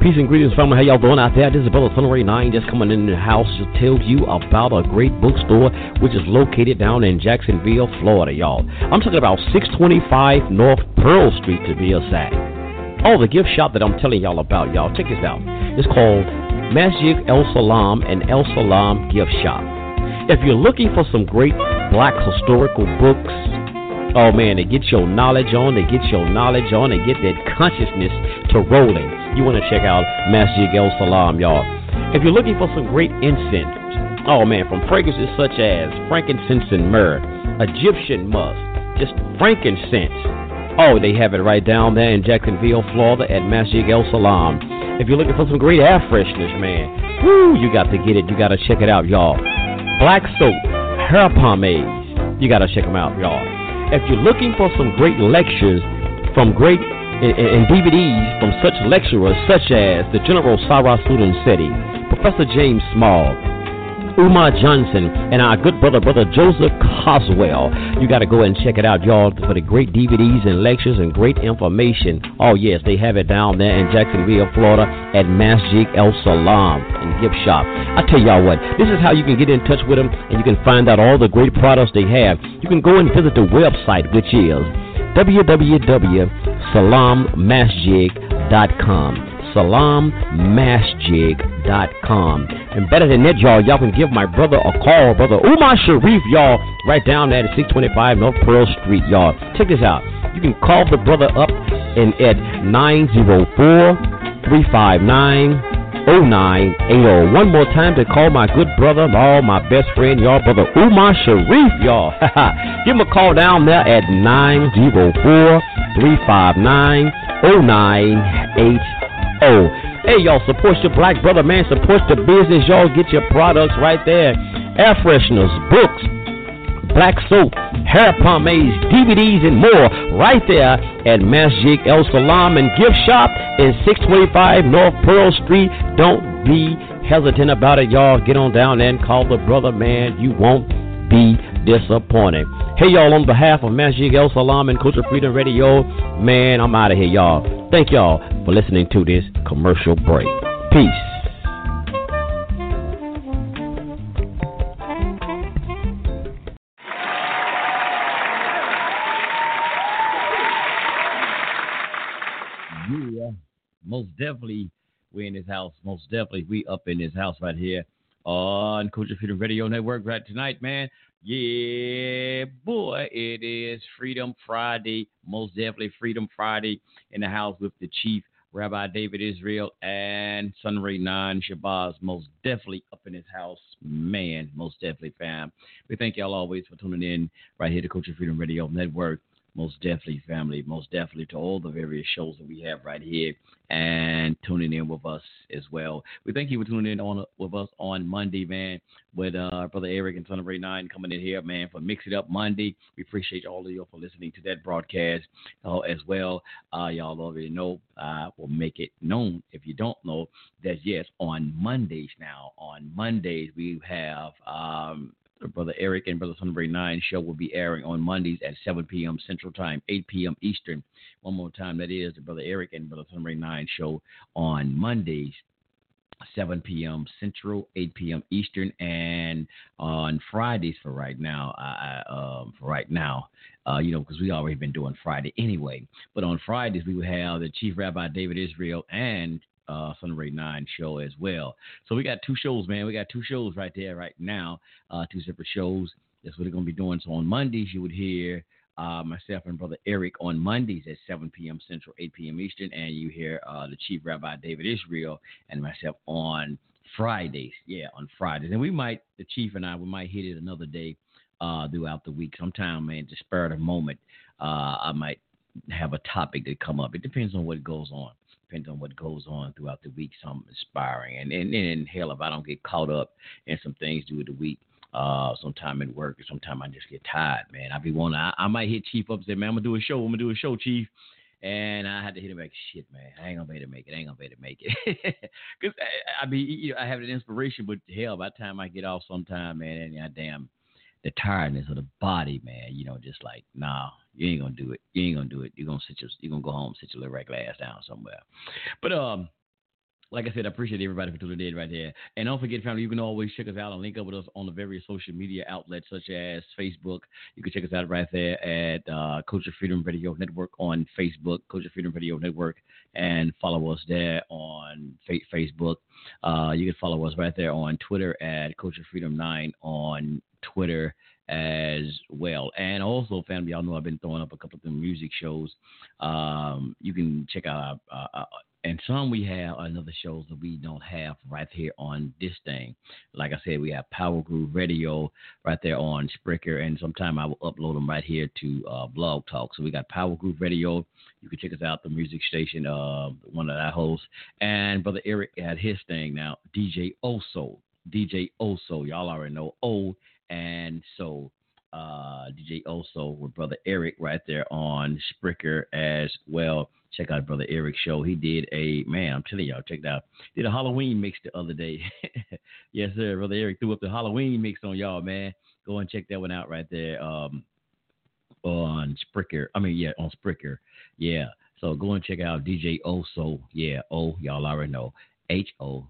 Peace and greetings, family. How y'all doing out there? This is Brother Sunray 9 just coming in the house to tell you about a great bookstore which is located down in Jacksonville, Florida, y'all. I'm talking about 625 North Pearl Street to be exact. Oh, the gift shop that I'm telling y'all about, y'all. Check this out. It's called Masjid El Salam and El Salam Gift Shop. If you're looking for some great black historical books, oh man, to get your knowledge on, to get your knowledge on, and get that consciousness to rolling you want to check out Masjid El Salam, y'all. If you're looking for some great incense, oh man, from fragrances such as frankincense and myrrh, Egyptian musk, just frankincense. Oh, they have it right down there in Jacksonville, Florida at Masjid El Salam. If you're looking for some great air freshness, man, whoo, you got to get it. You got to check it out, y'all. Black soap, hair pomades, you got to check them out, y'all. If you're looking for some great lectures from great and, and DVDs from such lecturers such as the General Sarah Student City, Professor James Small, Umar Johnson, and our good brother, Brother Joseph Coswell. You got to go and check it out, y'all, for the great DVDs and lectures and great information. Oh, yes, they have it down there in Jacksonville, Florida at Masjid El Salam and Gift Shop. I tell y'all what, this is how you can get in touch with them and you can find out all the great products they have. You can go and visit the website, which is www.salammasjid.com. Salammasjid.com. And better than that, y'all, y'all can give my brother a call, brother Umar Sharif, y'all, right down there at 625 North Pearl Street, y'all. Check this out. You can call the brother up and at 904 359 0980. One more time to call my good brother, all my best friend, y'all, brother Umar Sharif, y'all. Give him a call down there at 904 359 0980. Oh, hey, y'all, support your black brother, man. Support the business, y'all. Get your products right there. Air fresheners, books, black soap, hair pomades, DVDs, and more right there at Masjid El Salam and Gift Shop in 625 North Pearl Street. Don't be hesitant about it, y'all. Get on down there and call the brother, man. You won't be disappointed. Hey, y'all, on behalf of Masjid El Salam and Culture Freedom Radio, man, I'm out of here, y'all. Thank y'all for listening to this commercial break. Peace. most definitely we in this house. Most definitely we up in this house right here on Culture Freedom Radio Network right tonight, man. Yeah, boy, it is Freedom Friday. Most definitely Freedom Friday in the house with the Chief Rabbi David Israel and Sunray Nine Shabazz. Most definitely up in his house, man. Most definitely, fam. We thank y'all always for tuning in right here to Culture Freedom Radio Network most definitely, family, most definitely to all the various shows that we have right here and tuning in with us as well. We thank you for tuning in on with us on Monday, man, with uh, Brother Eric and Son of Ray Nine coming in here, man, for Mix It Up Monday. We appreciate all of y'all for listening to that broadcast uh, as well. Uh, y'all already know, uh, we'll make it known if you don't know that, yes, on Mondays now, on Mondays, we have um, Brother Eric and Brother Sunray 9 show will be airing on Mondays at 7 p.m. Central Time, 8 p.m. Eastern. One more time, that is the Brother Eric and Brother Sunray 9 show on Mondays, 7 p.m. Central, 8 p.m. Eastern, and on Fridays for right now. Uh, um, for right now, uh, you know, because we already been doing Friday anyway. But on Fridays we will have the Chief Rabbi David Israel and uh, Sunray 9 show as well. So we got two shows, man. We got two shows right there right now, uh, two separate shows. That's what we're going to be doing. So on Mondays, you would hear uh, myself and Brother Eric on Mondays at 7 p.m. Central, 8 p.m. Eastern, and you hear uh, the Chief Rabbi David Israel and myself on Fridays. Yeah, on Fridays. And we might, the Chief and I, we might hit it another day uh, throughout the week. Sometime, man, to spur the moment, uh, I might have a topic that come up. It depends on what goes on depends on what goes on throughout the week. Some inspiring, and and, and hell, if I don't get caught up in some things through the week, Uh, sometime at work, or sometime I just get tired, man. I be wanting, I, I might hit Chief up and say, man, I'm gonna do a show. I'm gonna do a show, Chief. And I had to hit him like, shit, man, I ain't gonna be able to make it. I ain't gonna be able to make it. Cause I, I be, you know, I have an inspiration, but hell, by the time I get off sometime, man, and goddamn, the tiredness of the body, man, you know, just like, nah, you ain't gonna do it. You ain't gonna do it. You're gonna sit your, you're gonna go home, sit your little regular ass down somewhere. But um, like I said, I appreciate everybody for tuning in right there. And don't forget, family, you can always check us out and link up with us on the various social media outlets such as Facebook. You can check us out right there at uh, Culture Freedom Radio Network on Facebook, Culture Freedom Radio Network, and follow us there on fa- Facebook. Uh, you can follow us right there on Twitter at Culture Freedom 9 on Twitter as well. And also, family, y'all know I've been throwing up a couple of music shows. Um, you can check out our, and some we have another shows that we don't have right here on this thing. Like I said, we have Power Groove Radio right there on Spreaker, and sometime I will upload them right here to uh, Blog Talk. So we got Power Groove Radio. You can check us out, the music station, uh, one that I host, and Brother Eric had his thing now, DJ Oso. DJ Oso, y'all already know O and so uh, DJ Oso with Brother Eric right there on Spreaker as well. Check out Brother Eric's show. He did a man, I'm telling y'all, check that out. Did a Halloween mix the other day. yes, sir. Brother Eric threw up the Halloween mix on y'all, man. Go and check that one out right there. Um, on Spreaker. I mean, yeah, on Spreaker. Yeah. So go and check out DJ Oso. Yeah, O, y'all already know. H O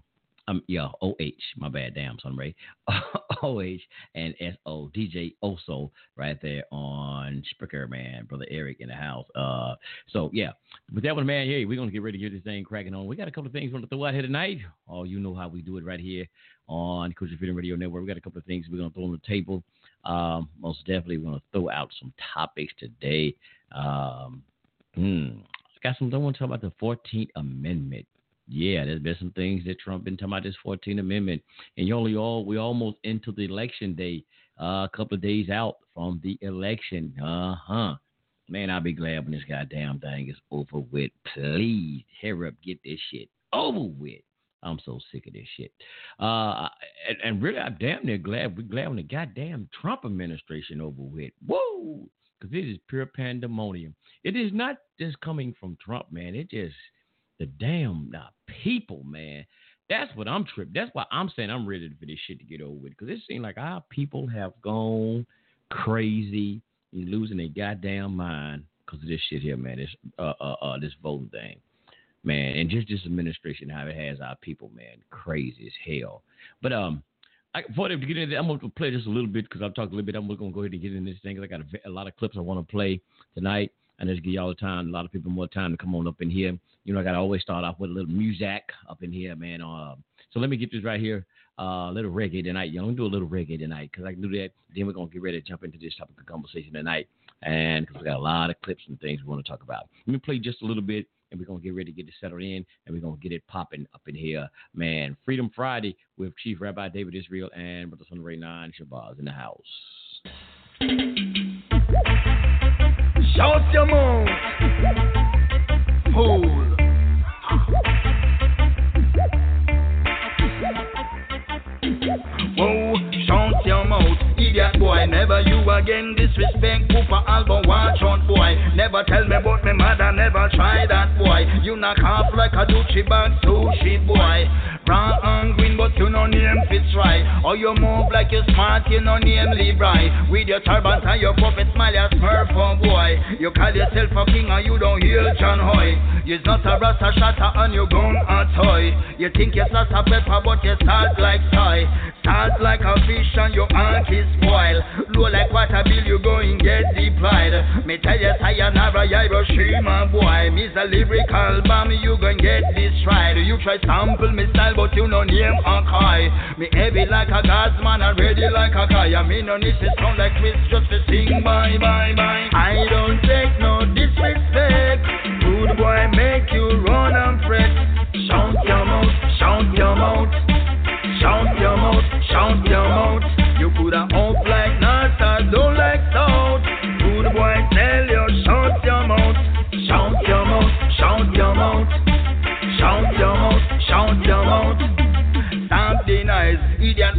um, yeah, O H. My bad, damn, son Ray. O H and S O DJ Oso right there on Spreaker, man. Brother Eric in the house. Uh, so yeah, but that one, man. Hey, we're gonna get ready to get this thing cracking on. We got a couple of things we're gonna throw out here tonight. Oh, you know how we do it right here on Culture Freedom Radio Network. We got a couple of things we're gonna throw on the table. Um, most definitely, we're gonna throw out some topics today. Um, hmm, got some. I want to talk about the Fourteenth Amendment yeah, there's been some things that Trump been talking about this 14th Amendment, and you only all we almost into the election day, uh, a couple of days out from the election. Uh huh. Man, I'll be glad when this goddamn thing is over with. Please, hurry up, get this shit over with. I'm so sick of this shit. Uh, and, and really, I'm damn near glad we're glad when the goddamn Trump administration over with. Whoa, because it is pure pandemonium. It is not just coming from Trump, man. It just the damn people, man. That's what I'm tripped. That's why I'm saying I'm ready for this shit to get over with. Because it seems like our people have gone crazy and losing their goddamn mind because of this shit here, man. This uh, uh, uh, this voting thing, man, and just this administration how it has our people, man, crazy as hell. But um, I, before they get into, that, I'm gonna play just a little bit because I've talked a little bit. I'm gonna go ahead and get in this thing. Cause I got a, a lot of clips I want to play tonight and just give y'all the time, a lot of people more time to come on up in here. You know, I got to always start off with a little music up in here, man. Uh, so let me get this right here. Uh, a little reggae tonight. You know, do a little reggae tonight because I can do that. Then we're gonna get ready to jump into this topic of conversation tonight, and because we got a lot of clips and things we want to talk about. Let me play just a little bit, and we're gonna get ready to get it settled in, and we're gonna get it popping up in here, man. Freedom Friday with Chief Rabbi David Israel and Brother Son Ray Nine Shabazz in the house. Shout your mouth. Fool. Boy, never you again. Disrespect Cooper album, watch out boy. Never tell me about me mother, never try that boy. You knock off like a Gucci bag, sushi boy. Brown and green, but you no name fits right. Or you move like you smart, you no name Levi. With your turbans and your puppet smile, you smurf for boy. You call yourself a king and you don't hear John Hoy. You're not a rasta shatter and you gun a toy. You think you're a pepper, but you salt like soy. Salt like a fish and your aunt is spoiled. Low like water bill, you going get deployed. Me tell you, sayonara, Hiroshima boy. Miss a lyrical bomb, you gon' get destroyed. You try sample me style but you no name a kai. Me heavy like a gas man and ready like a guy. I mean no need to sound like Chris just to sing bye bye bye. I don't take no disrespect. Good boy make you run and fret. Shout your mouth, shout your mouth. Shout your mouth, shout your mouth. You coulda up like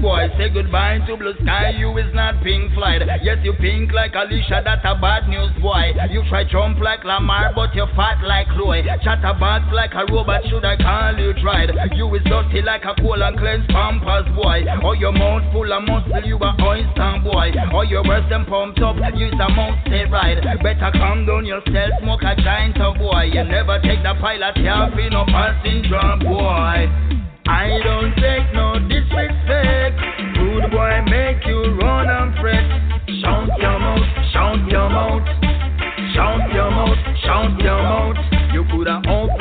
boy. Say goodbye to blue sky. You is not Pink Floyd. Yes, you pink like Alicia, that a bad news, boy. You try jump like Lamar, but you fat like Chloe. Chatterbox like a robot, should I call you tried? You is dirty like a cool and cleanse pampers, boy. Or your mouth full of muscle, you a oyster, boy. Or your breast them pumped up, you is a monster ride. Better calm down yourself, smoke a giant, oh, boy. You never take the pilot, can't be no passenger, boy. I don't take no disrespect. Rude boy make you run and. Shout your mouth, shout your mouth, shout your mouth, shout your mouth. You coulda up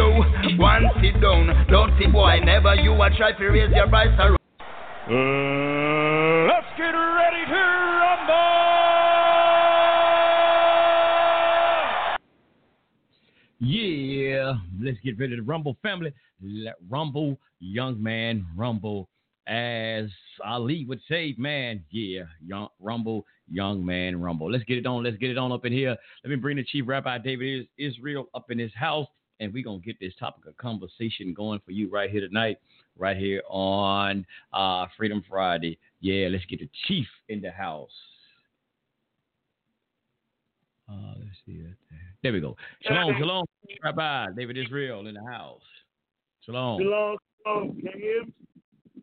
yo, yo, yo, one sit down. Dirty boy, never you a try to raise your voice around. Uh, let's get ready to rumble! Yeah, let's get ready to rumble, family. Let rumble, young man, rumble. As Ali would say, man, yeah, young rumble, young man, rumble. Let's get it on. Let's get it on up in here. Let me bring the chief rabbi David Israel up in his house, and we're gonna get this topic of conversation going for you right here tonight, right here on uh, Freedom Friday. Yeah, let's get the chief in the house. Uh, let's see that there. There we go. Shalom, shalom, Rabbi David Israel in the house. Shalom. Shalom, shalom. Can you hear me?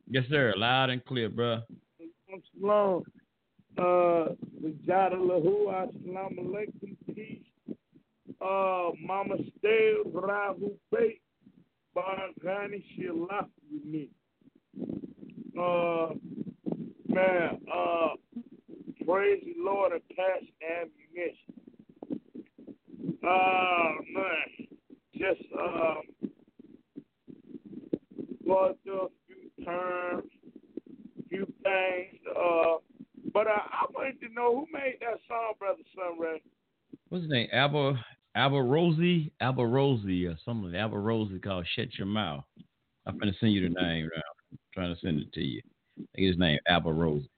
Yes, sir. Loud and clear, bruh. Shalom. Uh, Vijada Lahu, Assalamu alaikum, peace. Uh, Mama Stale, Rahu Bait, Baragani, Shilaf with me. Uh, man, uh, praise the Lord of cash ammunition. Uh, man, just, um, going through a few terms, few things. Uh, but uh, I wanted to know who made that song, Brother Sunray. What's his name? Abba Abba Rosie or something. Abba Rosie called Shut Your Mouth. I'm gonna send you the name now. I'm trying to send it to you. I think his name Abba Rosie.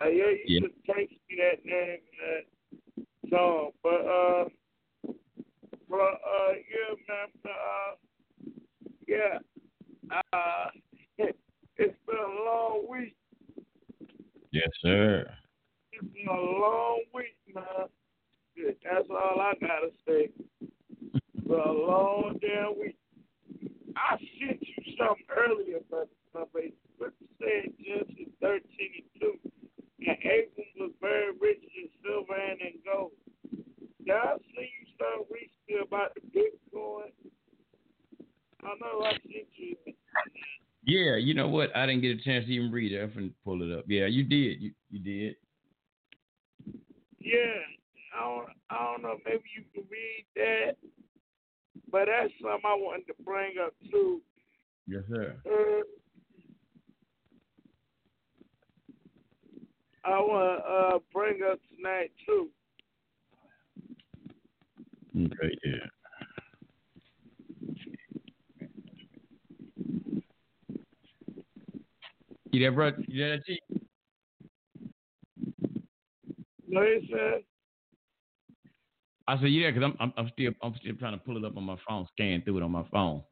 Uh, yeah, you Yeah. just text me that name, that song. But uh, but uh, yeah, man. Uh, yeah. Uh, it's been a long week. Yes, sir. It's been a long week, man. That's all I gotta say. It's a long damn week. I sent you something earlier, but somebody said Genesis 13 and 2. And Abram was very rich in silver and in gold. Did I send you something recently about the Bitcoin? I know I sent you. Yeah, you know what? I didn't get a chance to even read it. I'm gonna pull it up. Yeah, you did. You you did. Yeah, I don't, I don't know. Maybe you can read that, but that's something I wanted to bring up too. Yes, sir. Uh, I want to uh, bring up tonight too. Okay, yeah. You there, bro? You there, Chief? No, he said, I said, yeah, because I'm, I'm I'm still I'm still trying to pull it up on my phone, scan through it on my phone.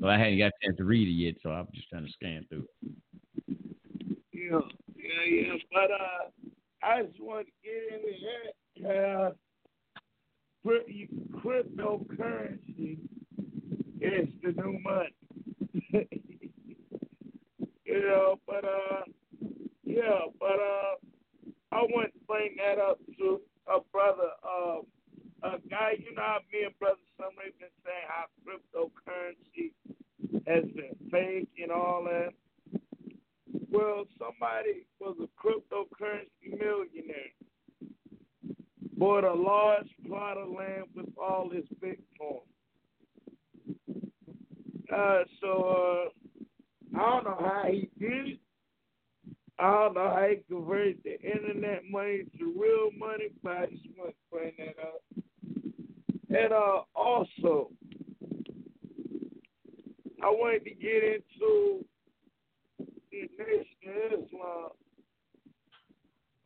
So I hadn't got a chance to read it yet, so I'm just trying to scan through it. yeah, yeah, yeah. But uh, I just want to get into that. Uh, cryp- cryptocurrency is the new money. you know, but uh, yeah, but uh, I want to bring that up to a brother, uh, a guy. You know, me and brother Sunray been saying how cryptocurrency has been fake and all that. Well, somebody was a cryptocurrency millionaire, bought a large plot of land with all his Bitcoin. Uh, so uh, I don't know how he did it. Don't know how he converted the internet money to real money, but I just want to bring that up. And uh, also, I wanted to get into the Nation of Islam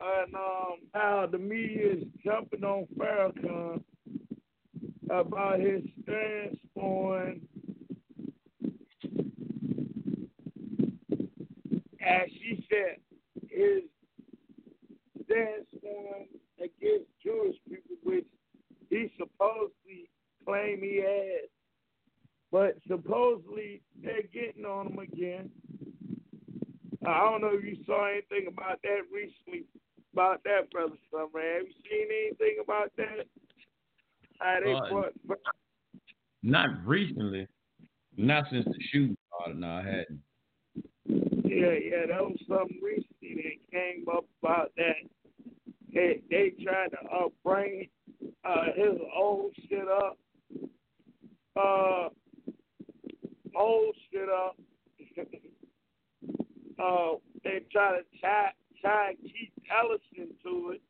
and um, how the media is jumping on Farrakhan about his stance on as she said, his stance on against Jewish people, which he supposedly claimed he had. But supposedly they're getting on him again. I don't know if you saw anything about that recently, about that, Brother Summer. Have you seen anything about that? How they Uh, brought, Not recently. Not since the shooting started. No, I hadn't. Yeah, yeah, that was something recently that came up about that. They they tried to uh, bring uh, his old shit up, uh, old shit up. uh, they tried to tie tie Keith Ellison to it,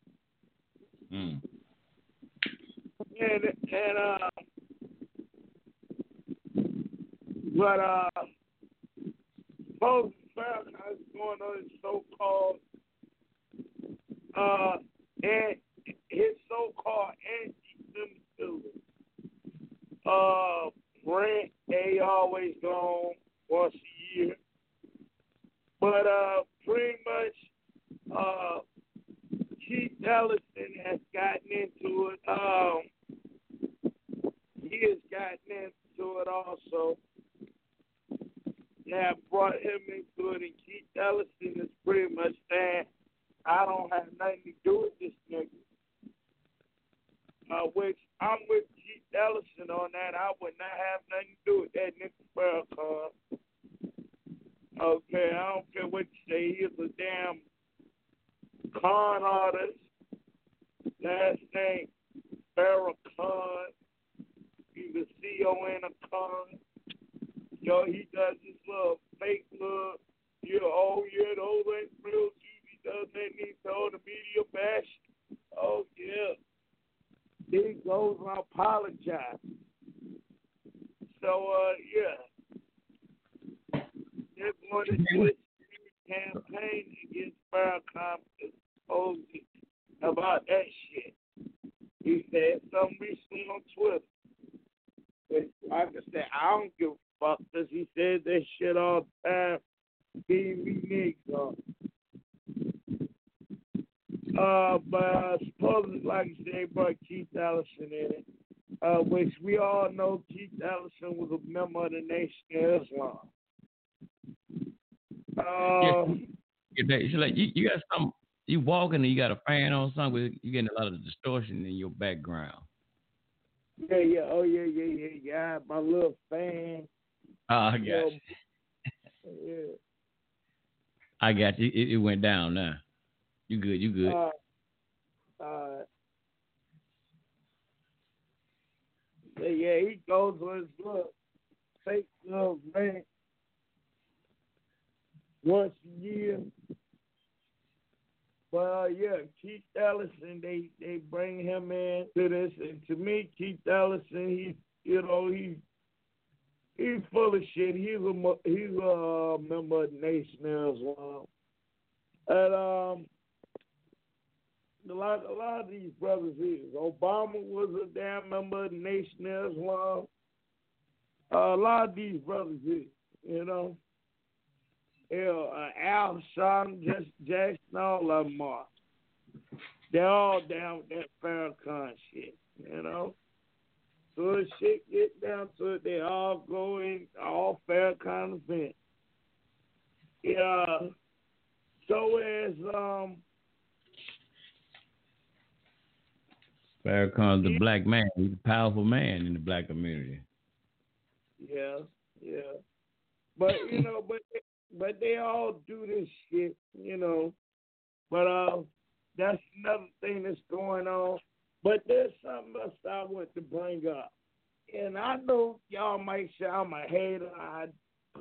Mm. and and uh, but uh, both Farrakhan's going on his so-called uh, and his so-called anti-Semitism uh rant. They always go on once a year, but uh, pretty much uh, Keith Ellison has gotten into it. Um, he has gotten into it also. Yeah, brought him into it, and Keith Ellison is pretty much saying, I don't have nothing to do with this nigga. Uh, which I'm with Keith Ellison on that. I would not have nothing to do with that nigga Farrakhan. Okay, I don't care what you say. He's a damn con artist. Last name Farrakhan. He's a C-O-N a con. Yo, he does this little fake look. Yeah, oh yeah, those ain't real Jews. He does that and he told the media bash. Oh yeah. Then he goes and apologizes. So uh yeah. They're going to do it campaign against Farrakhan supposedly about that shit. He said something recently on Twitter. But like I said, I don't give a fuck because he says that shit all the time. Being me niggas Uh, but uh, supposedly, like I said, brought Keith Ellison in it, uh, which we all know Keith Ellison was a member of the Nation of Islam. Uh, If they, it's like you, you got some, you got a fan on something, you're getting a lot of distortion in your background. yeah, yeah, oh yeah, yeah, yeah, yeah. My little fan. Ah, I got Yeah. you. Yeah. I got you. It, it went down now. You good? You good? Uh, uh, so yeah, he goes with his little fake little man once a year. Uh, yeah, Keith Ellison, they they bring him in to this, and to me, Keith Ellison, he you know he he's full of shit. He's a he's a member of Nation of Islam, and um a lot, a lot of these brothers is. Obama was a damn member of the Nation of Islam. Uh, a lot of these brothers is, you know. Yeah, uh, Al Sean, Jesse Jackson, all of them are. They're all down with that Farrakhan shit, you know. So the shit get down to it, they all go in all Farrakhan events. Yeah. So as um Farrakhan's the black man. He's a powerful man in the black community. Yeah, yeah. But you know, but but they all do this shit, you know. But uh, that's another thing that's going on. But there's something else I want to bring up. and I know y'all might say I'm a hater. I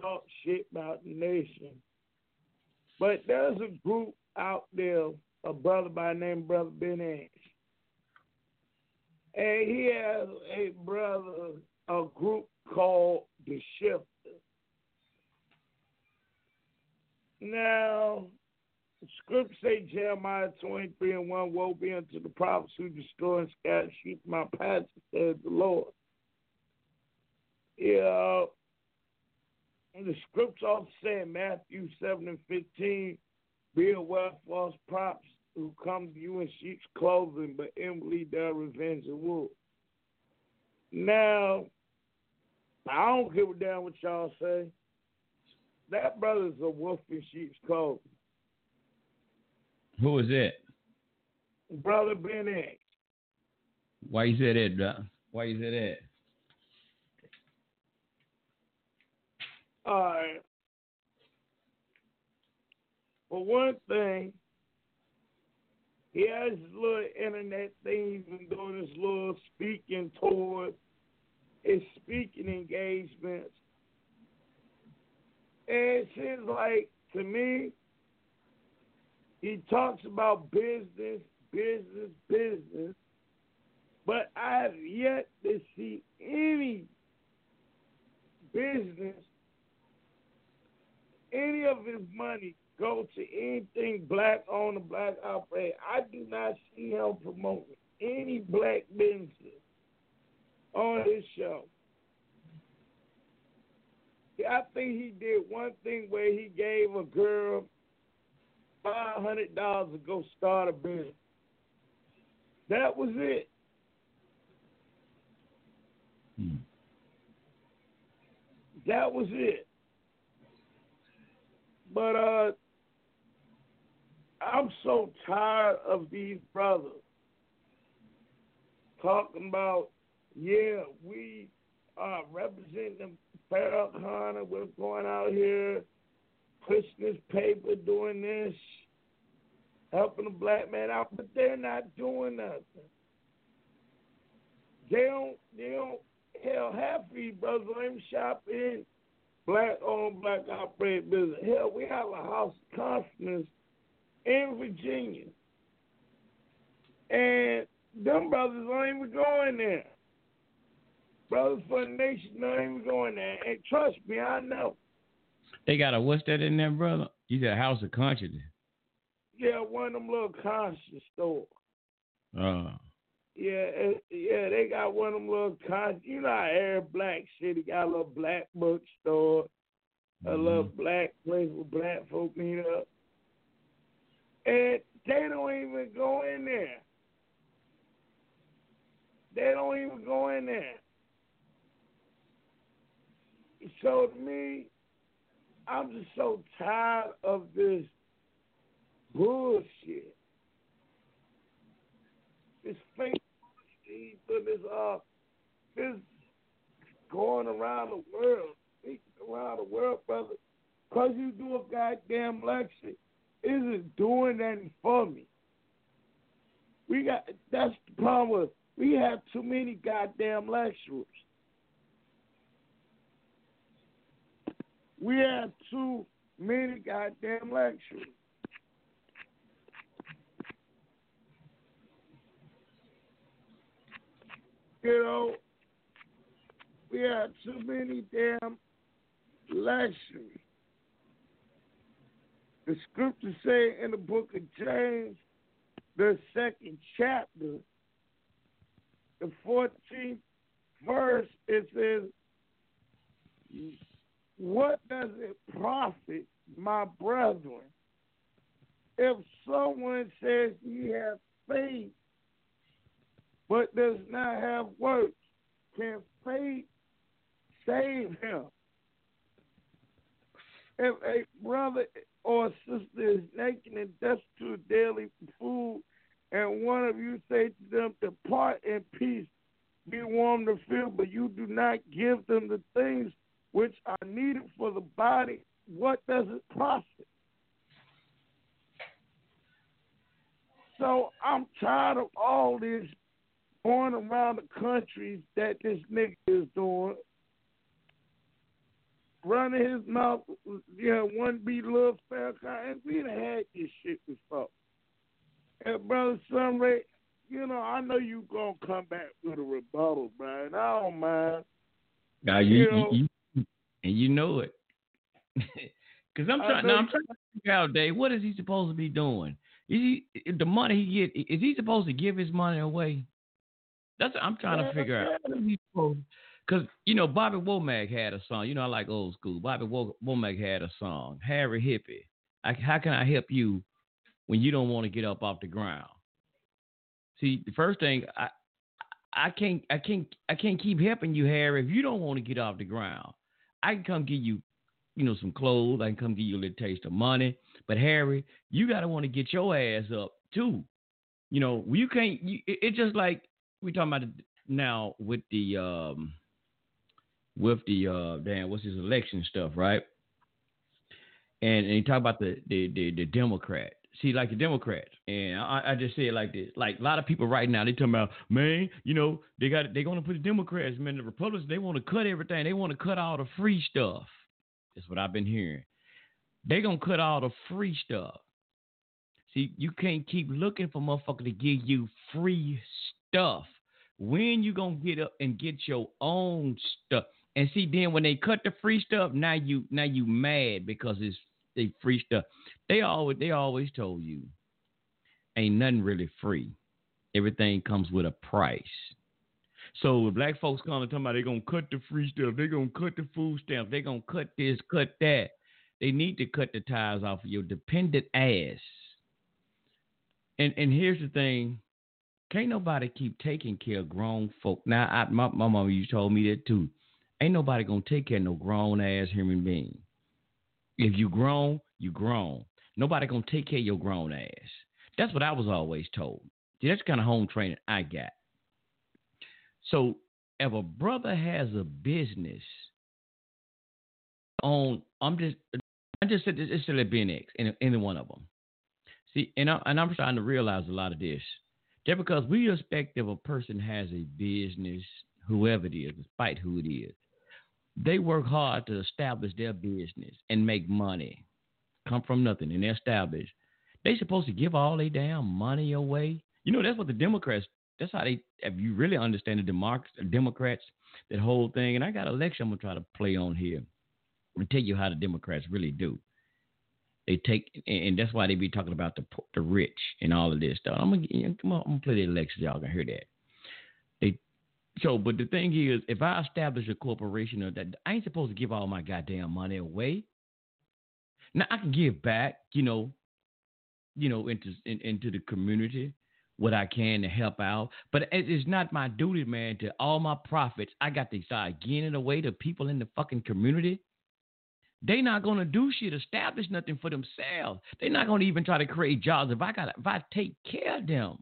talk shit about the nation. But there's a group out there, a brother by name Brother Ben Ash. And he has a brother, a group called The Shifter. Now, scripts say Jeremiah 23 and 1, Woe be unto the prophets who destroy and scatter sheep my pasture, says the Lord. Yeah, uh, and the scripts also say in Matthew 7 and 15, Be aware of false prophets who come to you in sheep's clothing, but inwardly they're revenge and wolves. Now, I don't give a damn what y'all say. That brother's a wolf in sheep's clothing. Who is it? Brother Ben X. Why you say that? Doc? Why you say that? All right. For one thing, he has his little internet thing he's been doing his little speaking tours, his speaking engagements. And it seems like to me, he talks about business, business, business, but I have yet to see any business, any of his money go to anything black owned or black operated. I do not see him promoting any black business on his show. I think he did one thing where he gave a girl five hundred dollars to go start a business. That was it. Hmm. That was it. But uh I'm so tired of these brothers talking about, yeah, we Uh, are representing Farrakhan. And we're going out here pushing this paper, doing this, helping the black man out, but they're not doing nothing. They don't, they don't, hell, half these brothers don't even shop in black owned, black operated business. Hell, we have a house of conference in Virginia. And them brothers don't even go in there. Brothers for the Nation don't even go in there. And trust me, I know. They got a what's that in there, brother? You got a House of Conscience. Yeah, one of them little conscience stores. Uh, Yeah, yeah, they got one of them little con. You know how every black city got a little black bookstore, a little black place where black folk meet up, and they don't even go in there. They don't even go in there. To me, I'm just so tired of this bullshit. This fake bullshit, this uh, this going around the world, speaking around the world, brother. Cause you do a goddamn lecture, isn't doing anything for me. We got that's the problem. With, we have too many goddamn lecturers. We have too many goddamn lecturers. You know, we have too many damn lectures. The scriptures say in the book of James, the second chapter, the 14th verse, it says, What does it profit, my brethren, if someone says he has faith but does not have works? Can faith save him? If a brother or sister is naked and destitute of daily food, and one of you say to them, Depart in peace, be warm to feel, but you do not give them the things which are needed for the body, what does it profit? So I'm tired of all this going around the countries that this nigga is doing, running his mouth, you know, one be little Farrakhan, and we done had this shit before. And brother Sunray, you know, I know you gonna come back with a rebuttal, bro, and I don't mind. Now you, you, know, you, you and you know it. Cause I'm trying. Now I'm trying to figure out, Dave. What is he supposed to be doing? Is he the money he get? Is he supposed to give his money away? That's what I'm trying to figure out. Because you know Bobby Womack had a song. You know I like old school. Bobby Womack had a song. Harry Hippie. I, how can I help you when you don't want to get up off the ground? See, the first thing I I can't I can't I can't keep helping you, Harry, if you don't want to get off the ground. I can come give you you know, some clothes. I can come give you a little taste of money. But Harry, you gotta want to get your ass up too. You know, you can't. You, it, it's just like we talking about now with the um with the uh damn what's his election stuff, right? And and you talk about the the the, the Democrat. See, like the Democrats, and I, I just say it like this: like a lot of people right now, they talking about, man, you know, they got they're gonna put the Democrats, man, the Republicans, they want to cut everything, they want to cut all the free stuff. That's what I've been hearing. They gonna cut all the free stuff. See, you can't keep looking for motherfucker to give you free stuff. When you gonna get up and get your own stuff? And see, then when they cut the free stuff, now you now you mad because it's they free stuff. They always they always told you ain't nothing really free. Everything comes with a price. So when black folks come and talking about they're gonna cut the free stuff, they're gonna cut the food stamps, they're gonna cut this, cut that. They need to cut the tires off of your dependent ass. And and here's the thing, can't nobody keep taking care of grown folk. Now I, my my mama you told me that too. Ain't nobody gonna take care of no grown ass human being. If you grown, you grown. Nobody gonna take care of your grown ass. That's what I was always told. See, that's kind of home training I got. So if a brother has a business on, I'm just, I just said it's still a BNX in any one of them. See, and, I, and I'm starting to realize a lot of this. Just because we expect if a person has a business, whoever it is, despite who it is, they work hard to establish their business and make money, come from nothing, and they establish. They supposed to give all their damn money away. You know that's what the Democrats that's how they. If you really understand the Democrats, Democrats, that whole thing. And I got a lecture I'm gonna try to play on here and tell you how the Democrats really do. They take, and that's why they be talking about the the rich and all of this stuff. I'm gonna I'm gonna play the lecture. Y'all can hear that. They so, but the thing is, if I establish a corporation or that I ain't supposed to give all my goddamn money away. Now I can give back, you know, you know, into in, into the community what I can to help out. But it's not my duty, man, to all my profits. I got to start giving it away to people in the fucking community. They not gonna do shit, establish nothing for themselves. They're not gonna even try to create jobs if I got if I take care of them.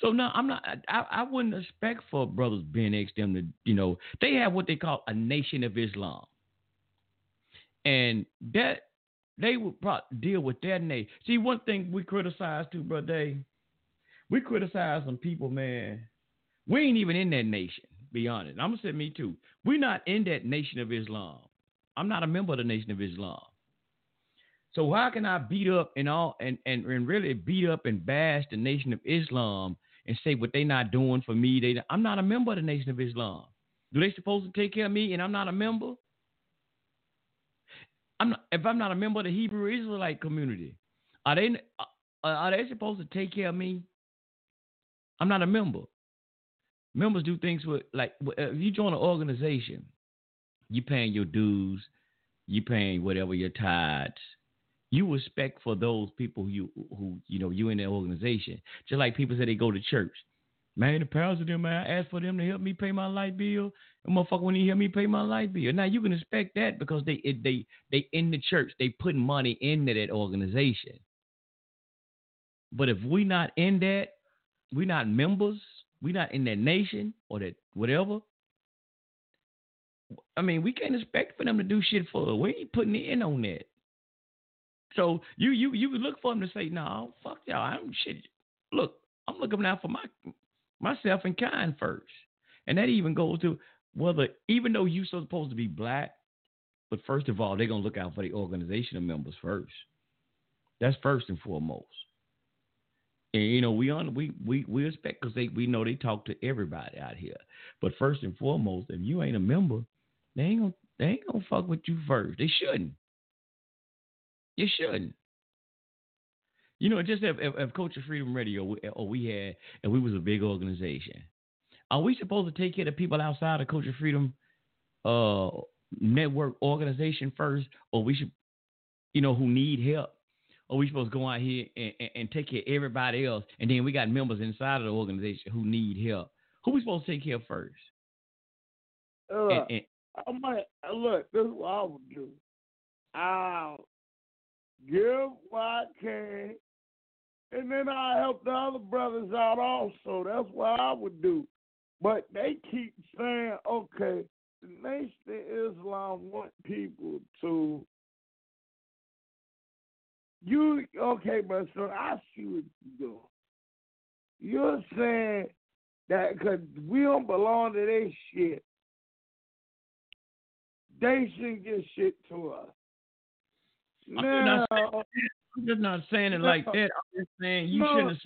So no, I'm not. I, I wouldn't expect for brothers Ben X them to, you know, they have what they call a Nation of Islam, and that they would probably deal with that nation. See, one thing we criticize too, brother, we criticize some people, man. We ain't even in that nation. Be honest. I'm gonna say me too. We're not in that nation of Islam. I'm not a member of the nation of Islam. So how can I beat up and all and, and, and really beat up and bash the nation of Islam and say what they not doing for me? They I'm not a member of the nation of Islam. Do they supposed to take care of me and I'm not a member? I'm not, if I'm not a member of the Hebrew Israelite community, are they uh, are they supposed to take care of me? I'm not a member. Members do things with like if you join an organization, you paying your dues, you paying whatever your tithes. You respect for those people you who you know you in the organization. Just like people say they go to church. Man, the parents of them, man, I asked for them to help me pay my light bill. And motherfucker, when you help me pay my light bill. Now you can expect that because they it, they they in the church, they putting money into that organization. But if we not in that, we not members, we not in that nation or that whatever. I mean, we can't expect for them to do shit for us. We ain't putting in on that. So you you you look for them to say, no, fuck y'all. I'm shit. Look, I'm looking out for my myself and kind first. And that even goes to whether, even though you're supposed to be black, but first of all, they're gonna look out for the organizational members first. That's first and foremost. And you know, we on we we we expect because they we know they talk to everybody out here. But first and foremost, if you ain't a member, they ain't gonna they ain't gonna fuck with you first. They shouldn't. You shouldn't. You know, just if, if, if Culture Freedom Radio or we had, and we was a big organization, are we supposed to take care of people outside of Culture Freedom uh, Network organization first, or we should, you know, who need help? Or we supposed to go out here and, and, and, take care of everybody else, and then we got members inside of the organization who need help. Who we supposed to take care of first? Uh, and, and, I might look. This is what I would do. I'll give what I can, and then I help the other brothers out also. That's what I would do. But they keep saying, okay, the Nation of Islam want people to. You okay, but so I see what you do. You're saying that because we don't belong to their shit, they shouldn't get shit to us. I'm, just not, I'm just not saying it like that. I'm just saying you no. shouldn't.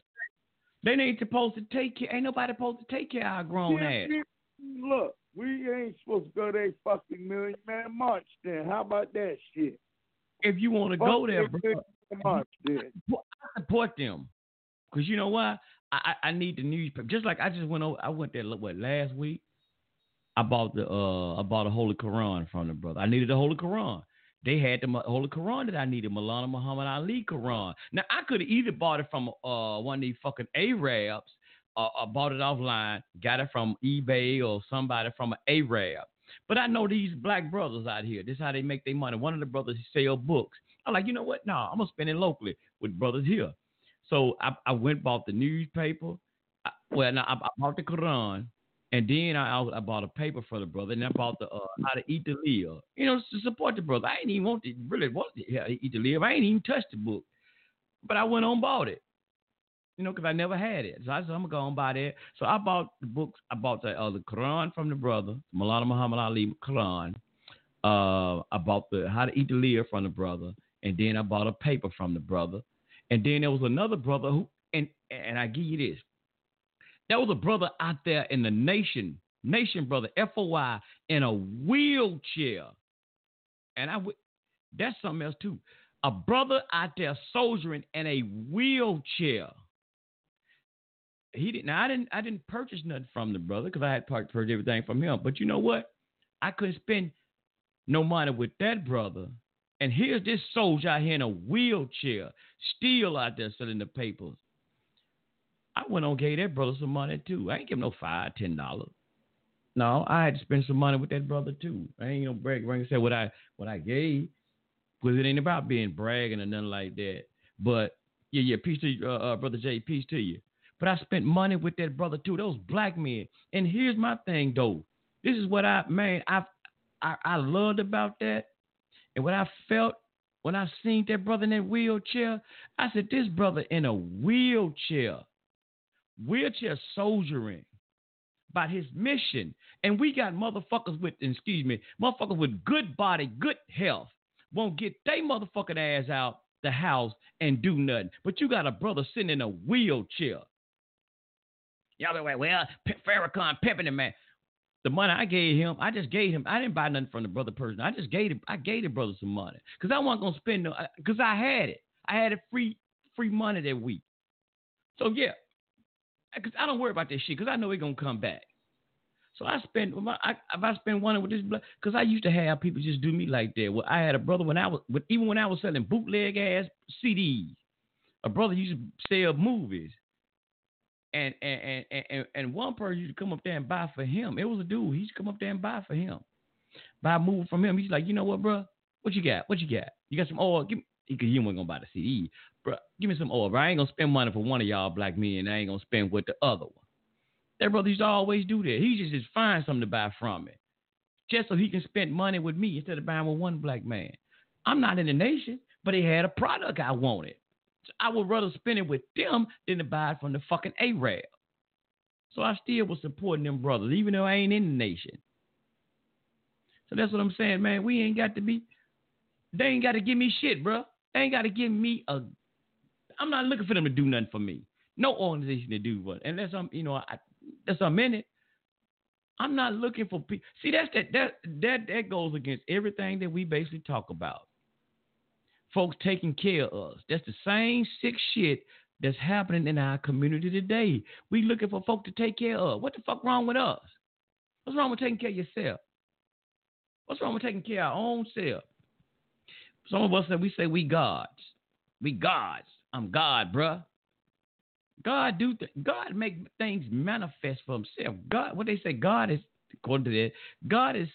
They ain't supposed to take care. Ain't nobody supposed to take care of our grown yeah, ass. Look, we ain't supposed to go to a fucking million man march. Then how about that shit? If you want to go there, bro, march, then. I support them. Cause you know why? I, I, I need the newspaper. Just like I just went over. I went there what last week. I bought the uh I bought a Holy Quran from the brother. I needed the Holy Quran. They had the Holy Quran that I needed, Maulana Muhammad Ali Quran. Now I could have either bought it from uh one of these fucking Arabs, uh, or bought it offline, got it from eBay or somebody from an Arab. But I know these black brothers out here. This is how they make their money. One of the brothers sell books. I'm like, you know what? No, I'm gonna spend it locally with brothers here. So I, I went bought the newspaper. I, well, I, I bought the Quran. And then I, I bought a paper for the brother, and I bought the uh, how to eat the live. You know, to support the brother. I ain't even want to really want to eat the live. I ain't even touched the book, but I went on bought it. You know, because I never had it. So I said I'm gonna go and buy that. So I bought the books. I bought the uh, the Quran from the brother, Maulana Muhammad Ali Quran. Uh, I bought the How to Eat to Live from the brother, and then I bought a paper from the brother, and then there was another brother who, and and I give you this, there was a brother out there in the nation, nation brother, FOI, in a wheelchair. And I would, that's something else too. A brother out there soldiering in a wheelchair. He didn't. I didn't. I didn't purchase nothing from the brother because I had purchased everything from him. But you know what? I couldn't spend no money with that brother. And here's this soldier out here in a wheelchair, still out there selling the papers. I went on gave that brother some money too. I ain't give him no five, ten dollars. No, I had to spend some money with that brother too. I ain't no brag brag say what I what I gave. Because it ain't about being bragging or nothing like that. But yeah, yeah, peace to you, uh, uh, brother Jay, peace to you. But I spent money with that brother too. Those black men. And here's my thing though. This is what I man, I I, I loved about that. And what I felt when I seen that brother in that wheelchair, I said, this brother in a wheelchair we're just soldiering about his mission. And we got motherfuckers with, excuse me, motherfuckers with good body, good health, won't get they motherfucking ass out the house and do nothing. But you got a brother sitting in a wheelchair. Y'all be like, well, Farrakhan pimping him, man. The money I gave him, I just gave him. I didn't buy nothing from the brother person. I just gave him. I gave the brother some money because I wasn't gonna spend no. Uh, because I had it. I had it free, free money that week. So yeah, because I don't worry about this shit because I know it's gonna come back. So I spend I, if I spend one with this because I used to have people just do me like that. Well, I had a brother when I was even when I was selling bootleg ass CDs. A brother used to sell movies, and and and and, and one person used to come up there and buy for him. It was a dude. He used to come up there and buy for him, buy a movie from him. He's like, you know what, bro? What you got? What you got? You got some oil? Give me, because you wasn't gonna buy the CD bro, give me some oil, bro. I ain't gonna spend money for one of y'all black men. I ain't gonna spend with the other one. That brother used to always do that. He just just find something to buy from me, just so he can spend money with me instead of buying with one black man. I'm not in the nation, but he had a product I wanted. So I would rather spend it with them than to buy it from the fucking Arab. So I still was supporting them brothers, even though I ain't in the nation. So that's what I'm saying, man. We ain't got to be. They ain't got to give me shit, bro. They ain't got to give me a. I'm not looking for them to do nothing for me. No organization to do what, unless I'm, um, you know, I, that's a minute. I'm not looking for people. See, that's that that that that goes against everything that we basically talk about. Folks taking care of us. That's the same sick shit that's happening in our community today. We looking for folk to take care of. What the fuck wrong with us? What's wrong with taking care of yourself? What's wrong with taking care of our own self? Some of us that we say we gods. We gods. I'm God, bruh. God do th- God make things manifest for Himself. God, what they say, God is according to that, God is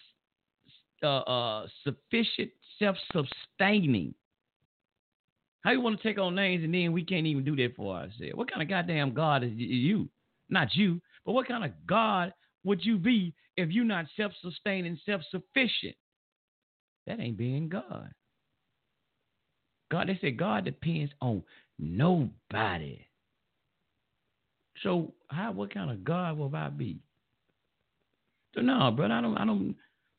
uh, uh, sufficient, self-sustaining. How you want to take on names and then we can't even do that for ourselves? What kind of goddamn God is you? Not you, but what kind of God would you be if you're not self-sustaining, self-sufficient? That ain't being God. God, they say God depends on nobody. So how what kind of God will I be? So no, bro, I don't I don't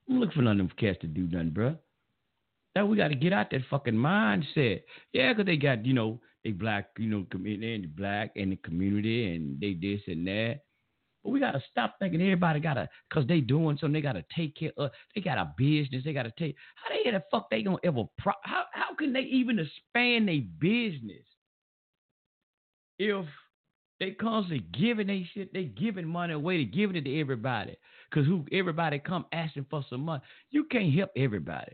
I'm looking for none of them cats to do nothing, bro. That we got to get out that fucking mindset. Yeah, because they got you know they black, you know, community and black in the community and they this and that. But we gotta stop thinking everybody gotta, cause they doing something, they gotta take care of. They got a business, they gotta take. How they the fuck they gonna ever? Pro, how how can they even expand their business if they constantly giving they shit, they giving money away, they giving it to everybody. Cause who everybody come asking for some money. You can't help everybody.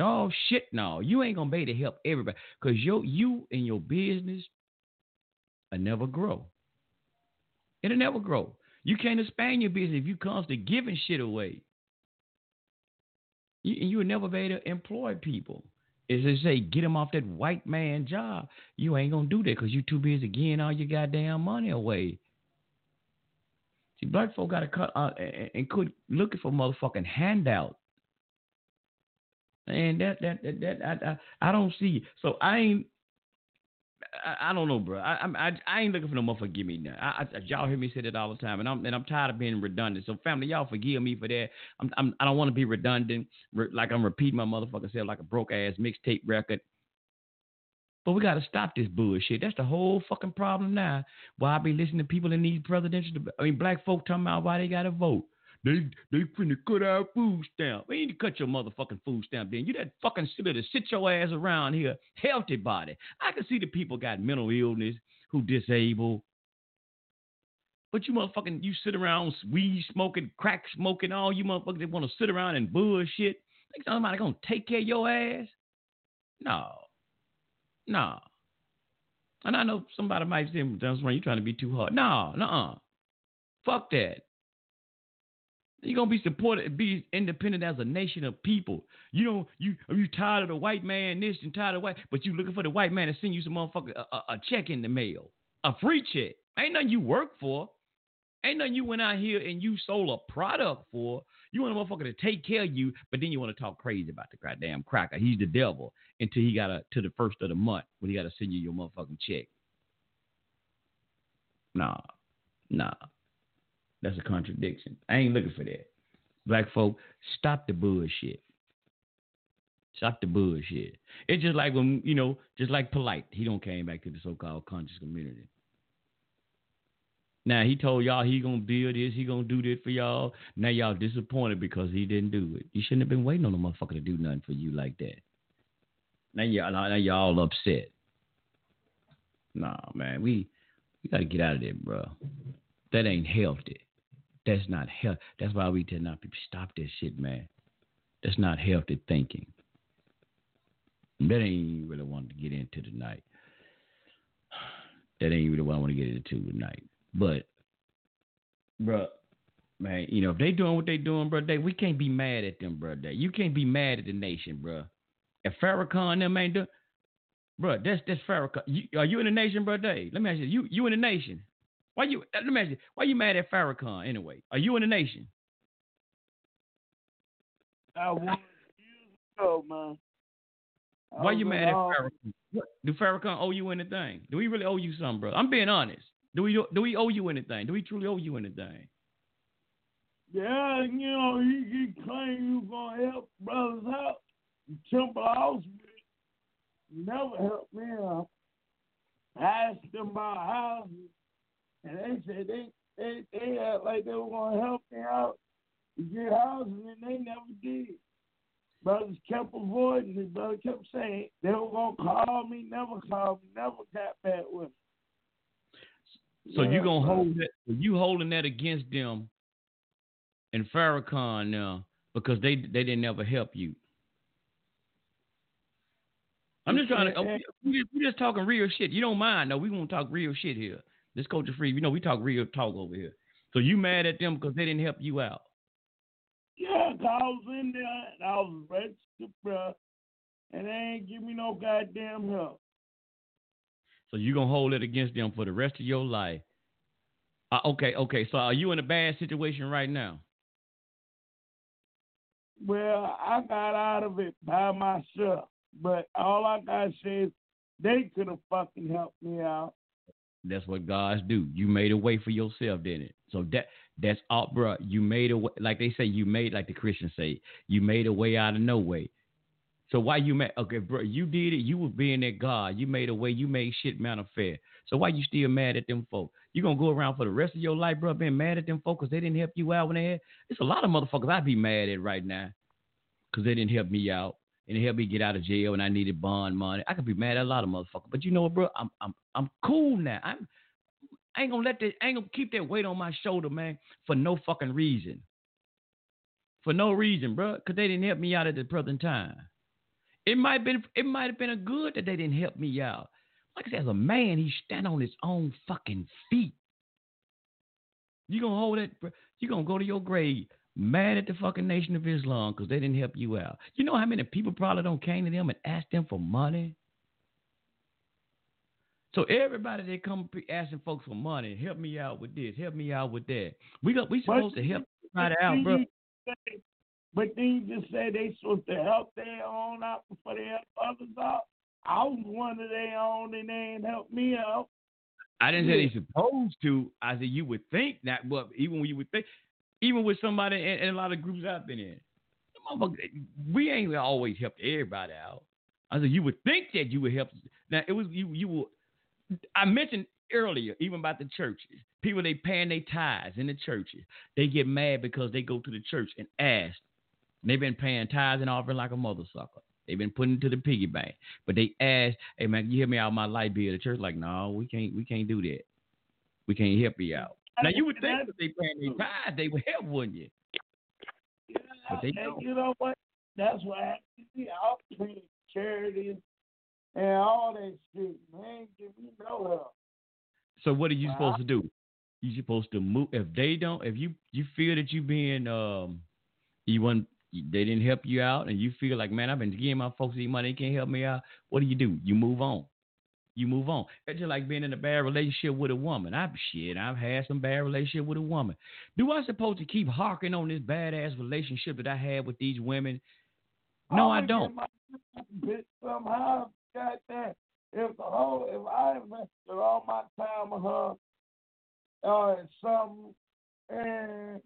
Oh shit, no, you ain't gonna be able to help everybody. Cause your you and your business will never grow. It'll never grow. You can't expand your business if you constantly giving shit away. You, you never be able to employ people. As they say, get them off that white man job. You ain't gonna do that because you too busy giving all your goddamn money away. See, black folk gotta cut uh, and, and quit looking for motherfucking handout. And that that that, that I, I I don't see. So I ain't I, I, don't know, bro. I, I I ain't looking for no motherfucker give me nothing. I, I, y'all hear me say that all the time, and I'm and I'm tired of being redundant. So family, y'all forgive me for that. I'm, I'm I don't want to be redundant, re, like I'm repeating my motherfucker self like a broke ass mixtape record. But we got to stop this bullshit. That's the whole fucking problem now. Why I be listening to people in these presidential, I mean, black folk talking about why they got to vote. They they finna cut our food stamp. We need to cut your motherfucking food stamp then. You that fucking silly to sit your ass around here, healthy body. I can see the people got mental illness, who disabled. But you motherfucking you sit around weed smoking, crack smoking, all you motherfuckers that want to sit around and bullshit. Think somebody gonna take care of your ass? No. No. And I know somebody might say, "That's why you trying to be too hard." No, no, fuck that. You're gonna be supported, be independent as a nation of people. You know, you are you tired of the white man this and tired of white, but you looking for the white man to send you some motherfucker a, a, a check in the mail, a free check. Ain't nothing you work for. Ain't nothing you went out here and you sold a product for. You want a motherfucker to take care of you, but then you want to talk crazy about the goddamn cracker. He's the devil until he got to to the first of the month when he got to send you your motherfucking check. Nah, nah. That's a contradiction. I ain't looking for that. Black folk, stop the bullshit. Stop the bullshit. It's just like when you know, just like polite. He don't came back to the so-called conscious community. Now he told y'all he gonna build this, he gonna do this for y'all. Now y'all disappointed because he didn't do it. You shouldn't have been waiting on a motherfucker to do nothing for you like that. Now y'all, now y'all upset. Nah, man, we we gotta get out of there, bro. That ain't healthy. That's not health. That's why we tell not people stop that shit, man. That's not healthy thinking. That ain't really want to get into tonight. That ain't really what I want to get into tonight. But, bro, man, you know if they doing what they doing, bro, they we can't be mad at them, bro. Day. You can't be mad at the nation, bro. If Farrakhan them ain't doing, bro, that's that's Farrakhan. You, are you in the nation, bro? Day? Let me ask you, you you in the nation? Why you? Let me ask you. Why you mad at Farrakhan anyway? Are you in the nation? I was years ago, man. Why you mad at Farrakhan? What, do Farrakhan owe you anything? Do we really owe you something, bro? I'm being honest. Do we do we owe you anything? Do we truly owe you anything? Yeah, you know, you, you claim you gonna help brothers out. Temple House never helped me out. I asked them about houses, and they said they they they act like they were gonna help me out to get houses, and they never did. Brothers kept avoiding me. Brother kept saying they were gonna call me, never called me, never got back with me. So Yeah, you gonna hold that? You holding that against them in Farrakhan now because they they didn't ever help you. I'm just trying to. We just, we just talking real shit. You don't mind? No, we won't talk real shit here. This culture free. You know, we talk real talk over here. So you mad at them because they didn't help you out? Yeah, 'cause I was in there and I was registered, bro, and they ain't give me no goddamn help. So you gonna hold it against them for the rest of your life? Uh, okay, okay. So are you in a bad situation right now? Well, I got out of it by myself, but all I gotta say is they could have fucking helped me out. That's what gods do. You made a way for yourself, didn't it? So that that's all, bro. You made a way, like they say, you made like the Christians say, you made a way out of no way. So why you mad? Okay, bro, you did it. You was being that God. You made a way. You made shit manifest. So why you still mad at them folks? You gonna go around for the rest of your life, bro, being mad at them folks because they didn't help you out when they had. It's a lot of motherfuckers I'd be mad at right now because they didn't help me out and they helped me get out of jail and I needed bond money. I could be mad at a lot of motherfuckers, but you know what, bro? I'm I'm I'm cool now. I'm I ain't gonna let that ain't gonna keep that weight on my shoulder, man, for no fucking reason. For no reason, bro, because they didn't help me out at the present time. It might been it might have been a good that they didn't help me out. Like I said, as a man, he stand on his own fucking feet. You gonna hold it, bro? You gonna go to your grave mad at the fucking Nation of Islam because they didn't help you out. You know how many people probably don't came to them and asked them for money? So everybody that come asking folks for money, help me out with this, help me out with that. We got we But- supposed to help But out, bro. say- But then you just say they supposed to help their own out before they help others out. I was one of their own and they ain't helped me out. I didn't say they supposed to. I said you would think that, but even when you would think, even with somebody and, in a lot of groups I've been in, we ain't always helped everybody out. I said you would think that you would help. Now it was you. You will. I mentioned earlier, even about the churches, people they paying their tithes in the churches. They get mad because they go to the church and ask. They've been paying tithes and offering like a mother sucker. They've been putting it to the piggy bank. But they ask, hey man, can you help me out my light bill? The church like, no, we can't we can't do that. We can't help you out. Now you would think if they paying their tithes, they would help, wouldn't you? Yeah, But they don't. you know what? That's why to me. I'll between charities and all that shit. Man, give me no help. So what are you supposed to do? You supposed to move if they don't if you you feel that you being um you want they didn't help you out and you feel like man I've been giving my folks these money they can't help me out what do you do you move on you move on it's just like being in a bad relationship with a woman I've shit I've had some bad relationship with a woman do I supposed to keep harking on this badass relationship that I had with these women no I I'ma don't bitch somehow. Goddamn. If the whole, if I invested all my time with her, uh, in something, and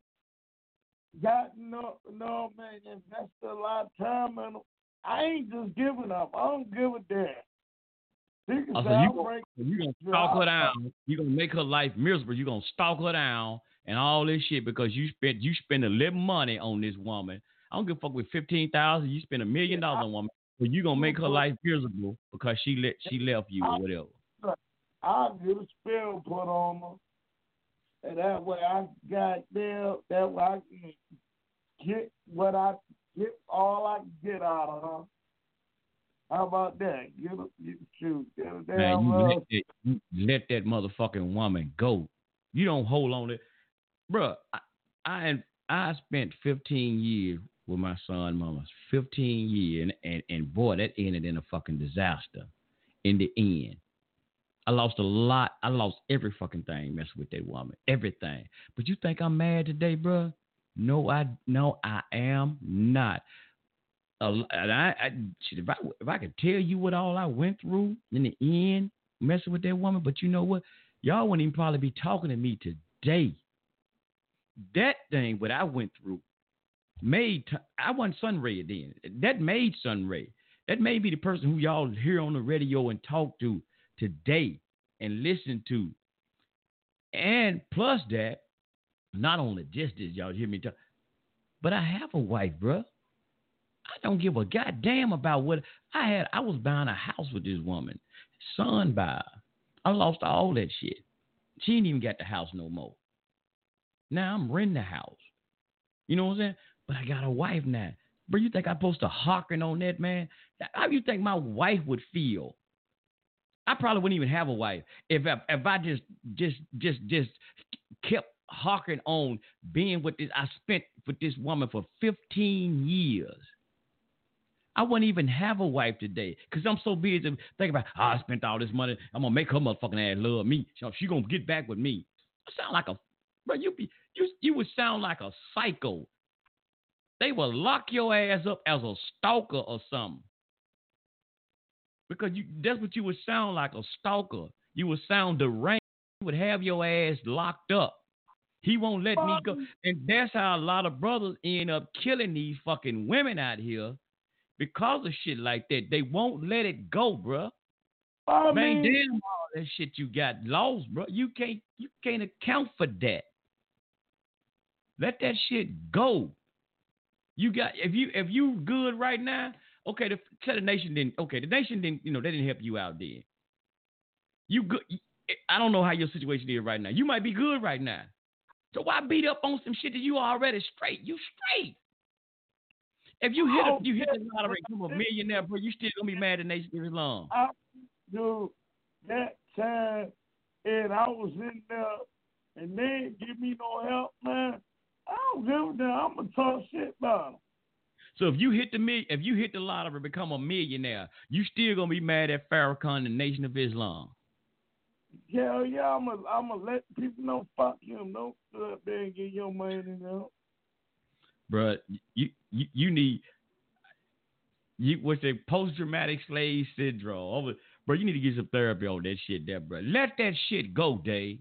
got no, no man, invested a lot of time in them, I ain't just giving up. I don't give a damn. Can Oh, so you You're gonna stalk her down. You're gonna make her life miserable. You're gonna stalk her down and all this shit because you spent you spend a little money on this woman. I don't give a fuck with fifteen thousand. You spend a million dollars on a woman, but you gonna make her life miserable because she let she left you or whatever. I'll get a spell put on her. And that way I got there, that way I can get what I get all I can get out of her. How about that? Get a get shoot. Get a damn Man, you let that you let that motherfucking woman go. You don't hold on to, bruh. I I, I spent fifteen years with my son, mama. Fifteen years, and, and and boy, that ended in a fucking disaster. In the end, I lost a lot. I lost every fucking thing messing with that woman, everything. But you think I'm mad today, bruh? No, I no, I am not. And I, I if I if I could tell you what all I went through in the end, messing with that woman, but you know what? y'all wouldn't even probably be talking to me today. That thing, what I went through, made t- I wasn't Sunray then. That made Sunray. That may be the person who y'all hear on the radio and talk to today and listen to. And plus that, not only just this, y'all hear me talk, but I have a wife, bruh. I don't give a goddamn about what I had. I was buying a house with this woman, son by. I lost all that shit. She ain't even got the house no more. Now I'm renting the house. You know what I'm saying? But I got a wife now. Bro, you think I'm supposed to hearken on that, man? How you think my wife would feel? I probably wouldn't even have a wife if I, if I just just just just kept harking on being with this. I spent with this woman for 15 years. I wouldn't even have a wife today because I'm so busy thinking about, oh, I spent all this money. I'm gonna make her motherfucking ass love me. So she gonna get back with me. I sound like a, bro. You be you you would sound like a psycho. They will lock your ass up as a stalker or something. Because you that's what you would sound like a stalker. You would sound deranged. You would have your ass locked up. He won't let me go. Um. And that's how a lot of brothers end up killing these fucking women out here because of shit like that. They won't let it go, bro. Oh, I Man, mean, damn all that shit you got lost, bro. You can't you can't account for that. Let that shit go. You got if you if you good right now, okay. The tell the nation didn't okay. The nation didn't you know they didn't help you out then. You good? Eh, I don't know how your situation is right now. You might be good right now. So why beat up on some shit that you already straight? You straight. If you hit a, oh, you hit the lottery, become a millionaire, bro, you still gonna be mad at Nation of Islam. I, dude, that time, and I was in there, and they didn't give me no help, man. I don't give a damn. I'm gonna talk shit about them. So if you hit the mil- if you hit the lottery, become a millionaire, you still gonna be mad at Farrakhan and Nation of Islam. Yeah, yeah, I'm gonna I'm gonna let people know. Fuck him. Don't go up there and get your money now. Bruh, you you, you need you what's the post traumatic slave syndrome. Over, bro, you need to get some therapy on that shit there, bro. Let that shit go, Dave.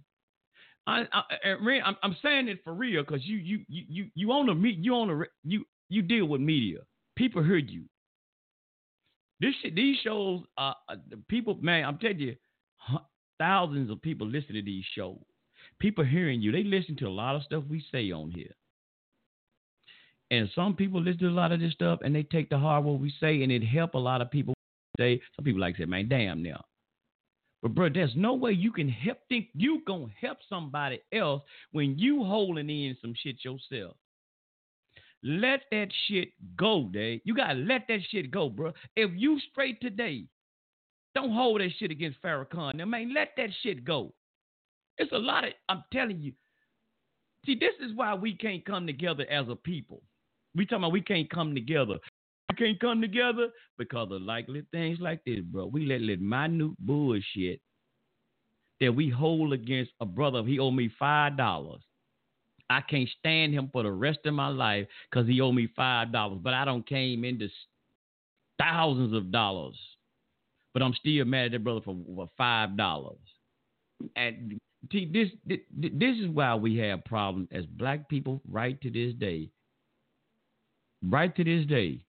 I, I, I'm saying it for real because you you you you you own a me you own a you you deal with media. People heard you. This shit, these shows, uh, uh, people, man, I'm telling you, thousands of people listen to these shows. People hearing you, they listen to a lot of stuff we say on here. And some people listen to a lot of this stuff and they take the hard what we say and it help a lot of people say. Some people like say, man, damn now. But bro, there's no way you can help think you gonna help somebody else when you holding in some shit yourself. Let that shit go, Dave. You gotta let that shit go, bro. If you straight today, don't hold that shit against Farrakhan. Now, man, let that shit go. It's a lot of I'm telling you. See, this is why we can't come together as a people. We talking about we can't come together. We can't come together because of likely things like this, bro. We let let minute bullshit that we hold against a brother. He owe me five dollars. I can't stand him for the rest of my life because he owe me five dollars. But I don't came into thousands of dollars. But I'm still mad at that brother for, for five dollars. And this this is why we have problems as black people right to this day right to this day.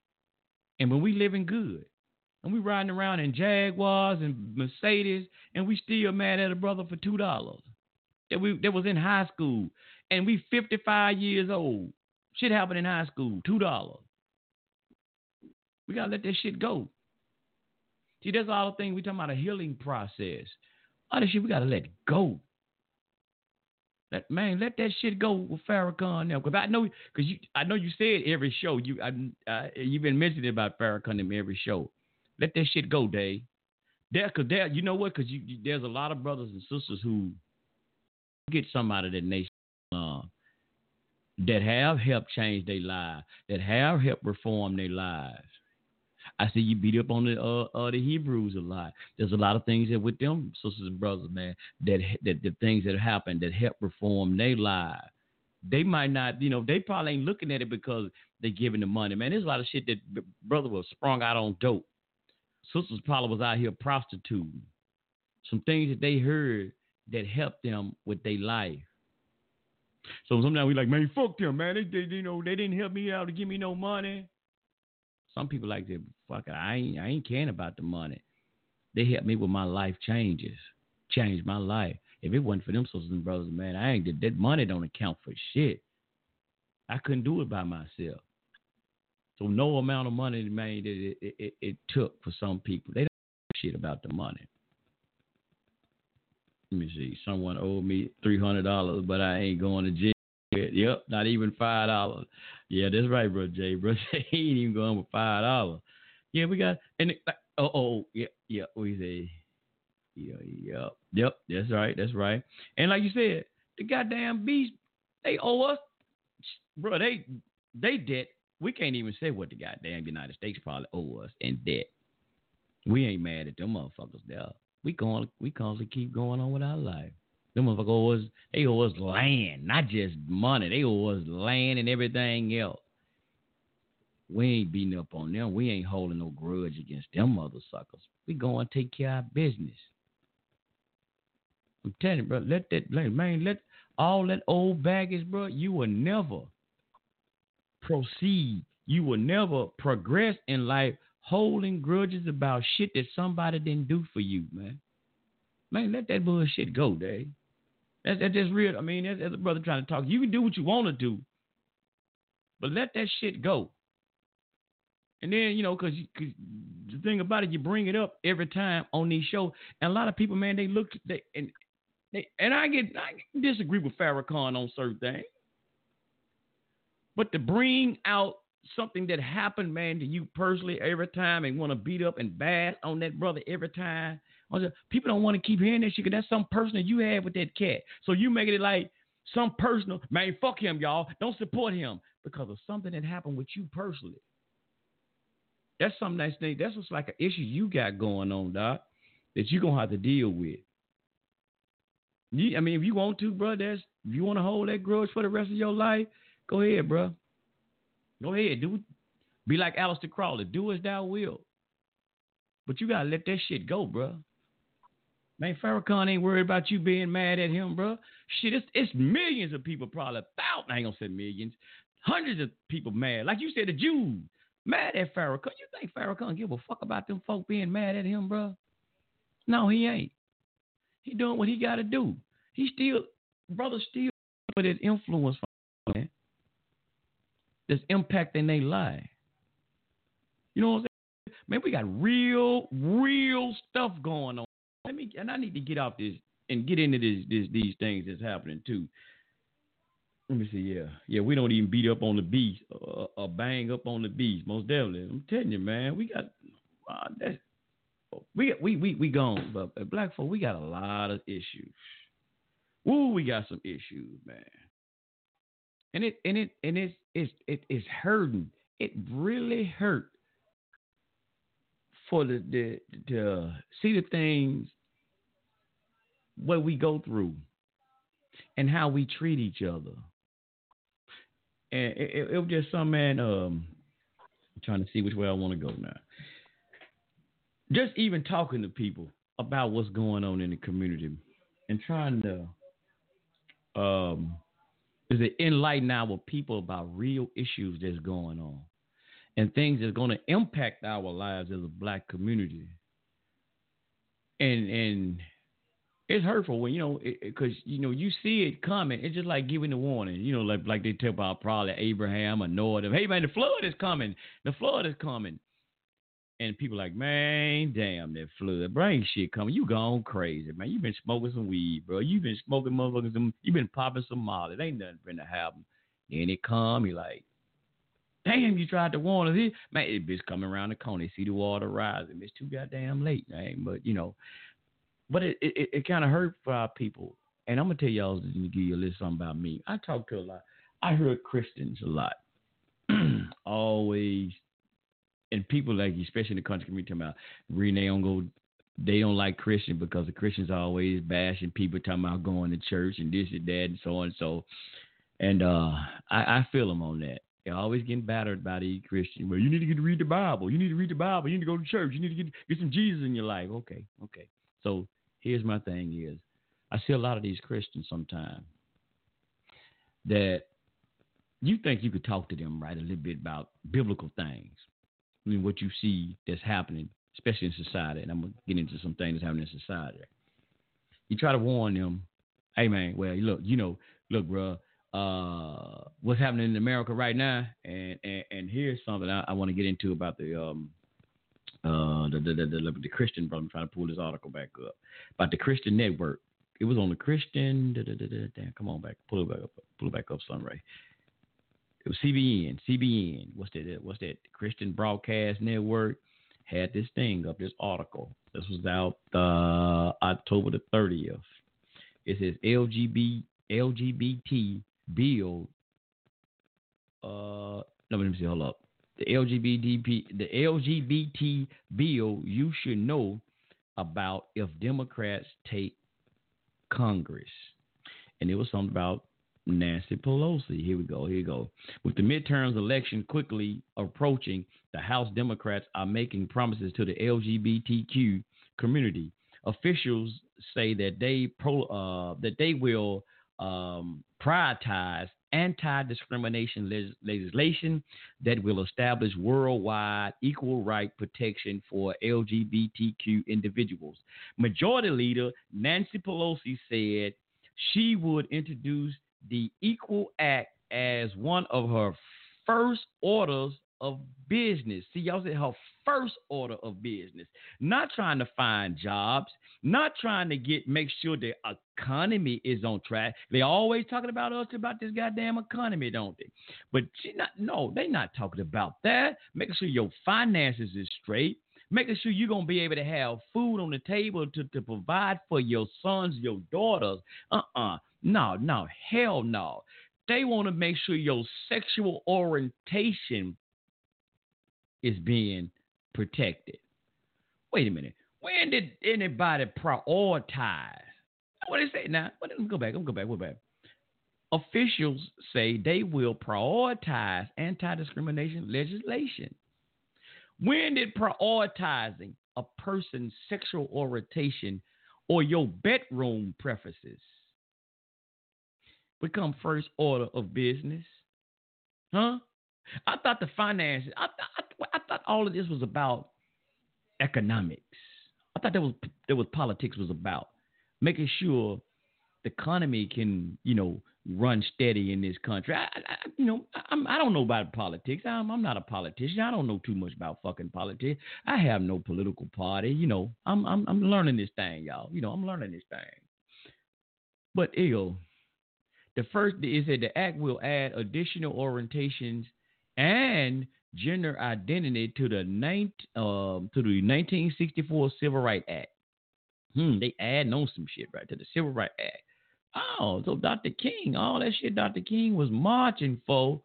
And when we living good, and we riding around in Jaguars and Mercedes, and we still mad at a brother for two dollars that we that was in high school, and we fifty five years old. Shit happened in high school, two dollars. We gotta let that shit go. See, that's all the thing we talking about a healing process. All that shit we gotta let go. Let, man, let that shit go with Farrakhan now, because I know, because you, I know you said every show you, I, you've been mentioning about Farrakhan in every show. Let that shit go, Dave. There, cause there, you know what? Because you, you, there's a lot of brothers and sisters who get some out of that nation uh, that have helped change their lives, that have helped reform their lives. I see you beat up on the uh, uh, the Hebrews a lot. There's a lot of things that with them sisters and brothers, man, that that the things that happen that help reform their lives. They might not, you know, they probably ain't looking at it because they giving the money, man. There's a lot of shit that brother was sprung out on dope. Sisters probably was out here prostituting. Some things that they heard that helped them with their life. So sometimes we like, man, fuck them, man. They, they, you know, they didn't help me out to give me no money. Some people like to fuck. I ain't, I ain't caring about the money. They helped me with my life changes, changed my life. If it wasn't for them sisters and brothers, man, I ain't that money don't account for shit. I couldn't do it by myself. So no amount of money, man, it, it, it, it took for some people. They don't shit about the money. Let me see. Someone owed me three hundred dollars, but I ain't going to jail. Yep, not even five dollars. Yeah, that's right, bro. Jay, bro. Jay ain't even going for five dollars. Yeah, we got and oh, oh oh yeah yeah we say yeah yep yep that's right that's right. And like you said, the goddamn beast they owe us, bro. They they debt. We can't even say what the goddamn United States probably owe us in debt. We ain't mad at them motherfuckers there. We going we constantly keep going on with our life. Them motherfuckers us they us land, not just money. They us land and everything else. We ain't beating up on them. We ain't holding no grudge against them mother suckers. We go and take care of business. I'm telling you, bro, let that man, let all that old baggage, bro, you will never proceed. You will never progress in life holding grudges about shit that somebody didn't do for you, man. Man, let that bullshit go, Dave. That's, that's just real. I mean, that's, that's a brother trying to talk. You can do what you want to do, but let that shit go. And then, you know, because the thing about it, you bring it up every time on these shows. And a lot of people, man, they look, they, and they, and I get, I disagree with Farrakhan on certain things. But to bring out something that happened, man, to you personally every time and want to beat up and bash on that brother every time. People don't want to keep hearing that shit because that's some personal you had with that cat. So you making it like some personal, man, fuck him, y'all. Don't support him because of something that happened with you personally. That's something that's that's what's like an issue you got going on, doc, that you're gonna have to deal with. You, I mean, if you want to, bro, that's if you want to hold that grudge for the rest of your life, go ahead, bro. Go ahead, do be like Aleister Crowley, do as thou will. But you gotta let that shit go, bro. Man, Farrakhan ain't worried about you being mad at him, bro. Shit, it's, it's millions of people, probably thousands. I ain't gonna say millions, hundreds of people mad. Like you said, the Jews mad at Farrakhan. You think Farrakhan give a fuck about them folk being mad at him, bro? No, he ain't. He doing what he got to do. He still, brother, still with his influence, man. That's impacting their life. You know what I'm saying? Man, we got real, real stuff going on. Me, and I need to get off this and get into this, this these things that's happening too. Let me see. Yeah, yeah. We don't even beat up on the beast or, or bang up on the beast. Most definitely. I'm telling you, man. We got uh. We we we we gone, but black folk, we got a lot of issues. Woo, we got some issues, man. And it and it and it's it's it, it's hurting. It really hurt for the the to see the things what we go through and how we treat each other and it, it, it was just some man. Um, I'm trying to see which way I want to go now. Just even talking to people about what's going on in the community and trying to um is it enlighten our people about real issues that's going on and things that's going to impact our lives as a black community and and it's hurtful when you know because you know you see it coming. It's just like giving the warning. You know, like like they tell about probably Abraham or Noah. Them, hey man, the flood is coming. The flood is coming. And people like, man, damn that flood, bring shit coming. You gone crazy, man. You been smoking some weed, bro. You been smoking motherfuckers. Some, you been popping some molly. It Ain't nothing finna happen. Then it come, you like, damn, you tried to warn us. Man, it coming around the corner. See the water rising. It's too goddamn late, man. But you know, but it it, it kind of hurt for our people. And I'm gonna tell y'all to give you a little something about me. I talk to a lot. I heard Christians a lot, always, and people like especially in the country community talking about they don't go, they don't like Christian because the Christians are always bashing people talking about going to church and this and that and so on and so. And uh, I, I feel them on that. They're always getting battered by the Christian. Well, you need to get to read the Bible. You need to read the Bible. You need to go to church. You need to get get some Jesus in your life. Okay, okay. So here's my thing is I see a lot of these Christians sometimes that you think you could talk to them, right, a little bit about biblical things. I mean, what you see that's happening, especially in society, and I'm gonna get into some things that's happening in society. You try to warn them, hey man, well look, you know, look, bro, uh, what's happening in America right now, and and, and here's something I, I want to get into about the um uh the the, the the Christian brother. I'm trying to pull this article back up about the Christian network. It was on the Christian. Da, da, da, damn, come on back, pull it back up, pull it back up, Sunray. It was CBN, CBN. What's that? What's that? Christian Broadcast Network had this thing up, this article. This was out uh, October the 30th. It says LGBT LGBT bill. Uh, no, let me see. Hold up. The LGBT the LGBT bill you should know about if Democrats take Congress, and it was something about Nancy Pelosi. Here we go. Here we go. With the midterms election quickly approaching, the House Democrats are making promises to the LGBTQ community. Officials say that they pro, uh, that they will um, prioritize anti-discrimination leg- legislation that will establish worldwide equal right protection for LGBTQ individuals. Majority Leader Nancy Pelosi said she would introduce the Equal Act as one of her first orders of business. See, y'all said her first order of business. Not trying to find jobs, not trying to get make sure the economy is on track. They always talking about us about this goddamn economy, don't they? But she not no, they not talking about that. Making sure your finances is straight. Making sure you're gonna be able to have food on the table to, to provide for your sons, your daughters. Uh-uh. No, no, hell no. They want to make sure your sexual orientation is being protected. Wait a minute. When did anybody prioritize? What did it say now? Let me go back. Let me go back. Go back. Officials say they will prioritize anti-discrimination legislation. When did prioritizing a person's sexual orientation or your bedroom preferences become first order of business? Huh? I thought the finances. I, I, I thought all of this was about economics. I thought that was that was politics was about making sure the economy can you know run steady in this country. I, I you know I'm, I don't know about politics. I'm, I'm not a politician. I don't know too much about fucking politics. I have no political party. You know I'm I'm I'm learning this thing, y'all. You know I'm learning this thing. But ew, the first is that the act will add additional orientations and gender identity to the, 19, um, to the 1964 Civil Rights Act. Hmm, they add on some shit right to the Civil Rights Act. Oh, so Dr. King, all that shit Dr. King was marching for.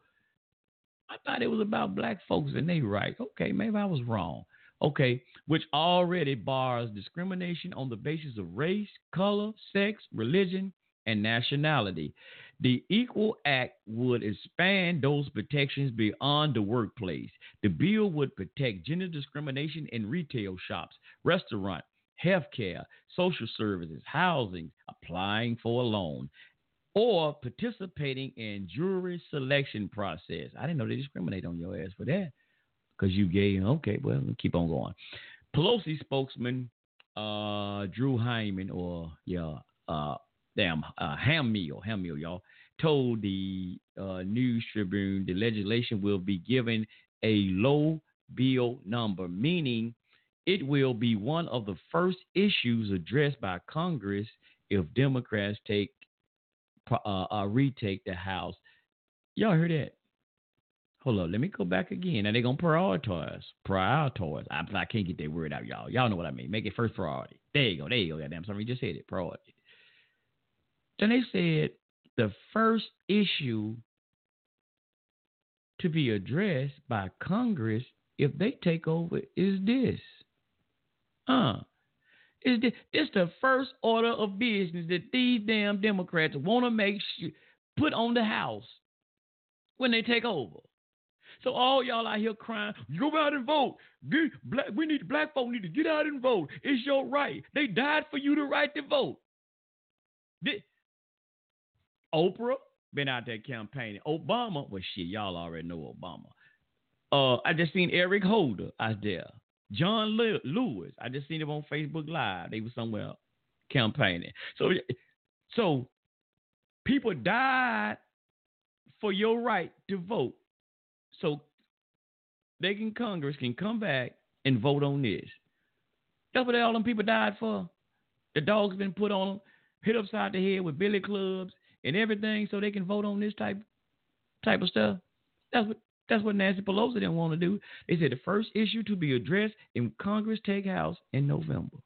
I thought it was about black folks and they right. Okay, maybe I was wrong. Okay, which already bars discrimination on the basis of race, color, sex, religion, and nationality. The Equal Act would expand those protections beyond the workplace. The bill would protect gender discrimination in retail shops, restaurants, healthcare, social services, housing, applying for a loan, or participating in jury selection process. I didn't know they discriminate on your ass for that because you gay. Okay, well, keep on going. Pelosi spokesman uh, Drew Hyman, or yeah, uh, damn uh, Hammill, Hammill, y'all, told the uh, News Tribune the legislation will be given a low bill number, meaning it will be one of the first issues addressed by Congress if Democrats take uh, uh, retake the House. Y'all hear that? Hold on, let me go back again. Now they're gonna prioritize, prioritize. I, I can't get that word out, y'all. Y'all know what I mean. Make it first priority. There you go. There you go. Goddamn, somebody just said it. Priority. Then they said the first issue to be addressed by Congress if they take over is this. Uh, is this, this the first order of business that these damn Democrats want to make sure put on the House when they take over? So all y'all out here crying, go out and vote. Get black, we need black folk need to get out and vote. It's your right. They died for you to right to vote. Did, Oprah been out there campaigning. Obama, well, shit, y'all already know Obama. Uh, I just seen Eric Holder out there. John Lewis, I just seen him on Facebook Live. They were somewhere campaigning. So, so people died for your right to vote. So they can Congress can come back and vote on this. That's what all them people died for. The dog's been put on them, hit upside the head with billy clubs and everything, so they can vote on this type type of stuff. That's what that's what Nancy Pelosi didn't want to do. They said the first issue to be addressed in Congress take house in November.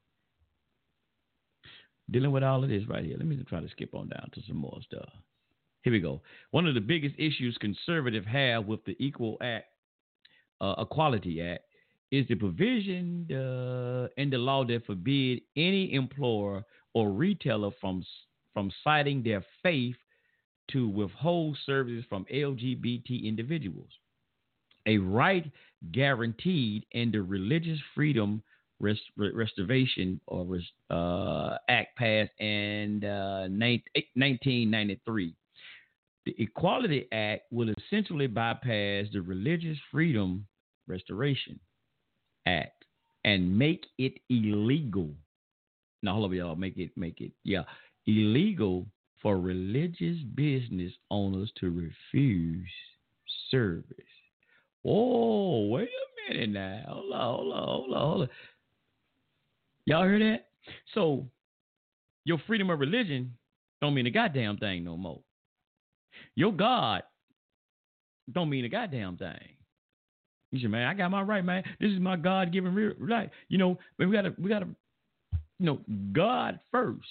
Dealing with all of this right here. Let me try to skip on down to some more stuff. Here we go. One of the biggest issues conservatives have with the Equal Act, uh, Equality Act, is the provision uh, in the law that forbid any employer or retailer from from citing their faith to withhold services from LGBT individuals. A right guaranteed in the Religious Freedom Rest- Restoration or uh, Act passed in uh, 1993. The Equality Act will essentially bypass the Religious Freedom Restoration Act and make it illegal. Now, hold up, y'all. Make it, make it, yeah, illegal for religious business owners to refuse service. Oh, wait a minute now. Hold on, hold on, hold on, hold on. Y'all hear that? So, your freedom of religion don't mean a goddamn thing no more. Your God don't mean a goddamn thing. You said, man, I got my right, man. This is my God given right. You know, but we gotta we gotta you know, God first.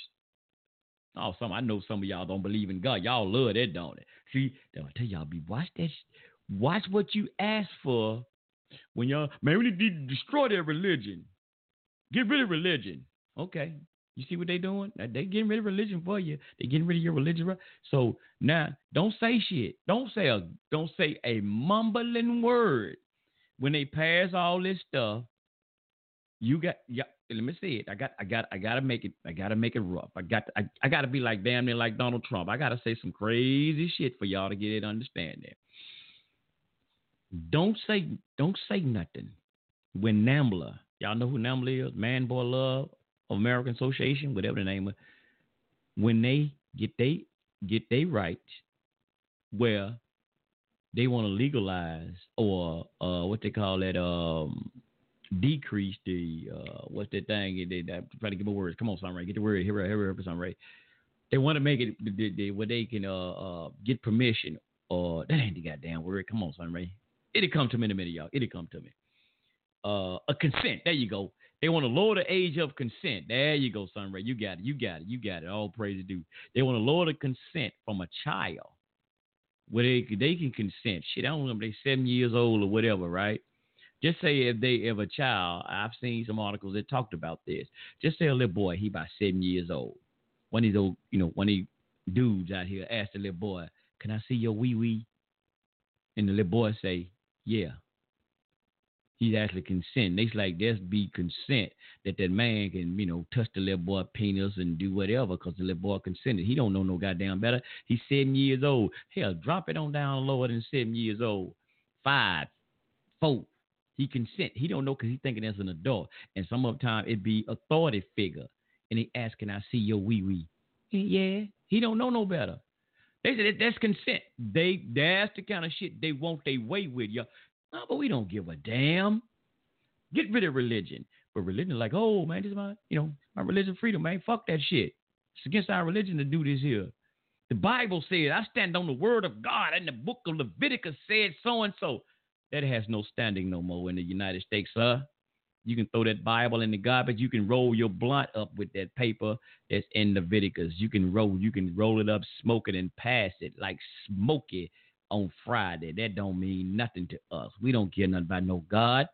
Oh, some I know some of y'all don't believe in God. Y'all love that, don't it? See, I tell y'all, be watch that. Watch what you ask for when y'all man. We need to destroy their religion. Get rid of religion. Okay, you see what they doing? They getting rid of religion for you. They getting rid of your religion. So now, don't say shit. Don't say a don't say a mumbling word when they pass all this stuff. You got yeah. Let me see it. I got I got I gotta make it. I gotta make it rough. I got I, I gotta be like damn near like Donald Trump. I gotta say some crazy shit for y'all to get it understand that. Don't say don't say nothing when NAMBLA. Y'all know who NAMBLA is? Man Boy Love American Association, whatever the name of, when they get they get they rights where they want to legalize or uh, what they call that um, decrease the uh, what's that thing they, they try to give a word. Come on, Sunray, get the word here, here, here, Sunray. They want to make it the, the, where they can uh, uh, get permission or that ain't the goddamn word. Come on, Sunray. It'll come to me in a minute, y'all. It'll come to me. Uh, a consent. There you go. They want to lower the age of consent. There you go, Sunray. You got it. You got it. You got it. All praise to do. They want to lower the consent from a child where they they can consent. Shit, I don't know if they're seven years old or whatever, right? Just say if they if a child, I've seen some articles that talked about this. Just say a little boy, he about seven years old. One of these old, you know, one of these dudes out here asked the little boy, "Can I see your wee wee?" And the little boy say, "Yeah." he's actually consent. They like there's be consent that that man can, you know, touch the little boy penis and do whatever because the little boy consented. He don't know no goddamn better. He's seven years old. Hell, drop it on down lower than seven years old. Five, four. He consent. He don't know because he's thinking as an adult. And some of the time it be authority figure. And he ask, can I see your wee wee? Yeah. He don't know no better. They said that's consent. They that's the kind of shit they want their way with you. No, but we don't give a damn. Get rid of religion. But religion, like, oh man, this is my, you know, my religion freedom, man. Fuck that shit. It's against our religion to do this here. The Bible says, I stand on the word of God, and the book of Leviticus said so and so. That has no standing no more in the United States, sir. You can throw that Bible in the garbage. You can roll your blunt up with that paper that's in Leviticus. You can roll, you can roll it up, smoke it, and pass it like smoky on Friday. That don't mean nothing to us. We don't care nothing about no God.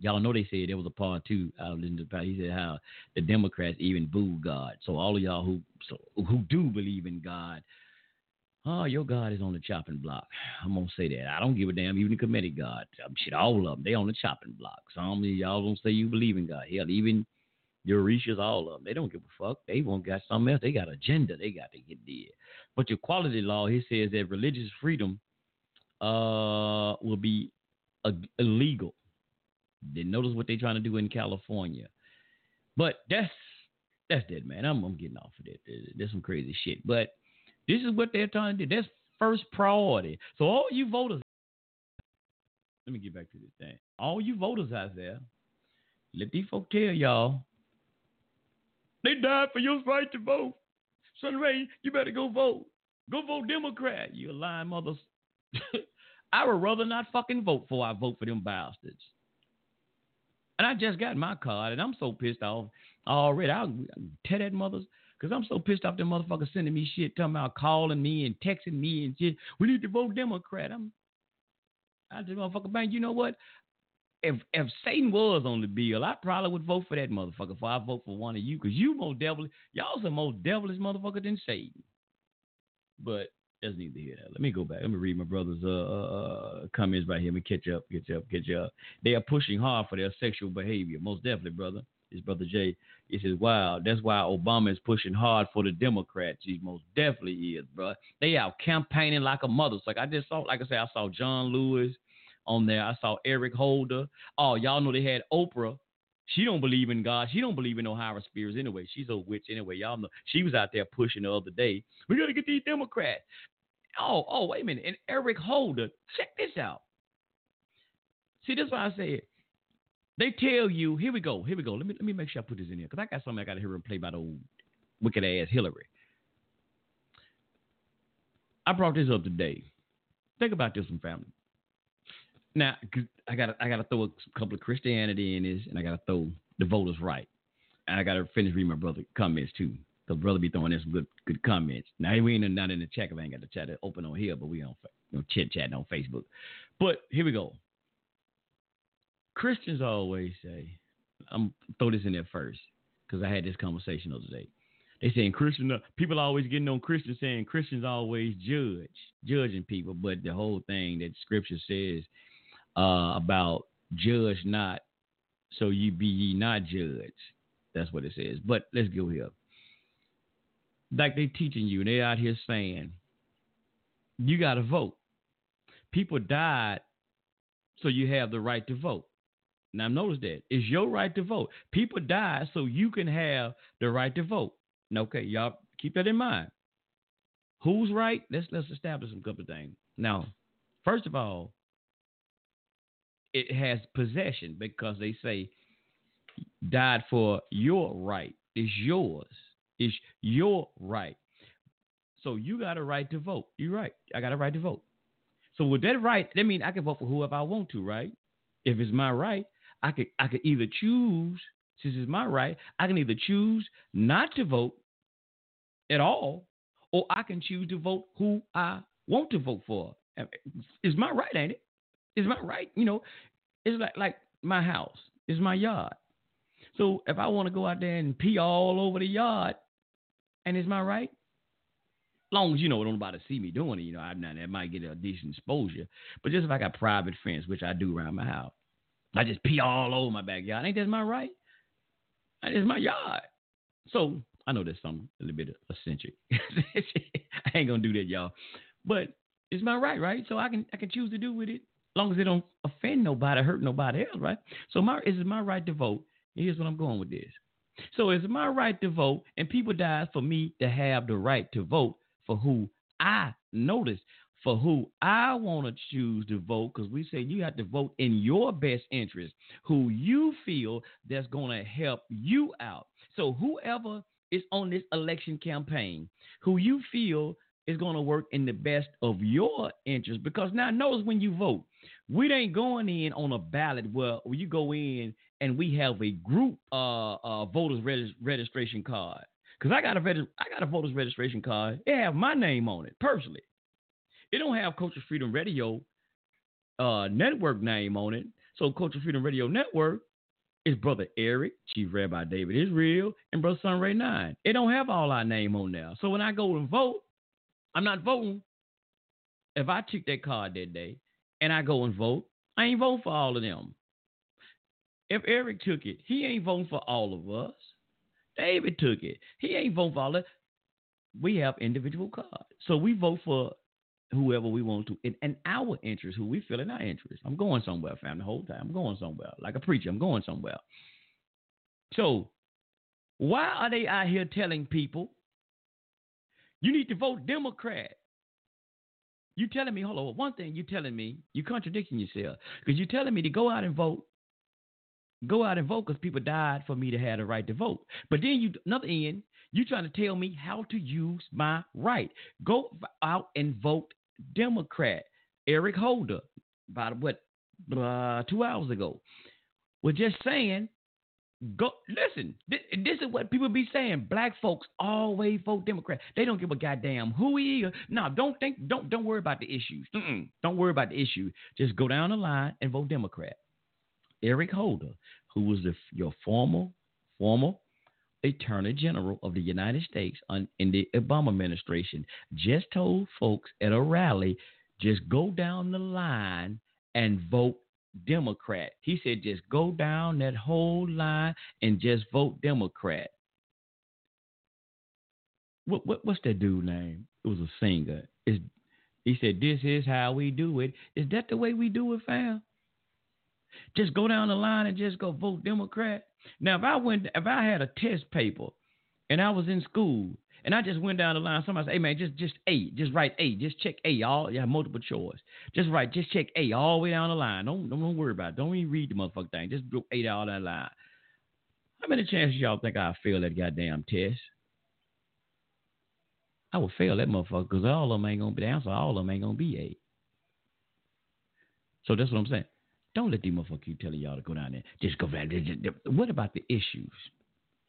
Y'all know they said there was a part two out in the he said how the Democrats even boo God. So all of y'all who so, who do believe in God, oh, your God is on the chopping block. I'm gonna say that. I don't give a damn. Even the committee God, shit, all of them, they on the chopping block. Some of y'all don't say you believe in God. Hell, even Eurasias, all of them. They don't give a fuck. They won't got something else. They got agenda. They got to get there. But your quality law, he says that religious freedom uh, will be illegal. Then notice what they're trying to do in California. But that's that's dead, man. I'm, I'm getting off of that. There's some crazy shit. But this is what they're trying to do. That's first priority. So all you voters, let me get back to this thing. All you voters out there, let these folk tell y'all, they died for your right to vote. Sunray, you better go vote. Go vote Democrat. You lying mothers. I would rather not fucking vote for I vote for them bastards. And I just got my card, and I'm so pissed off already. I'll, I'll that mothers because I'm so pissed off them motherfuckers sending me shit, talking about calling me and texting me and shit. We need to vote Democrat. I'm, I just motherfucker bang. You know what? If if Satan was on the bill, I probably would vote for that motherfucker. If I vote for one of you, because you more devilish, y'all some more devilish motherfucker than Satan. But that's neither that. Let me go back. Let me read my brother's uh, uh, comments right here. Let me catch up, catch up, catch up. They are pushing hard for their sexual behavior. Most definitely, brother. His brother Jay. He says, "Wow, that's why Obama is pushing hard for the Democrats. He most definitely is, bro. They out campaigning like a mother. Like I just saw, like I said, I saw John Lewis on there. I saw Eric Holder. Oh, y'all know they had Oprah. She don't believe in God. She don't believe in no higher spirits anyway. She's a witch anyway. Y'all know she was out there pushing the other day. We gotta get these Democrats. Oh, oh, wait a minute. And Eric Holder, check this out. See, this is why I say They tell you, here we go, here we go. Let me let me make sure I put this in here because I got something I got to hear him play by the old wicked ass Hillary. I brought this up today. Think about this one, family. Now, I got I got to throw a couple of Christianity in this, and I got to throw the voters right, and I got to finish reading my brother comments too. The brother be throwing in some good good comments. Now we ain't not in the chat. I ain't got the chat open on here, but we on you know, chit chatting on Facebook. But here we go. Christians always say, I'm throw this in there first because I had this conversation the other day. They saying Christian people always getting on Christians saying Christians always judge, judging people, but the whole thing that Scripture says uh, about judge not, so you be ye not judged. That's what it says. But let's go here like they teaching you, and they out here saying, you got to vote. People died, so you have the right to vote. Now notice that it's your right to vote. People died, so you can have the right to vote. Okay, y'all keep that in mind. Who's right? Let's let's establish some couple things. Now, first of all, it has possession because they say died for your right. It's yours. It's your right. So you got a right to vote. You're right. I got a right to vote. So with that right, that means I can vote for whoever I want to, right? If it's my right, I could I could either choose, since it's my right, I can either choose not to vote at all, or I can choose to vote who I want to vote for. It's my right, ain't it? It's my right. You know, it's like like my house. It's my yard. So if I want to go out there and pee all over the yard, and is my right? Long as you know don't nobody see me doing it, you know, I'm not that might get a decent exposure. But just if I got private fence, which I do around my house, I just pee all over my backyard. Ain't that my right? That is my yard. So I know that's something a little bit eccentric. I ain't gonna do that, y'all. But it's my right, right? So I can I can choose to do with it, as long as it don't offend nobody, hurt nobody else, right? So my is my right to vote. Here's what I'm going with this. So it's my right to vote, and people died for me to have the right to vote for who I notice, for who I want to choose to vote, because we say you have to vote in your best interest, who you feel that's going to help you out. So whoever is on this election campaign, who you feel is going to work in the best of your interest, because now notice when you vote, we ain't going in on a ballot where you go in and we have a group uh, uh voters regis- registration card. Cause I got a I got a voters registration card. It have my name on it personally. It don't have Culture Freedom Radio uh, network name on it. So Culture Freedom Radio Network is Brother Eric, Chief Rabbi David Israel, and Brother Sunray Nine. It don't have all our name on there. So when I go and vote, I'm not voting. If I took that card that day and I go and vote, I ain't voting for all of them. If Eric took it, he ain't voting for all of us. David took it. He ain't voting for all that. We have individual cards. So we vote for whoever we want to in, in our interest, who we feel in our interest. I'm going somewhere, fam, the whole time. I'm going somewhere. Like a preacher, I'm going somewhere. So why are they out here telling people you need to vote Democrat? You telling me, hold on, one thing you telling me, you contradicting yourself. Because you're telling me to go out and vote. Go out and vote because people died for me to have the right to vote. But then you another end, you trying to tell me how to use my right. Go out and vote Democrat. Eric Holder, about what uh, two hours ago, was just saying Go listen. This, this, is what people be saying. Black folks always vote Democrat. They don't give a goddamn who he is. No, don't think. Don't don't worry about the issues. Mm-mm. Don't worry about the issue. Just go down the line and vote Democrat. Eric Holder, who was the, your former former Attorney General of the United States on, in the Obama administration, just told folks at a rally, just go down the line and vote Democrat. He said, just go down that whole line and just vote Democrat. What, what what's that dude name? It was a singer. Is he said, This is how we do it. Is that the way we do it, fam? Just go down the line and just go vote Democrat. Now, if I went, if I had a test paper and I was in school and I just went down the line. Somebody said, "Hey man, just just A, just write A, just check A. All have multiple choice. Just write, just check A all the way down the line. Don't don't, don't worry about it. Don't even read the motherfucking thing. Just go A all that line. How many chances y'all think I fail that goddamn test? I would fail that motherfucker because all of them ain't gonna be the answer. All of them ain't gonna be A. So that's what I'm saying. Don't let these motherfuckers keep telling y'all to go down there. Just go there. What about the issues?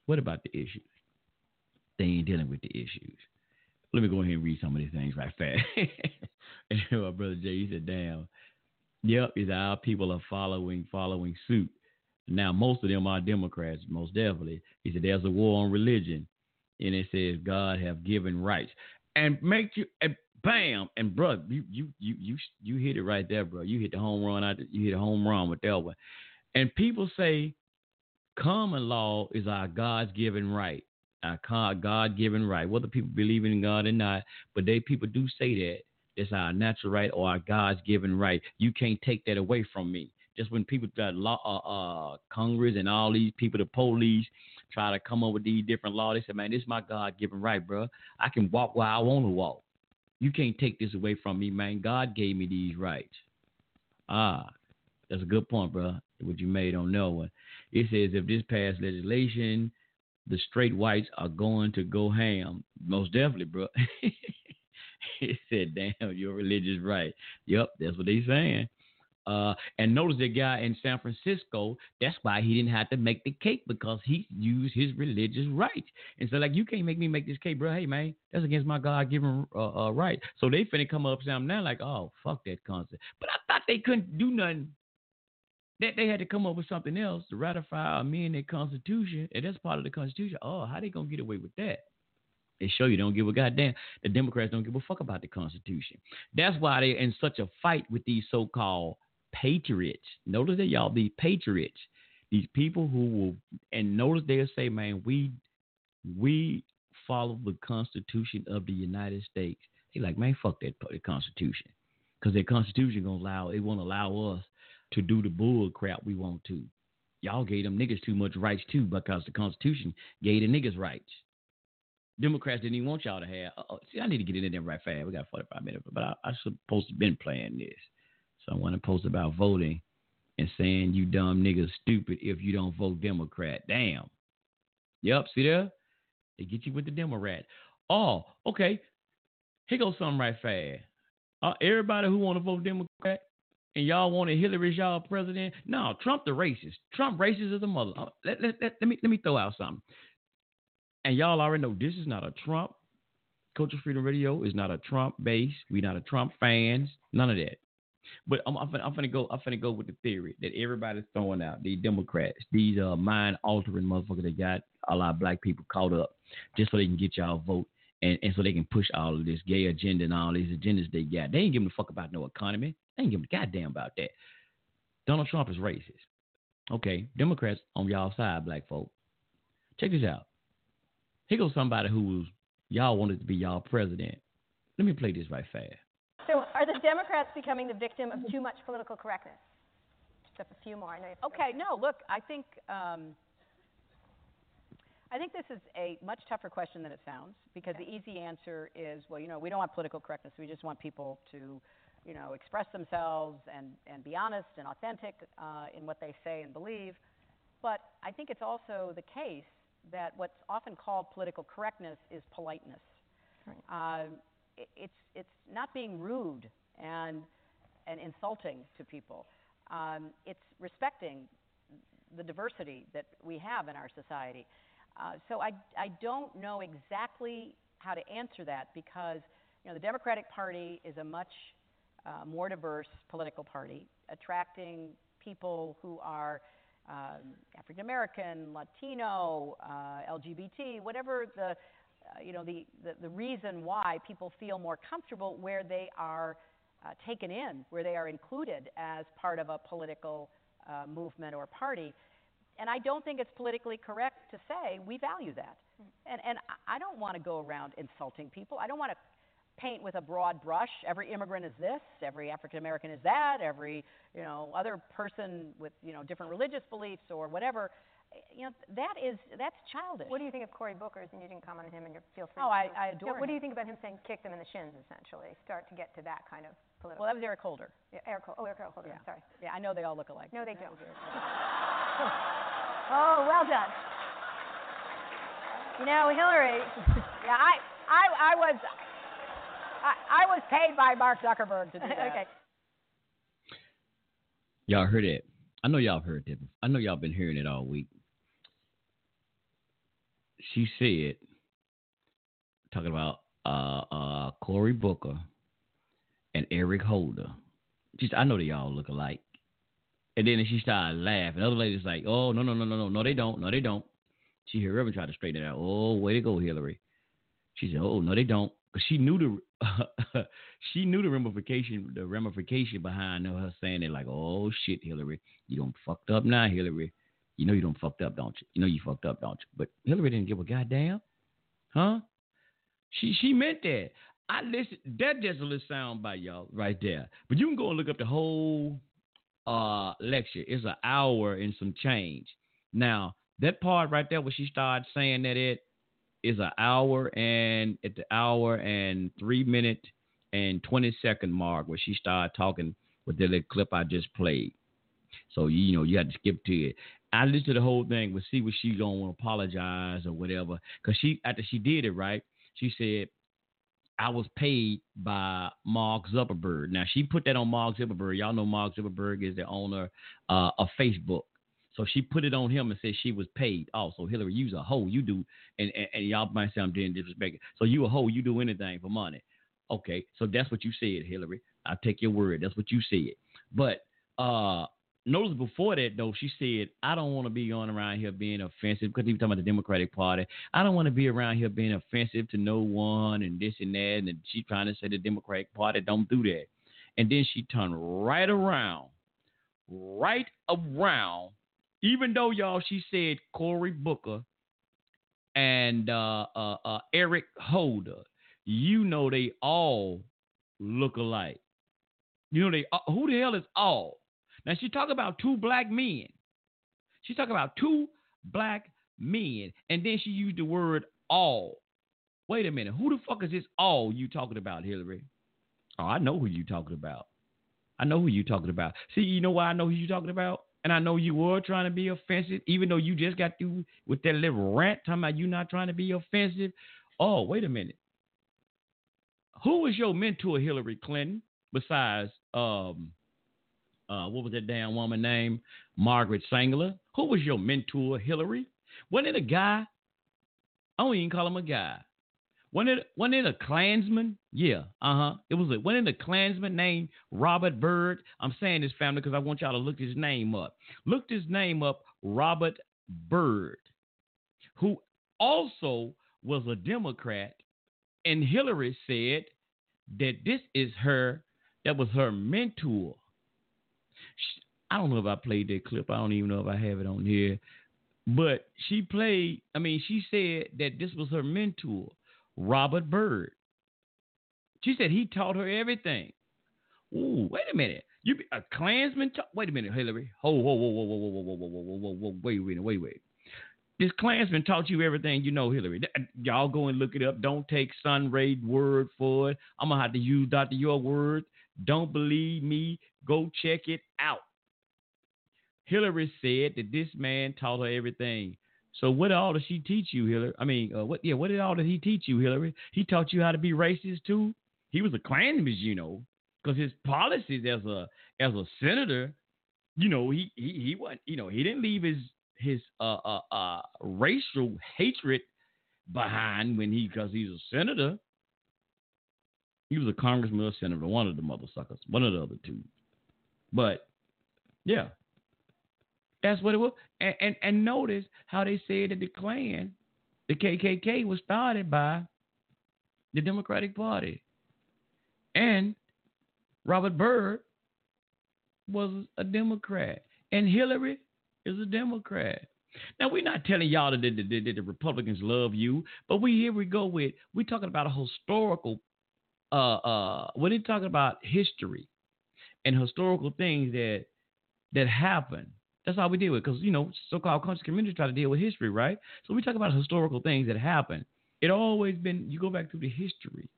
What about the issues? they ain't dealing with the issues. Let me go ahead and read some of these things right fast. and my brother Jay, he said, damn. Yep, is our people are following following suit. Now most of them are Democrats, most definitely. He said there's a war on religion. And it says God have given rights. And make you and bam and bro, you you you you you hit it right there, bro. You hit the home run out you hit a home run with that one. And people say common law is our God's given right our God given right, whether people believe in God or not, but they people do say that it's our natural right or our God's given right. You can't take that away from me. Just when people got law, uh, uh, Congress and all these people, the police, try to come up with these different laws, they say, man, this is my God given right, bro. I can walk where I want to walk. You can't take this away from me, man. God gave me these rights. Ah, that's a good point, bro. What you made on that one. It says if this passed legislation the straight whites are going to go ham. Most definitely, bro. he said, damn, your religious right. Yep, that's what they saying. Uh, and notice the guy in San Francisco, that's why he didn't have to make the cake because he used his religious right. And so, like, you can't make me make this cake, bro. Hey, man, that's against my God given uh, uh, right. So they finna come up something now, like, oh, fuck that concept. But I thought they couldn't do nothing that they had to come up with something else to ratify or amend their constitution, and that's part of the constitution. Oh, how they gonna get away with that? They show you don't give a goddamn. The Democrats don't give a fuck about the Constitution. That's why they're in such a fight with these so-called patriots. Notice that y'all, these patriots, these people who will, and notice they'll say, "Man, we we follow the Constitution of the United States." They like, man, fuck that Constitution, because their Constitution gonna allow it won't allow us to do the bull crap we want to. Y'all gave them niggas too much rights too because the Constitution gave the niggas rights. Democrats didn't even want y'all to have. Uh, see, I need to get in there right fast. We got 45 minutes, but I, I supposed to been playing this. So I want to post about voting and saying you dumb niggas stupid if you don't vote Democrat. Damn. Yep, see there? They get you with the Democrat. Oh, okay. Here goes something right fast. Uh, everybody who want to vote Democrat, and y'all wanted Hillary y'all president. No, Trump the racist. Trump racist as a mother. Uh, let, let, let, let, me let me throw out something. And y'all already know this is not a Trump. Culture Freedom Radio is not a Trump base. We not a Trump fans. None of that. But I'm, I'm, I'm gonna go. I'm gonna go with the theory that everybody's throwing out. The Democrats, these uh, mind altering motherfuckers that got a lot of black people caught up, just so they can get y'all vote and, and so they can push all of this gay agenda and all these agendas they got. They ain't giving a fuck about no economy. They ain't giving a goddamn about that. Donald Trump is racist. Okay, Democrats on y'all side, black folk. Check this out. Here goes somebody who y'all wanted to be y'all president. Let me play this right fast. So, are the Democrats becoming the victim of too much political correctness? Just a few more. I know. you- Okay, no, look, I think um, I think this is a much tougher question than it sounds because the easy answer is, well, you know, we don't want political correctness. We just want people to, you know, express themselves and, and be honest and authentic uh, in what they say and believe. But I think it's also the case that what's often called political correctness is politeness. Uh, it, it's, it's not being rude and, and insulting to people. Um, it's respecting the diversity that we have in our society. Uh, so I, I don't know exactly how to answer that because you know, the Democratic Party is a much uh, more diverse political party, attracting people who are um, African American, Latino, uh, LGBT, whatever the, you know, the, the, the reason why people feel more comfortable where they are uh, taken in, where they are included as part of a political uh, movement or party. And I don't think it's politically correct to say we value that. And, and I- I don't want to go around insulting people. I don't want to paint with a broad brush. Every immigrant is this. Every African American is that. Every you know other person with you know different religious beliefs or whatever. You know that is that's childish. What do you think of Cory Booker's? And you didn't comment on him, and you feel free. Oh, I- to. I Yeah, adore What do you think about him saying kick them in the shins, essentially? Start to get to that kind of political. Well, that was Eric Holder. yeah, Eric, Holder. oh, Eric Holder. Yeah. Sorry. Yeah, I know they all look alike. No, they That don't. was Eric Holder. Oh, well done. You know, Hillary. yeah, I, I, I was, I, I was paid by Mark Zuckerberg to do that. okay. Y'all heard it. I know y'all heard it. I know y'all been hearing it all week. She said, talking about uh, uh, Cory Booker and Eric Holder. Just I know they all look alike. And then she started laughing. The other lady's like, "Oh no no no no no no they don't no they don't." She heard Reverend try to straighten it out. Oh way to go Hillary. She said, "Oh no they don't," because she knew the she knew the ramification the ramification behind her saying it like, "Oh shit, Hillary, you don't fucked up now, Hillary. You know you don't fucked up, don't you? You know you fucked up, don't you?" But Hillary didn't give a goddamn, huh? She she meant that. I listen. That just a little sound by y'all right there. But you can go and look up the whole uh lecture. It's an hour and some change. Now that part right there where she started saying that it is an hour and at the hour and three minute and twenty second mark where she started talking with the little clip I just played. So you know you had to skip to it. I listened to the whole thing, but see what she gonna apologize or whatever. Cause she after she did it right, she said I was paid by Mark Zuckerberg. Now she put that on Mark Zuckerberg. Y'all know Mark Zuckerberg is the owner uh, of Facebook. So she put it on him and said she was paid. Also, Hillary, you's a hoe. You do, and, and, and y'all might say I'm doing disrespect. So you a hoe. You do anything for money. Okay, so that's what you said, Hillary. I take your word. That's what you said. But uh, notice before that though, she said I don't want to be going around here being offensive because he was talking about the Democratic Party. I don't want to be around here being offensive to no one and this and that. And she trying to say the Democratic Party don't do that. And then she turned right around, right around. Even though y'all, she said Cory Booker and uh, uh, uh, Eric Holder. You know they all look alike. You know they uh, who the hell is all? Now she talk about two black men. She talk about two black men, and then she used the word all. Wait a minute, who the fuck is this all you talking about, Hillary? Oh, I know who you talking about. I know who you talking about. See, you know why I know who you talking about? And I know you were trying to be offensive, even though you just got through with that little rant talking about you not trying to be offensive. Oh, wait a minute. Who was your mentor, Hillary Clinton, besides um uh what was that damn woman name? Margaret Sanger. Who was your mentor, Hillary? Wasn't it a guy? I don't even call him a guy. Wasn't it, wasn't it a Klansman? Yeah, uh huh. It was a wasn't it a Klansman named Robert Byrd? I'm saying this family because I want y'all to look his name up. Look his name up, Robert Byrd, who also was a Democrat, and Hillary said that this is her, that was her mentor. I don't know if I played that clip. I don't even know if I have it on here. But she played, I mean, she said that this was her mentor, Robert Byrd. She said he taught her everything. Ooh, wait a minute. You be a Klansman? Ta- wait a minute, Hillary. Whoa, whoa, whoa, whoa, whoa, whoa, whoa, whoa, whoa, whoa, whoa, wait, wait, wait, wait. This Klansman taught you everything you know, Hillary. Uh, y'all go and look it up. Don't take Sunray's word for it. I'm gonna have to use Dr. Your word. Don't believe me. Go check it out. Hillary said that this man taught her everything. So what all did she teach you, Hillary? I mean, uh, what? Yeah, what did all did he teach you, Hillary? He taught you how to be racist too. He was a Klansman, you know, because his policies as a as a senator, you know, he he he wasn't, you know, he didn't leave his his uh uh, uh racial hatred behind when he because he's a senator. He was a congressman or senator, one of the mother suckers, one of the other two. But yeah, that's what it was. And, and, and notice how they said that the Klan, the KKK, was started by the Democratic Party. And Robert Byrd was a Democrat. And Hillary is a Democrat. Now we're not telling y'all that the, the, the, the Republicans love you, but we here we go with we're talking about a historical uh uh when they talking about history and historical things that that happened that's how we deal with because, you know, so called conscious communities try to deal with history, right? So we talk about historical things that happen. It always been, you go back through the history.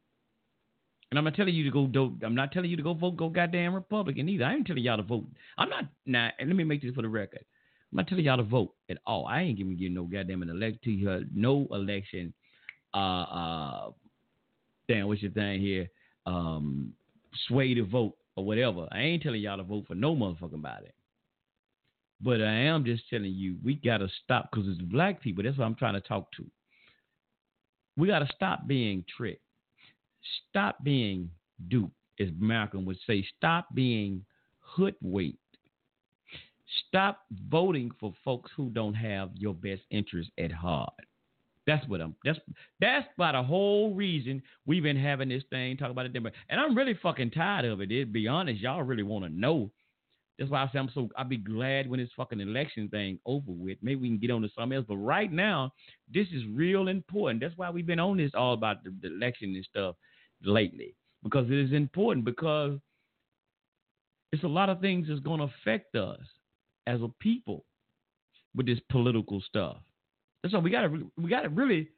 And I'm not telling you to go, do, I'm not telling you to go vote, go goddamn Republican either. I ain't telling y'all to vote. I'm not, now, and let me make this for the record. I'm not telling y'all to vote at all. I ain't giving you no goddamn election, uh, no election, uh, uh, damn, what's your thing here? Um, sway to vote or whatever. I ain't telling y'all to vote for no motherfucking body. But I am just telling you, we got to stop because it's black people. That's what I'm trying to talk to. We got to stop being tricked. Stop being duped, as Malcolm would say. Stop being hoodwinked. Stop voting for folks who don't have your best interest at heart. That's what I'm. That's that's about the whole reason we've been having this thing talk about it. And I'm really fucking tired of it. To be honest, y'all really want to know that's why I say I'm so I'll be glad when this fucking election thing over with. Maybe we can get on to something else. But right now, this is real important. That's why we've been on this all about the, the election and stuff lately. Because it is important because it's a lot of things that's gonna affect us as a people with this political stuff. That's why we gotta we gotta really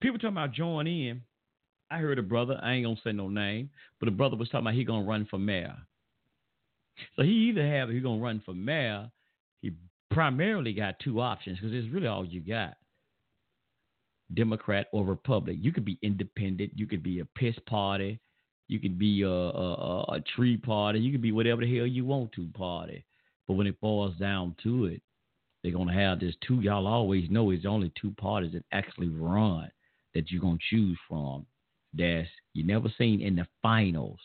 people talking about join in. I heard a brother, I ain't gonna say no name, but a brother was talking about he gonna run for mayor. So he either have, he to run for mayor, he primarily got two options because it's really all you got Democrat or Republican. You could be independent, you could be a piss party, you could be a, a, a tree party, you could be whatever the hell you want to party. But when it boils down to it, they're going to have this two. Y'all always know it's only two parties that actually run that you're going to choose from. That's you never seen in the finals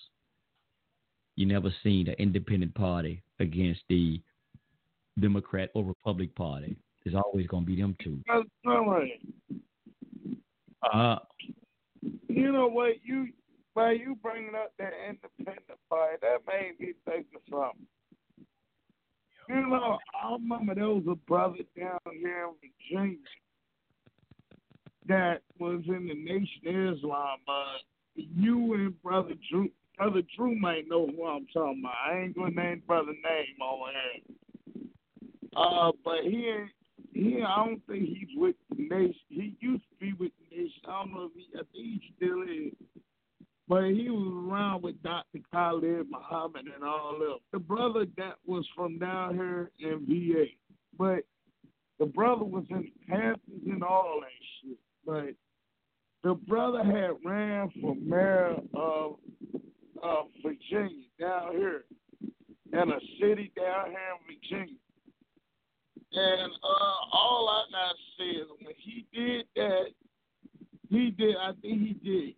you never seen an independent party against the Democrat or Republic Party. There's always going to be them two. That's right. Uh, you know what? You by you bringing up that independent party, that made me think of something. You know, I remember there was a brother down here in Virginia that was in the Nation of Islam. Uh, you and Brother Drew, Brother Drew might know who I'm talking about. I ain't gonna name brother name on here. Uh, but he. He, I don't think he's with the nation. He used to be with the nation. I don't know if he. I think he still is. But he was around with Dr. Khallid Muhammad and all them. The brother that was from down here in VA. But the brother was in Panthers and all that shit. But the brother had ran for mayor of of Virginia down here in a city down here in Virginia. And uh, all I got to say is when he did that, he did, I think he did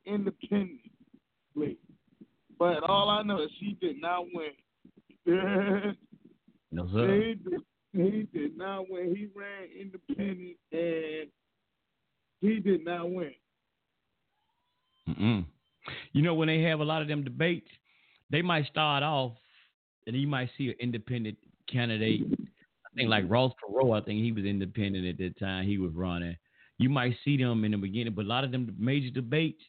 But all I know is he did not win. no, sir. He did, he did not win. He ran independent and he did not win. Mm-mm. You know, when they have a lot of them debates, they might start off and you might see an independent candidate I think like Ross Perot, I think he was independent at that time. He was running. You might see them in the beginning, but a lot of them major debates,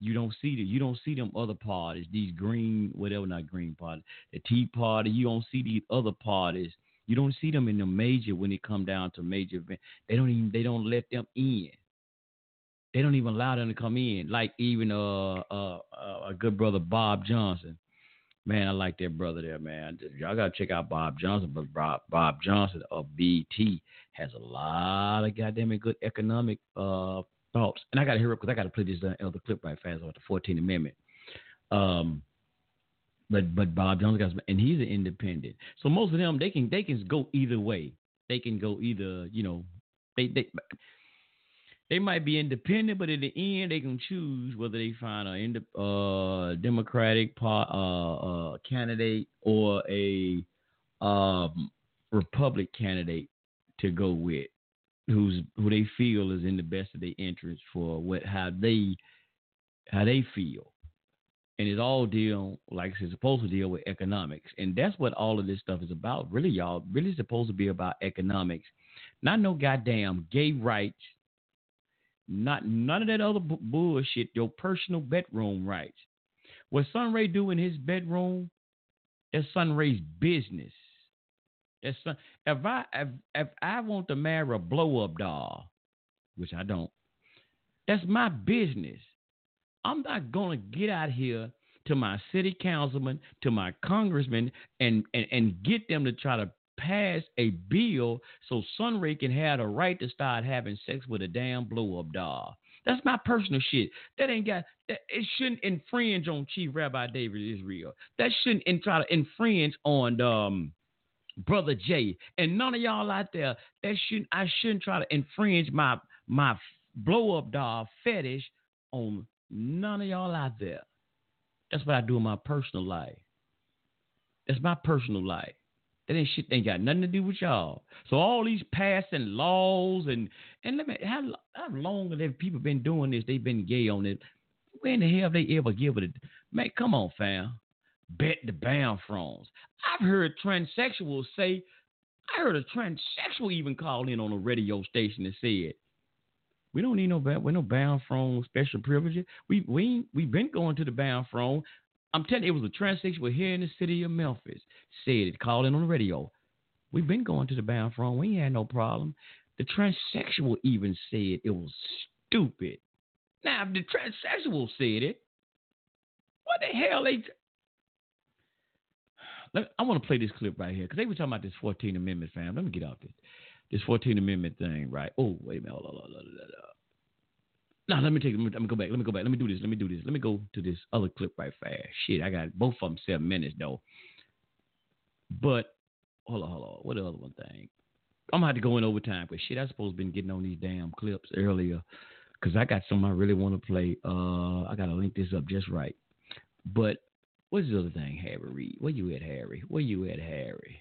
you don't see them. You don't see them other parties, these green, whatever, not green party, the Tea Party. You don't see these other parties. You don't see them in the major when it come down to major event. They don't even they don't let them in. They don't even allow them to come in. Like even uh uh, uh a good brother Bob Johnson. Man, I like that brother there, man. Y'all gotta check out Bob Johnson. But Bob, Bob Johnson of BET has a lot of goddamn good economic uh, thoughts. And I gotta hear it because I gotta play this other clip right fast about the Fourteenth Amendment. Um, but but Bob Johnson got some, and he's an independent. So most of them they can they can go either way. They can go either you know they they they might be independent, but in the end, they can choose whether they find a uh, Democratic uh, uh, candidate or a um, Republic candidate to go with, who's who they feel is in the best of their interest for what how they how they feel, and it's all deal like it's supposed to deal with economics, and that's what all of this stuff is about. Really, y'all, really supposed to be about economics, not no goddamn gay rights not none of that other bu- bullshit. Your personal bedroom rights. What Sunray do in his bedroom, that's Sunray's business. Sun, if I if, if I want to marry a blow up doll, which I don't, that's my business. I'm not gonna get out here to my city councilman, to my congressman, and, and and get them to try to pass a bill so Sunray can have the right to start having sex with a damn blow up doll. That's my personal shit. That ain't got that. It shouldn't infringe on Chief Rabbi David Israel. That shouldn't in, try to infringe on um brother Jay and none of y'all out there. That shouldn't. I shouldn't try to infringe my my blow up doll fetish on none of y'all out there. That's what I do in my personal life. That's my personal life. That ain't shit ain't got nothing to do with y'all. So all these passing laws and and let me how how long have people been doing this? They've been gay on it. When the hell have they ever give it? A, man, come on, fam. Bet the bound froms. I've heard transsexuals say. I heard a transsexual even call in on a radio station and said, "We don't need no we no bound from special privileges. We we we've been going to the bound from I'm telling you, it was a transsexual here in the city of Memphis. Said it, called in on the radio. We've been going to the bound front. We ain't had no problem. The transsexual even said it was stupid. Now, if the transsexual said it, what the hell they? I want to play this clip right here because they were talking about this 14th Amendment, fam. Let me get off this this 14th Amendment thing, right? Oh, wait a minute. Hold on, hold on, hold on, no, let me take. Let me, let me go back. Let me go back. Let me do this. Let me do this. Let me go to this other clip right fast. Shit, I got both of them seven minutes though. But hold on, hold on. What the other one thing? I'm gonna have to go in overtime. because shit, I supposed been getting on these damn clips earlier because I got some I really want to play. Uh, I gotta link this up just right. But what's the other thing, Harry Reid? Where you at, Harry? Where you at, Harry?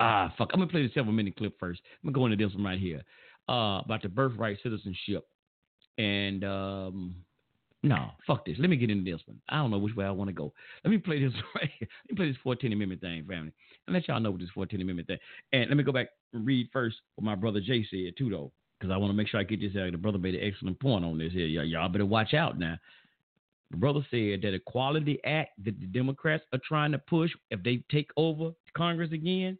Ah, fuck. I'm gonna play the seven minute clip first. I'm gonna go into this one right here. Uh, about the birthright citizenship and um, no, fuck this. Let me get into this one. I don't know which way I want to go. Let me play this right here. Let me play this 14th Amendment thing, family. And let y'all know what this 14th Amendment thing. And let me go back and read first what my brother Jay said, too, though, because I want to make sure I get this out. The brother made an excellent point on this here. Y'all better watch out now. The brother said that Equality Act that the Democrats are trying to push, if they take over Congress again,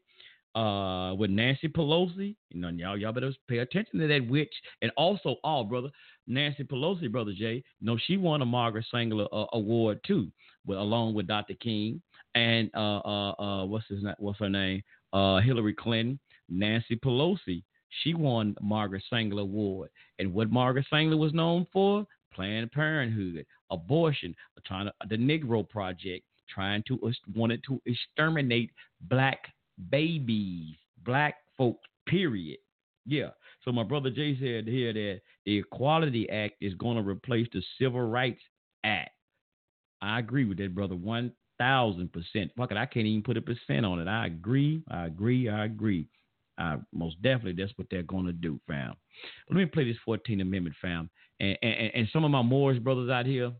uh, with Nancy Pelosi. You know, y'all, y'all better pay attention to that witch. And also, all oh, brother, Nancy Pelosi, brother Jay. You know, she won a Margaret Sanger uh, award too, with, along with Dr. King and uh, uh, uh, what's his what's her name? Uh, Hillary Clinton. Nancy Pelosi. She won Margaret Sanger Award. And what Margaret Sanger was known for? Planned Parenthood, abortion, trying to, the Negro Project, trying to wanted to exterminate black babies, black folks, period. Yeah. So my brother Jay said here that the Equality Act is going to replace the Civil Rights Act. I agree with that, brother. One thousand percent. Fuck it, I can't even put a percent on it. I agree. I agree. I agree. I, most definitely, that's what they're going to do, fam. Let me play this 14th Amendment, fam. And, and, some of my Moorish brothers out here,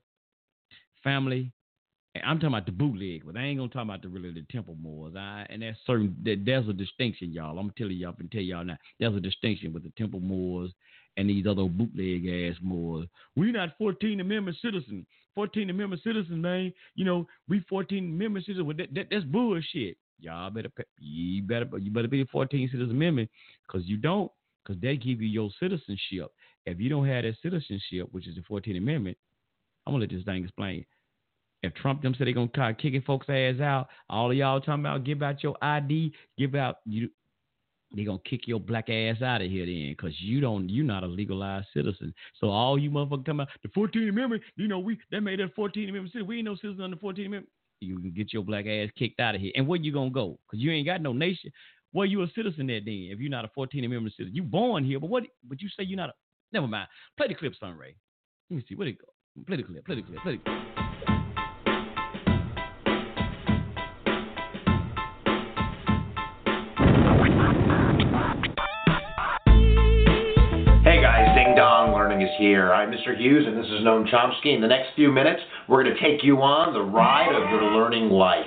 family, I'm talking about the bootleg, but I ain't gonna talk about the really the temple Moors. I, and there's certain that there's a distinction, y'all. I'm telling y'all and tell y'all now. There's a distinction with the temple Moors and these other bootleg ass Moors. We're not 14 Amendment citizens. 14 Amendment citizens, man. You know, we 14 Amendment citizens. Well, that, that, that's bullshit. Y'all better you better you better be the 14th Citizen Amendment because you don't because they give you your citizenship. If you don't have that citizenship, which is the 14th Amendment, I'm gonna let this thing explain. If Trump them said they're gonna start kicking folks' ass out, all of y'all talking about give out your ID, give out you they're gonna kick your black ass out of here then, cause you don't you're not a legalized citizen. So all you motherfuckers talking about the 14th Amendment, you know, we they made that 14th Amendment citizen. We ain't no citizen under the 14th Amendment. You can get your black ass kicked out of here. And where you gonna go? Cause you ain't got no nation. Well, you a citizen there then? If you're not a 14th Amendment citizen, you born here, but what? But you say you're not a. Never mind. Play the clip, Sunray. Let me see. Where it go? Play the clip. Play the clip. Play the clip. Hey guys, Ding Dong Learning is here. I'm Mr. Hughes and this is Noam Chomsky. In the next few minutes, we're going to take you on the ride of your learning life.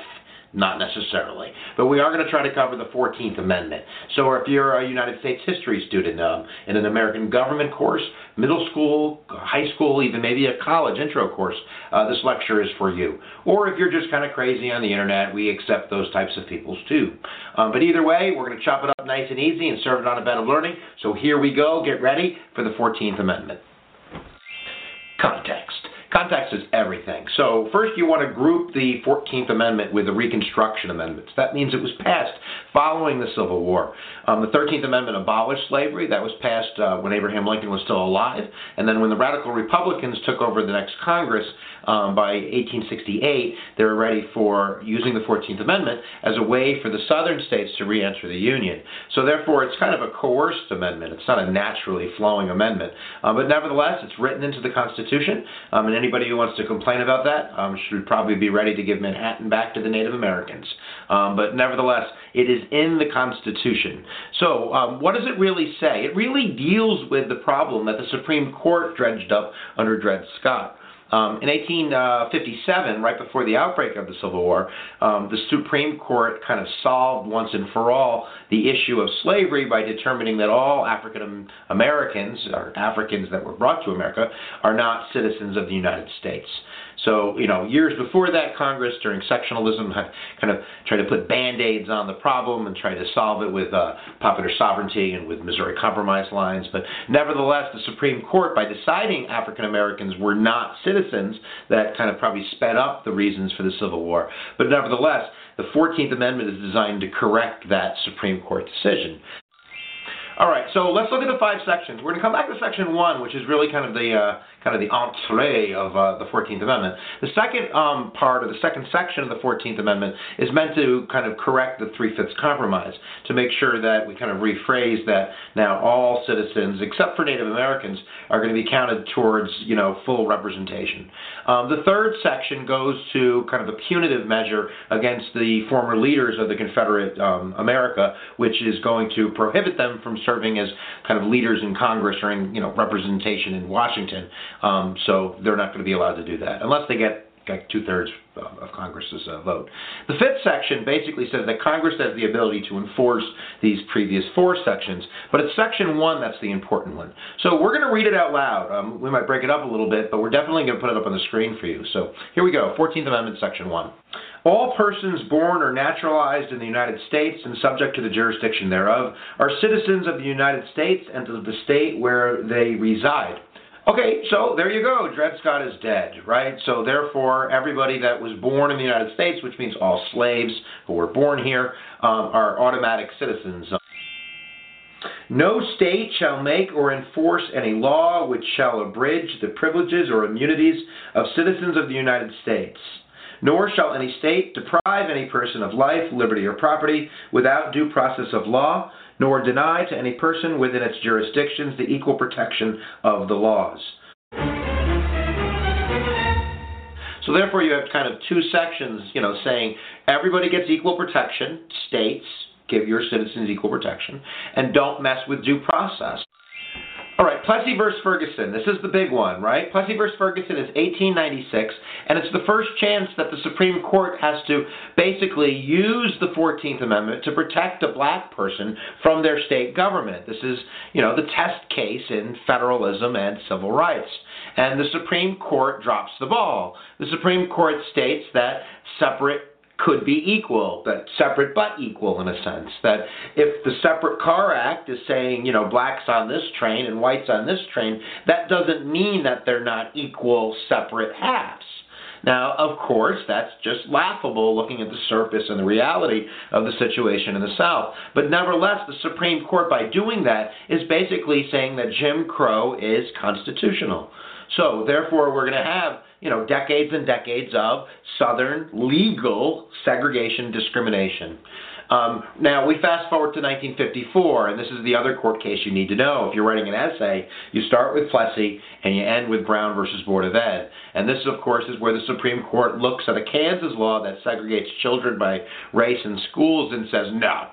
Not necessarily. But we are going to try to cover the 14th Amendment. So if you're a United States history student um, in an American government course, middle school, high school, even maybe a college intro course, uh, this lecture is for you. Or if you're just kind of crazy on the internet, we accept those types of peoples too. Um, but either way, we're going to chop it up nice and easy and serve it on a bed of learning. So here we go. Get ready for the 14th Amendment. Context. Context is everything. So first you want to group the 14th Amendment with the Reconstruction Amendments. That means it was passed following the Civil War. Um, the 13th Amendment abolished slavery. That was passed uh, when Abraham Lincoln was still alive. And then when the Radical Republicans took over the next Congress um, by 1868, they were ready for using the 14th Amendment as a way for the southern states to re-enter the Union. So therefore it's kind of a coerced amendment. It's not a naturally flowing amendment. Uh, but nevertheless, it's written into the Constitution. Um, and anybody who wants to complain about that um, should probably be ready to give Manhattan back to the Native Americans. Um, but nevertheless, it is in the Constitution. So, um, what does it really say? It really deals with the problem that the Supreme Court dredged up under Dred Scott. Um, in 1857, right before the outbreak of the Civil War, um, the Supreme Court kind of solved once and for all the issue of slavery by determining that all African Americans, or Africans that were brought to America, are not citizens of the United States. So, you know, years before that, Congress, during sectionalism, had kind of tried to put band-aids on the problem and tried to solve it with uh, popular sovereignty and with Missouri Compromise lines. But nevertheless, the Supreme Court, by deciding African Americans were not citizens, that kind of probably sped up the reasons for the Civil War. But nevertheless, the 14th Amendment is designed to correct that Supreme Court decision. All right, so let's look at the five sections. We're going to come back to section one, which is really kind of the uh, kind of the entree of uh, the 14th Amendment. The second um, part, or the second section of the 14th Amendment, is meant to kind of correct the three-fifths compromise to make sure that we kind of rephrase that now all citizens, except for Native Americans, are going to be counted towards you know full representation. Um, the third section goes to kind of a punitive measure against the former leaders of the Confederate um, America, which is going to prohibit them from serving as kind of leaders in Congress or in you know representation in Washington. Um, so they're not going to be allowed to do that unless they get like two thirds of Congress's uh, vote. The fifth section basically says that Congress has the ability to enforce these previous four sections, but it's section one that's the important one. So we're going to read it out loud. Um, we might break it up a little bit, but we're definitely going to put it up on the screen for you. So here we go 14th Amendment, section one. All persons born or naturalized in the United States and subject to the jurisdiction thereof are citizens of the United States and of the state where they reside. Okay, so there you go. Dred Scott is dead, right? So therefore, everybody that was born in the United States, which means all slaves who were born here, um, are automatic citizens. No state shall make or enforce any law which shall abridge the privileges or immunities of citizens of the United States. Nor shall any state deprive any person of life, liberty, or property without due process of law, nor deny to any person within its jurisdictions the equal protection of the laws. So therefore you have kind of two sections, you know, saying everybody gets equal protection, states give your citizens equal protection, and don't mess with due process. All right, Plessy versus Ferguson. This is the big one, right? Plessy versus Ferguson is 1896, and it's the first chance that the Supreme Court has to basically use the 14th Amendment to protect a black person from their state government. This is, you know, the test case in federalism and civil rights. And the Supreme Court drops the ball. The Supreme Court states that separate could be equal, that separate but equal in a sense. That if the Separate Car Act is saying, you know, blacks on this train and whites on this train, that doesn't mean that they're not equal separate halves. Now, of course, that's just laughable looking at the surface and the reality of the situation in the South. But nevertheless, the Supreme Court, by doing that, is basically saying that Jim Crow is constitutional. So, therefore, we're going to have you know, decades and decades of Southern legal segregation discrimination. Um, now, we fast forward to 1954, and this is the other court case you need to know. If you're writing an essay, you start with Plessy and you end with Brown versus Board of Ed. And this, of course, is where the Supreme Court looks at a Kansas law that segregates children by race in schools and says, no,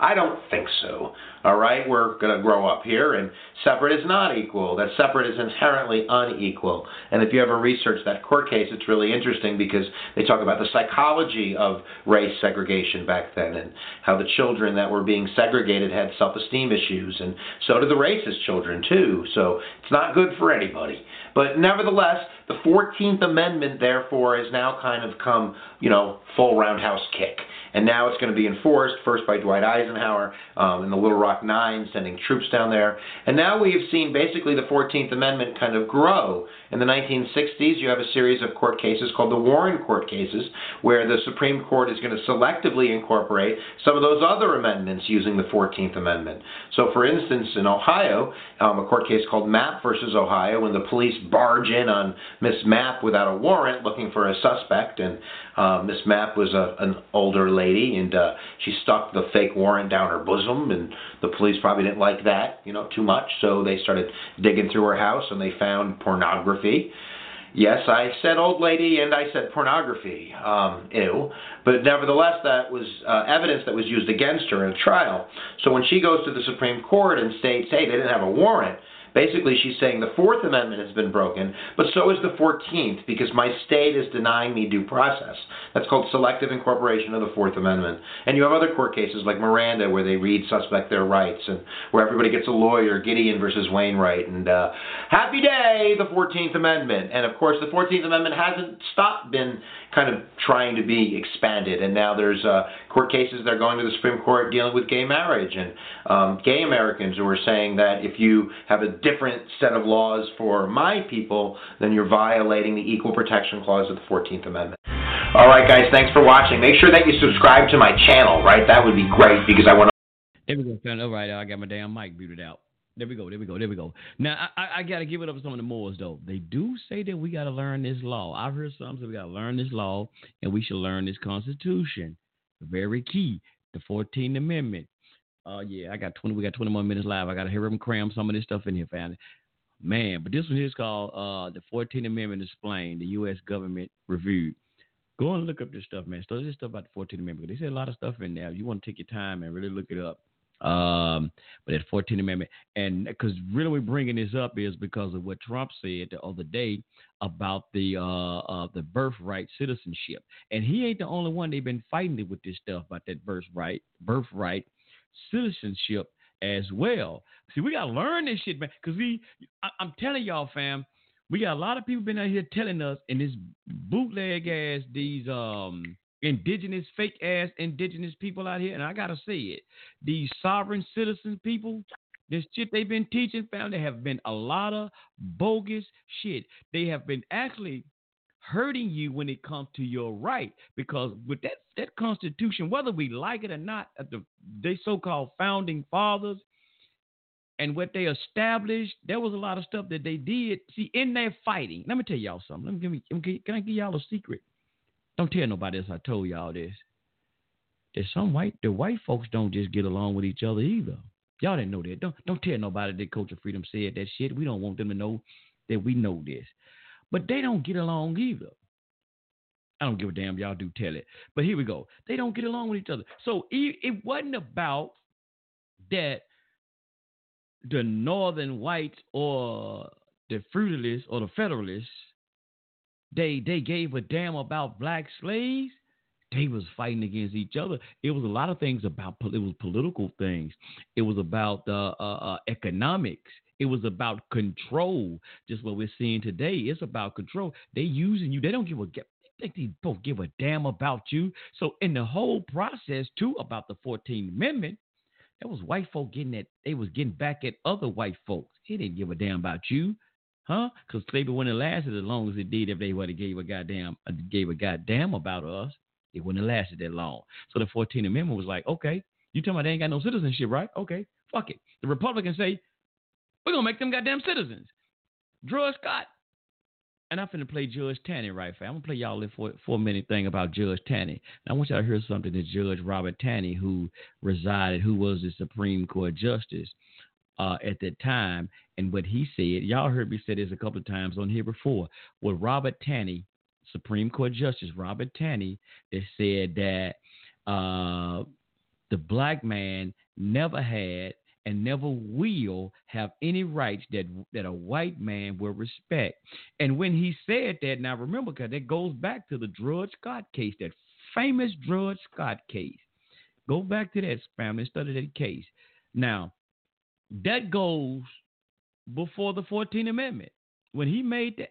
I don't think so. All right, we're going to grow up here, and separate is not equal. That separate is inherently unequal. And if you ever research that court case, it's really interesting because they talk about the psychology of race segregation back then and how the children that were being segregated had self esteem issues, and so did the racist children, too. So it's not good for anybody. But nevertheless, the 14th Amendment, therefore, has now kind of come, you know, full roundhouse kick. And now it's going to be enforced first by Dwight Eisenhower um, in the Little Rock Nine, sending troops down there. And now we have seen basically the 14th Amendment kind of grow. In the 1960s, you have a series of court cases called the Warren Court cases, where the Supreme Court is going to selectively incorporate some of those other amendments using the 14th Amendment. So, for instance, in Ohio, um, a court case called Mapp versus Ohio, when the police barge in on Miss Mapp without a warrant looking for a suspect, and uh, Miss Mapp was a, an older lady, and uh, she stuck the fake warrant down her bosom, and the police probably didn't like that, you know, too much, so they started digging through her house, and they found pornography. Yes, I said old lady and I said pornography. Um, ew. But nevertheless, that was uh, evidence that was used against her in a trial. So when she goes to the Supreme Court and states, hey, they didn't have a warrant, Basically, she's saying the Fourth Amendment has been broken, but so is the 14th because my state is denying me due process. That's called selective incorporation of the Fourth Amendment. And you have other court cases like Miranda where they read suspect their rights and where everybody gets a lawyer, Gideon versus Wainwright. And uh, happy day, the 14th Amendment. And of course, the 14th Amendment hasn't stopped been kind of trying to be expanded. And now there's uh, court cases that are going to the Supreme Court dealing with gay marriage and um, gay Americans who are saying that if you have a different set of laws for my people, then you're violating the Equal Protection Clause of the 14th Amendment. All right, guys, thanks for watching. Make sure that you subscribe to my channel, right? That would be great because I want to. There we go, All right, I got my damn mic muted out. There we go. There we go. There we go. Now I, I got to give it up to some of the Moors though. They do say that we got to learn this law. I've heard some say we got to learn this law and we should learn this Constitution. Very key. The Fourteenth Amendment. Uh, yeah, I got 20. We got 20 more minutes live. I got to hear them cram some of this stuff in here, family. Man, but this one is called uh, the 14th Amendment Explained, the U.S. Government Reviewed. Go and look up this stuff, man. So this stuff about the 14th Amendment. They say a lot of stuff in there. You want to take your time and really look it up. Um, but that 14th Amendment, and because really we're bringing this up is because of what Trump said the other day about the uh, uh, the birthright citizenship, and he ain't the only one they've been fighting with this stuff about that birthright birthright citizenship as well. See, we gotta learn this shit, man. Cause we, I, am telling y'all, fam, we got a lot of people been out here telling us in this bootleg ass these um indigenous fake ass indigenous people out here, and I gotta say it, these sovereign citizen people. This shit they've been teaching, fam, there have been a lot of bogus shit. They have been actually hurting you when it comes to your right because with that that constitution whether we like it or not uh, the they so-called founding fathers and what they established there was a lot of stuff that they did see in their fighting let me tell y'all something let me give me can i give y'all a secret don't tell nobody else i told y'all this that some white the white folks don't just get along with each other either y'all didn't know that don't don't tell nobody that culture freedom said that shit we don't want them to know that we know this but they don't get along either. I don't give a damn. Y'all do tell it. But here we go. They don't get along with each other. So it wasn't about that the northern whites or the feudalists or the federalists they they gave a damn about black slaves. They was fighting against each other. It was a lot of things about it was political things. It was about uh, uh, economics. It was about control. Just what we're seeing today it's about control. They using you. They don't give a think these both give a damn about you. So in the whole process too about the 14th amendment that was white folk getting that they was getting back at other white folks. He didn't give a damn about you Huh? Because slavery wouldn't have lasted as long as it did if they would have gave a goddamn uh, gave a goddamn about us. It wouldn't have lasted that long. So the 14th Amendment was like, okay, you tell me they ain't got no citizenship, right? Okay, fuck it. The Republicans say, we're gonna make them goddamn citizens. Dred Scott. And I'm finna play Judge Taney right fast. I'm gonna play y'all a four, four minute thing about Judge Taney. Now I want y'all to hear something that Judge Robert Taney, who resided, who was the Supreme Court Justice, uh, at that time and what he said. Y'all heard me say this a couple of times on here before. With Robert Taney, Supreme Court Justice Robert Taney, that said that uh, the black man never had and never will have any rights that that a white man will respect. And when he said that, now remember, because that goes back to the Dred Scott case, that famous Dred Scott case. Go back to that family, study that case. Now, that goes before the 14th Amendment. When he made that,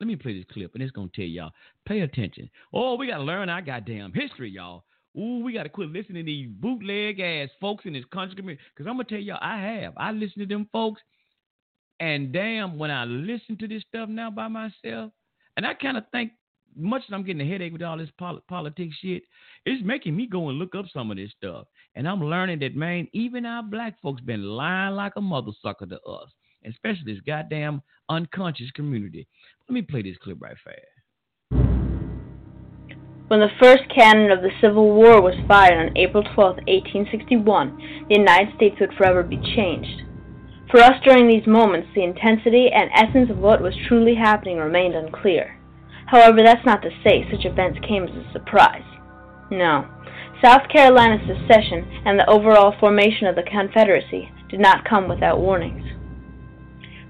let me play this clip and it's going to tell y'all pay attention. Oh, we got to learn our goddamn history, y'all. Ooh, we got to quit listening to these bootleg ass folks in this country community. Because I'm going to tell y'all, I have. I listen to them folks, and damn, when I listen to this stuff now by myself, and I kind of think much as I'm getting a headache with all this pol- politics shit, it's making me go and look up some of this stuff. And I'm learning that, man, even our black folks been lying like a mother sucker to us, especially this goddamn unconscious community. Let me play this clip right fast. When the first cannon of the Civil War was fired on April 12, 1861, the United States would forever be changed. For us during these moments, the intensity and essence of what was truly happening remained unclear. However, that's not to say such events came as a surprise. No. South Carolina's secession and the overall formation of the Confederacy did not come without warnings.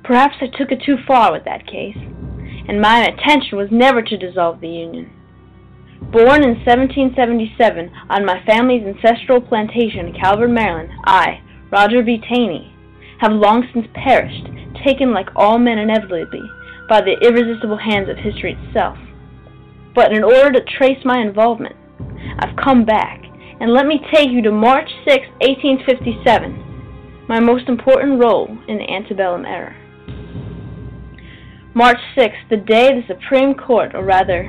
Perhaps I took it too far with that case, and my intention was never to dissolve the Union. Born in 1777 on my family's ancestral plantation in Calvert, Maryland, I, Roger B. Taney, have long since perished, taken like all men inevitably by the irresistible hands of history itself. But in order to trace my involvement, I've come back, and let me take you to March 6, 1857, my most important role in the antebellum era. March 6, the day the Supreme Court, or rather,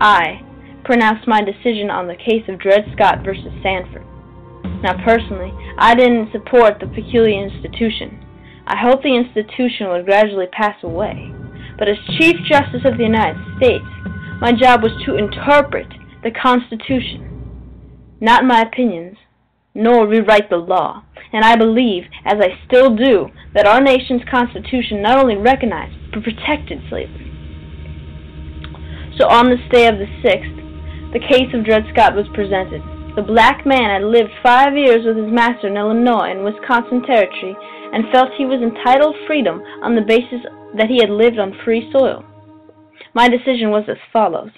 I, pronounced my decision on the case of Dred Scott versus Sandford. Now, personally, I didn't support the peculiar institution. I hoped the institution would gradually pass away but as Chief Justice of the United States, my job was to interpret the Constitution, not my opinions, nor rewrite the law. And I believe, as I still do, that our nation's Constitution not only recognized but protected slavery. So on this day of the 6th, the case of Dred Scott was presented. The black man had lived five years with his master in Illinois and Wisconsin Territory and felt he was entitled freedom on the basis that he had lived on free soil. My decision was as follows.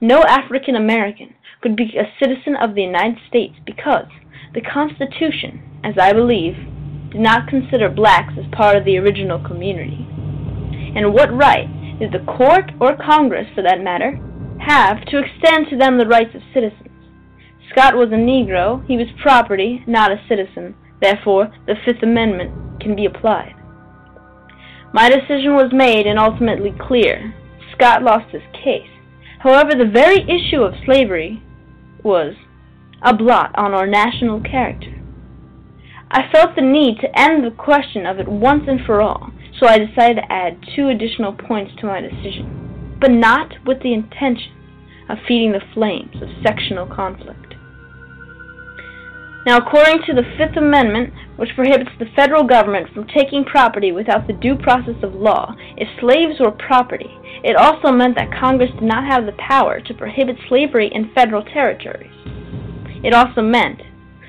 No African American could be a citizen of the United States because the Constitution, as I believe, did not consider blacks as part of the original community. And what right did the court or Congress, for that matter, have to extend to them the rights of citizens? Scott was a Negro, he was property, not a citizen, therefore the Fifth Amendment can be applied. My decision was made and ultimately clear. Scott lost his case. However, the very issue of slavery was a blot on our national character. I felt the need to end the question of it once and for all, so I decided to add two additional points to my decision, but not with the intention of feeding the flames of sectional conflict. Now, according to the Fifth Amendment, which prohibits the federal government from taking property without the due process of law, if slaves were property, it also meant that Congress did not have the power to prohibit slavery in federal territories. It also meant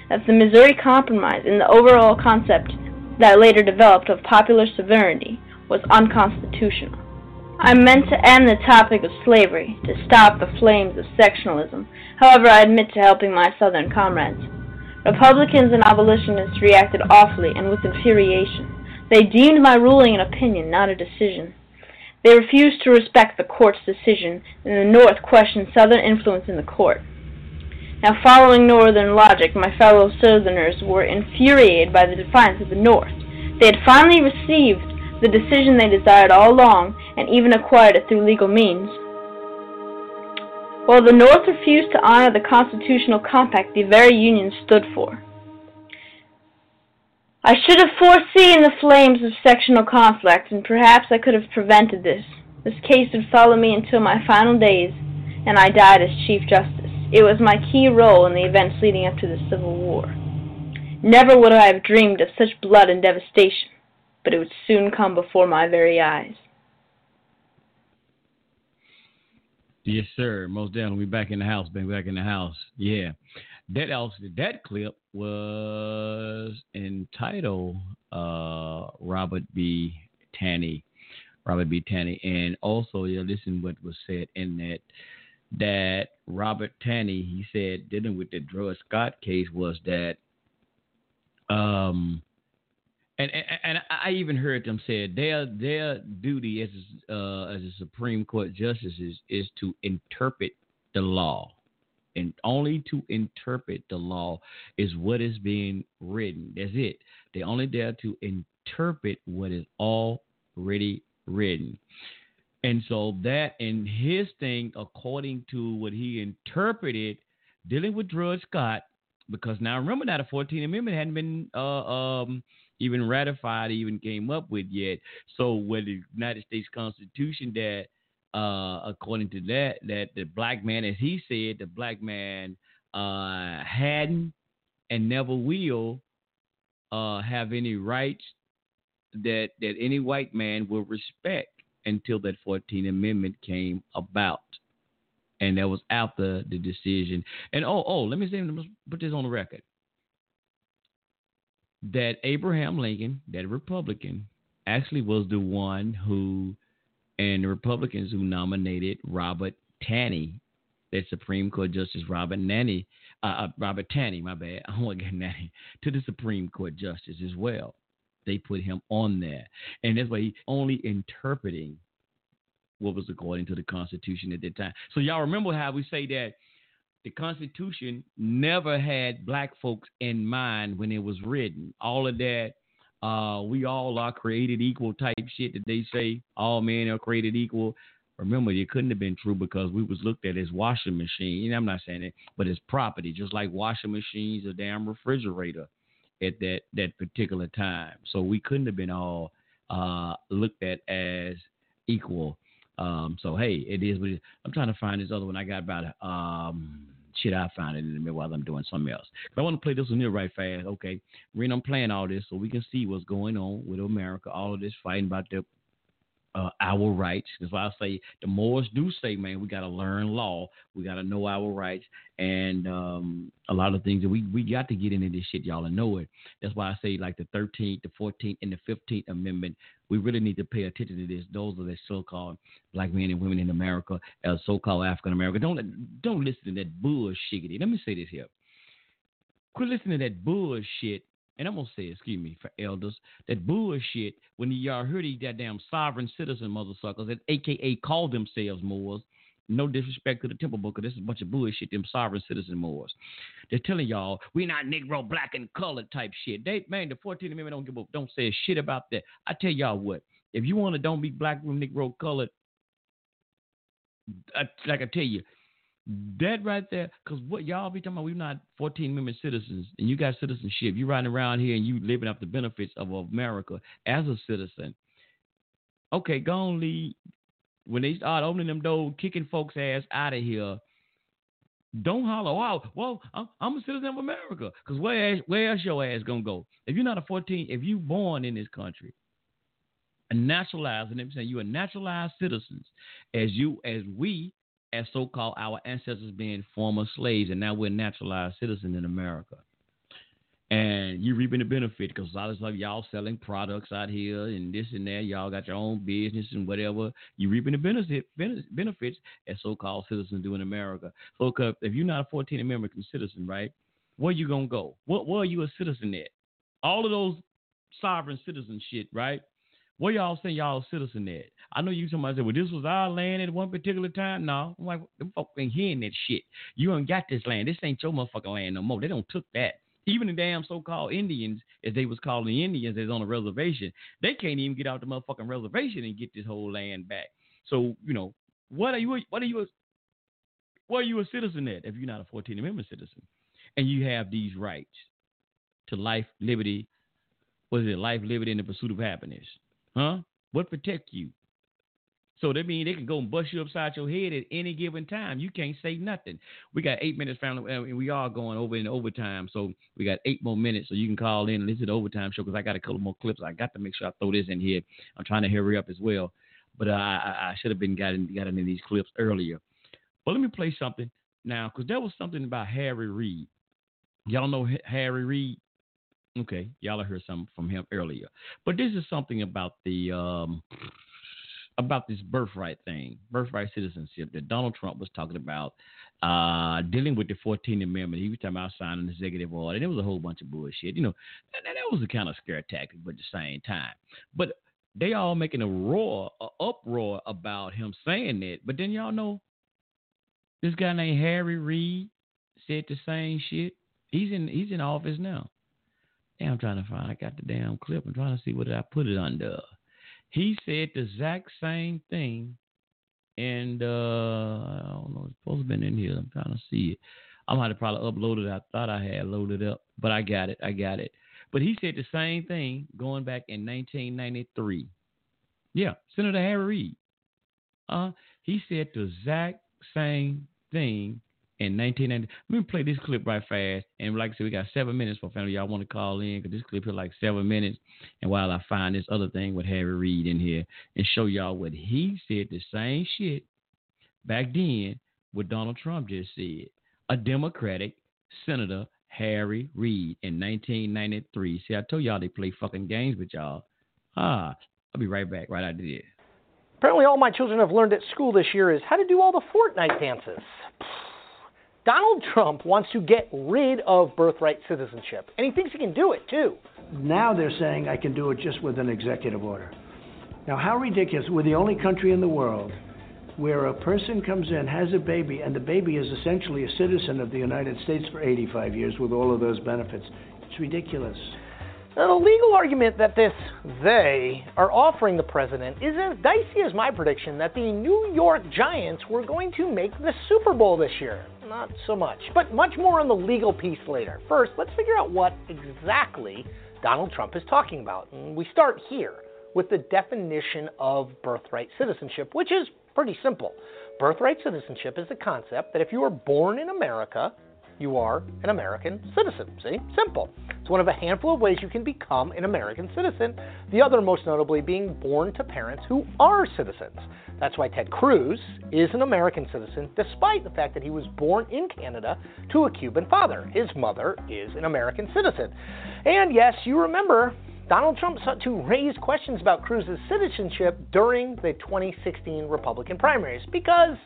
that the Missouri Compromise and the overall concept that later developed of popular sovereignty was unconstitutional. I meant to end the topic of slavery, to stop the flames of sectionalism. However, I admit to helping my Southern comrades. Republicans and abolitionists reacted awfully and with infuriation. They deemed my ruling an opinion, not a decision. They refused to respect the court's decision, and the North questioned Southern influence in the court. Now, following Northern logic, my fellow Southerners were infuriated by the defiance of the North. They had finally received the decision they desired all along, and even acquired it through legal means. While the North refused to honor the constitutional compact the very Union stood for. I should have foreseen the flames of sectional conflict, and perhaps I could have prevented this. This case would follow me until my final days, and I died as Chief Justice. It was my key role in the events leading up to the Civil War. Never would I have dreamed of such blood and devastation, but it would soon come before my very eyes. Yes, sir. Most definitely. We back in the house, baby. Back in the house. Yeah. That also that clip was entitled uh, Robert B. Taney. Robert B. Taney. And also, yeah, listen what was said in that that Robert Taney, he said, dealing with the Dred Scott case was that, um, and, and, I even heard them say their their duty as uh, as a Supreme Court justice is, is to interpret the law, and only to interpret the law is what is being written. That's it. They're only there to interpret what is already written. And so that in his thing, according to what he interpreted, dealing with Dred Scott, because now remember that the 14th Amendment hadn't been uh, um, even ratified, even came up with yet. So with the United States Constitution, that uh, according to that, that the black man, as he said, the black man uh, hadn't and never will uh, have any rights that that any white man will respect until that 14th Amendment came about. And that was after the decision. And oh, oh, let me say, let me put this on the record. That Abraham Lincoln, that Republican, actually was the one who, and the Republicans who nominated Robert Taney, that Supreme Court Justice Robert Nanny, uh, uh Robert Taney, my bad, I want to get Nanny, to the Supreme Court Justice as well they put him on there. And that's why he only interpreting what was according to the Constitution at that time. So y'all remember how we say that the Constitution never had black folks in mind when it was written. All of that, uh, we all are created equal type shit that they say all men are created equal. Remember, it couldn't have been true because we was looked at as washing machine. I'm not saying it, but as property, just like washing machines or damn refrigerator at that that particular time. So we couldn't have been all uh, looked at as equal. Um, so hey, it is what it is. I'm trying to find this other one. I got about um shit. I found it in the middle while I'm doing something else. But I want to play this one here right fast. Okay, Ren, I'm playing all this so we can see what's going on with America. All of this fighting about the uh, our rights. That's why I say the Moors do say, man, we got to learn law. We got to know our rights, and um, a lot of things that we we got to get into this shit, y'all, and know it. That's why I say like the 13th, the 14th, and the 15th Amendment. We really need to pay attention to this. Those are the so-called black men and women in America, as so-called African American. Don't don't listen to that bullshit. Let me say this here. Quit listening to that bullshit and I'm gonna say, excuse me, for elders, that bullshit when y'all heard these goddamn sovereign citizen motherfuckers that AKA call themselves Moors. No disrespect to the Temple Book, this is a bunch of bullshit. Them sovereign citizen Moors. They're telling y'all we not Negro, black and colored type shit. They man, the 14th Amendment don't give a, don't say shit about that. I tell y'all what, if you want to don't be black, Negro, colored, I, like I tell you, that right there, because what y'all be talking about, we're not 14 Amendment citizens, and you got citizenship. You're riding around here and you living up the benefits of America as a citizen. Okay, go on leave. When they start opening them doors, kicking folks' ass out of here, don't holler, wow, well, I'm, I'm a citizen of America. Because where, where else your ass going to go? If you're not a 14, if you born in this country, a naturalized, and I'm saying you are naturalized citizens, as you, as we as so-called our ancestors being former slaves, and now we're naturalized citizens in America. and you reaping the benefit because a lot of y'all selling products out here and this and that. Y'all got your own business and whatever. You reaping the benefit benefits as so-called citizens do in America. So, if you're not a 14th American citizen, right, where you gonna go? What where are you a citizen at? All of those sovereign citizen shit, right? Where y'all saying y'all citizen at? I know you somebody said, well, this was our land at one particular time. No, I'm like, them folk ain't hearing that shit. You ain't got this land. This ain't your motherfucking land no more. They don't took that. Even the damn so-called Indians, as they was calling the Indians, that's on a reservation, they can't even get out the motherfucking reservation and get this whole land back. So you know, what are you? What are you? Where are you a citizen at if you're not a 14th Amendment citizen, and you have these rights to life, liberty, what is it? Life, liberty, and the pursuit of happiness. Huh? What protect you? So that means they can go and bust you upside your head at any given time. You can't say nothing. We got eight minutes, family, and we are going over in overtime. So we got eight more minutes, so you can call in and listen to the overtime show because I got a couple more clips. I got to make sure I throw this in here. I'm trying to hurry up as well, but uh, I, I should have been gotten gotten in these clips earlier. But let me play something now because there was something about Harry Reid. Y'all know Harry Reid? Okay, y'all heard something from him earlier. But this is something about the um, about this birthright thing, birthright citizenship that Donald Trump was talking about, uh, dealing with the 14th Amendment. He was talking about signing an executive order, and it was a whole bunch of bullshit. You know, that, that was a kind of scare tactic, but at the same time. But they all making a roar, a uproar about him saying that. But then y'all know this guy named Harry Reid said the same shit. He's in he's in office now. Damn, I'm trying to find. I got the damn clip. I'm trying to see what did I put it under. He said the exact same thing, and uh, I don't know. It's supposed to been in here. I'm trying to see it. I might have probably uploaded it. I thought I had loaded up, but I got it. I got it. But he said the same thing going back in 1993. Yeah, Senator Harry Reid. Uh, he said the exact same thing in 1990. Let me play this clip right fast. And like I said, we got seven minutes for family. Y'all want to call in because this clip here like seven minutes. And while I find this other thing with Harry Reid in here and show y'all what he said, the same shit back then what Donald Trump just said. A Democratic Senator Harry Reid in 1993. See, I told y'all they play fucking games with y'all. Ah, I'll be right back right after this. Apparently, all my children have learned at school this year is how to do all the Fortnite dances. Donald Trump wants to get rid of birthright citizenship, and he thinks he can do it too. Now they're saying I can do it just with an executive order. Now, how ridiculous. We're the only country in the world where a person comes in, has a baby, and the baby is essentially a citizen of the United States for 85 years with all of those benefits. It's ridiculous. Now, the legal argument that this they are offering the president is as dicey as my prediction that the New York Giants were going to make the Super Bowl this year. Not so much, but much more on the legal piece later. First, let's figure out what exactly Donald Trump is talking about. And we start here with the definition of birthright citizenship, which is pretty simple. Birthright citizenship is the concept that if you are born in America, you are an American citizen. See? Simple. It's one of a handful of ways you can become an American citizen, the other most notably being born to parents who are citizens. That's why Ted Cruz is an American citizen, despite the fact that he was born in Canada to a Cuban father. His mother is an American citizen. And yes, you remember Donald Trump sought to raise questions about Cruz's citizenship during the 2016 Republican primaries because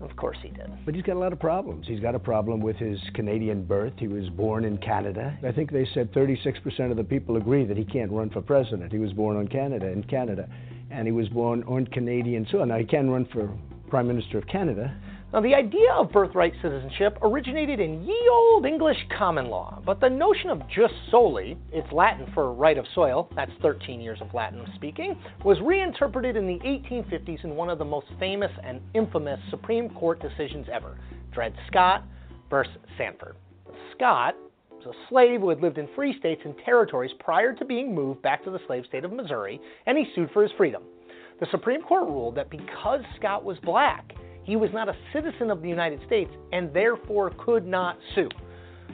of course he did. But he's got a lot of problems. He's got a problem with his Canadian birth. He was born in Canada. I think they said 36% of the people agree that he can't run for president. He was born on Canada, in Canada. And he was born on Canadian soil. Now, he can run for Prime Minister of Canada. Now, the idea of birthright citizenship originated in ye old English common law, but the notion of jus soli, it's Latin for right of soil, that's 13 years of Latin speaking, was reinterpreted in the 1850s in one of the most famous and infamous Supreme Court decisions ever Dred Scott versus Sandford. Scott was a slave who had lived in free states and territories prior to being moved back to the slave state of Missouri, and he sued for his freedom. The Supreme Court ruled that because Scott was black, he was not a citizen of the United States and therefore could not sue.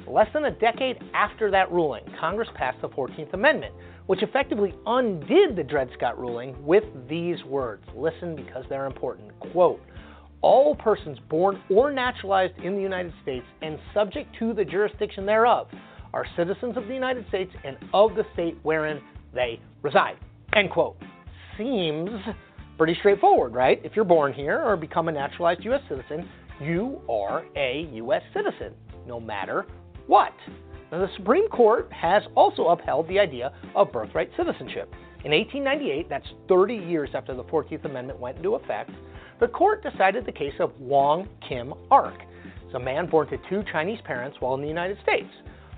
Less than a decade after that ruling, Congress passed the 14th Amendment, which effectively undid the Dred Scott ruling with these words. Listen because they're important. Quote, all persons born or naturalized in the United States and subject to the jurisdiction thereof are citizens of the United States and of the state wherein they reside. End quote. Seems pretty straightforward, right? If you're born here or become a naturalized U.S. citizen, you are a U.S. citizen, no matter what. Now, the Supreme Court has also upheld the idea of birthright citizenship. In 1898, that's 30 years after the 14th Amendment went into effect, the court decided the case of Wong Kim Ark. It's a man born to two Chinese parents while in the United States.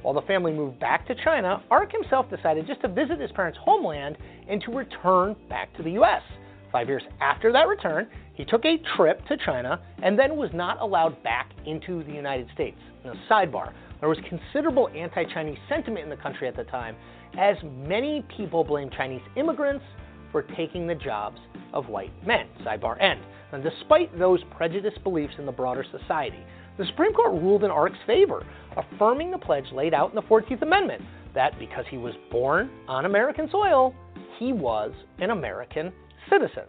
While the family moved back to China, Ark himself decided just to visit his parents' homeland and to return back to the U.S. Five years after that return, he took a trip to China and then was not allowed back into the United States. Now, sidebar there was considerable anti Chinese sentiment in the country at the time, as many people blamed Chinese immigrants for taking the jobs of white men. Sidebar end. And despite those prejudiced beliefs in the broader society, the Supreme Court ruled in Ark's favor, affirming the pledge laid out in the 14th Amendment that because he was born on American soil, he was an American citizen.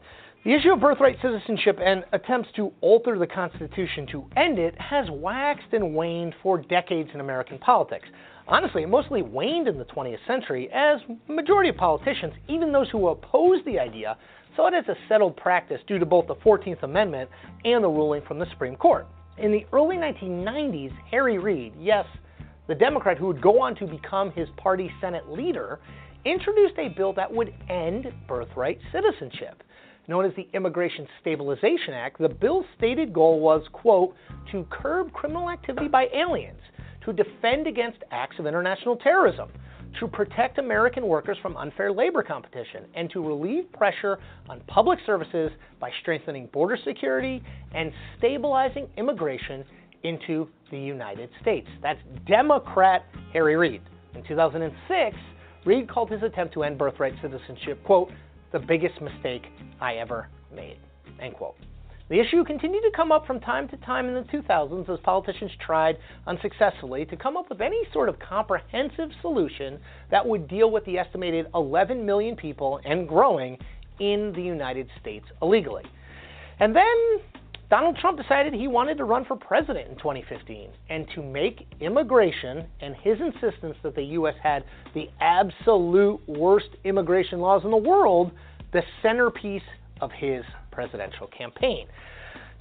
The issue of birthright citizenship and attempts to alter the Constitution to end it has waxed and waned for decades in American politics. Honestly, it mostly waned in the 20th century as majority of politicians, even those who opposed the idea, saw it as a settled practice due to both the 14th Amendment and the ruling from the Supreme Court. In the early 1990s, Harry Reid, yes, the Democrat who would go on to become his party's Senate leader, introduced a bill that would end birthright citizenship known as the Immigration Stabilization Act, the bill's stated goal was, quote, to curb criminal activity by aliens, to defend against acts of international terrorism, to protect American workers from unfair labor competition, and to relieve pressure on public services by strengthening border security and stabilizing immigration into the United States. That's Democrat Harry Reid. In 2006, Reid called his attempt to end birthright citizenship, quote, the biggest mistake I ever made. End quote. The issue continued to come up from time to time in the 2000s as politicians tried unsuccessfully to come up with any sort of comprehensive solution that would deal with the estimated 11 million people and growing in the United States illegally. And then Donald Trump decided he wanted to run for president in 2015 and to make immigration and his insistence that the U.S. had the absolute worst immigration laws in the world the centerpiece of his presidential campaign.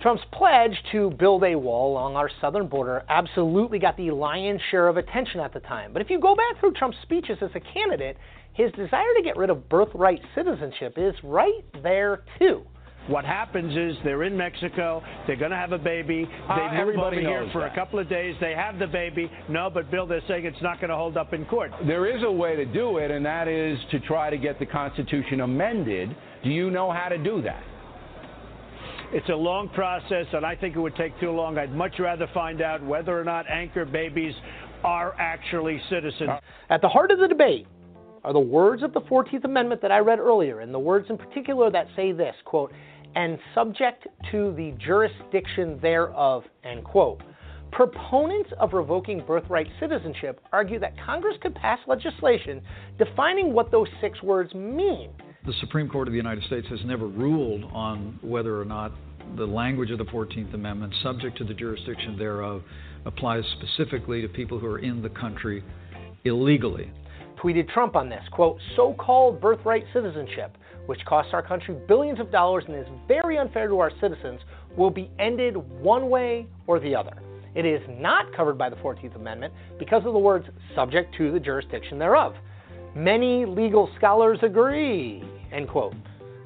Trump's pledge to build a wall along our southern border absolutely got the lion's share of attention at the time. But if you go back through Trump's speeches as a candidate, his desire to get rid of birthright citizenship is right there too. What happens is they're in Mexico, they're going to have a baby, they uh, move over here for that. a couple of days, they have the baby. No, but Bill, they're saying it's not going to hold up in court. There is a way to do it, and that is to try to get the Constitution amended. Do you know how to do that? It's a long process, and I think it would take too long. I'd much rather find out whether or not anchor babies are actually citizens. At the heart of the debate are the words of the 14th Amendment that I read earlier, and the words in particular that say this quote, and subject to the jurisdiction thereof, end quote. Proponents of revoking birthright citizenship argue that Congress could pass legislation defining what those six words mean. The Supreme Court of the United States has never ruled on whether or not the language of the 14th Amendment, subject to the jurisdiction thereof, applies specifically to people who are in the country illegally. Tweeted Trump on this quote, so called birthright citizenship which costs our country billions of dollars and is very unfair to our citizens, will be ended one way or the other. It is not covered by the 14th Amendment because of the words subject to the jurisdiction thereof. Many legal scholars agree. End quote.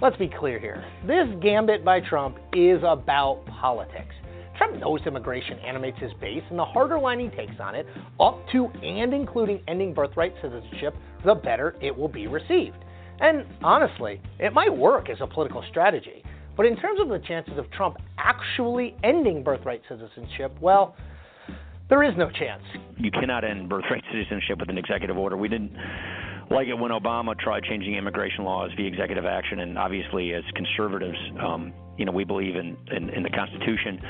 Let's be clear here. This gambit by Trump is about politics. Trump knows immigration animates his base, and the harder line he takes on it, up to and including ending birthright citizenship, the better it will be received. And honestly, it might work as a political strategy. But in terms of the chances of Trump actually ending birthright citizenship, well, there is no chance. You cannot end birthright citizenship with an executive order. We didn't like it when Obama tried changing immigration laws via executive action, and obviously, as conservatives, um, you know we believe in, in in the Constitution.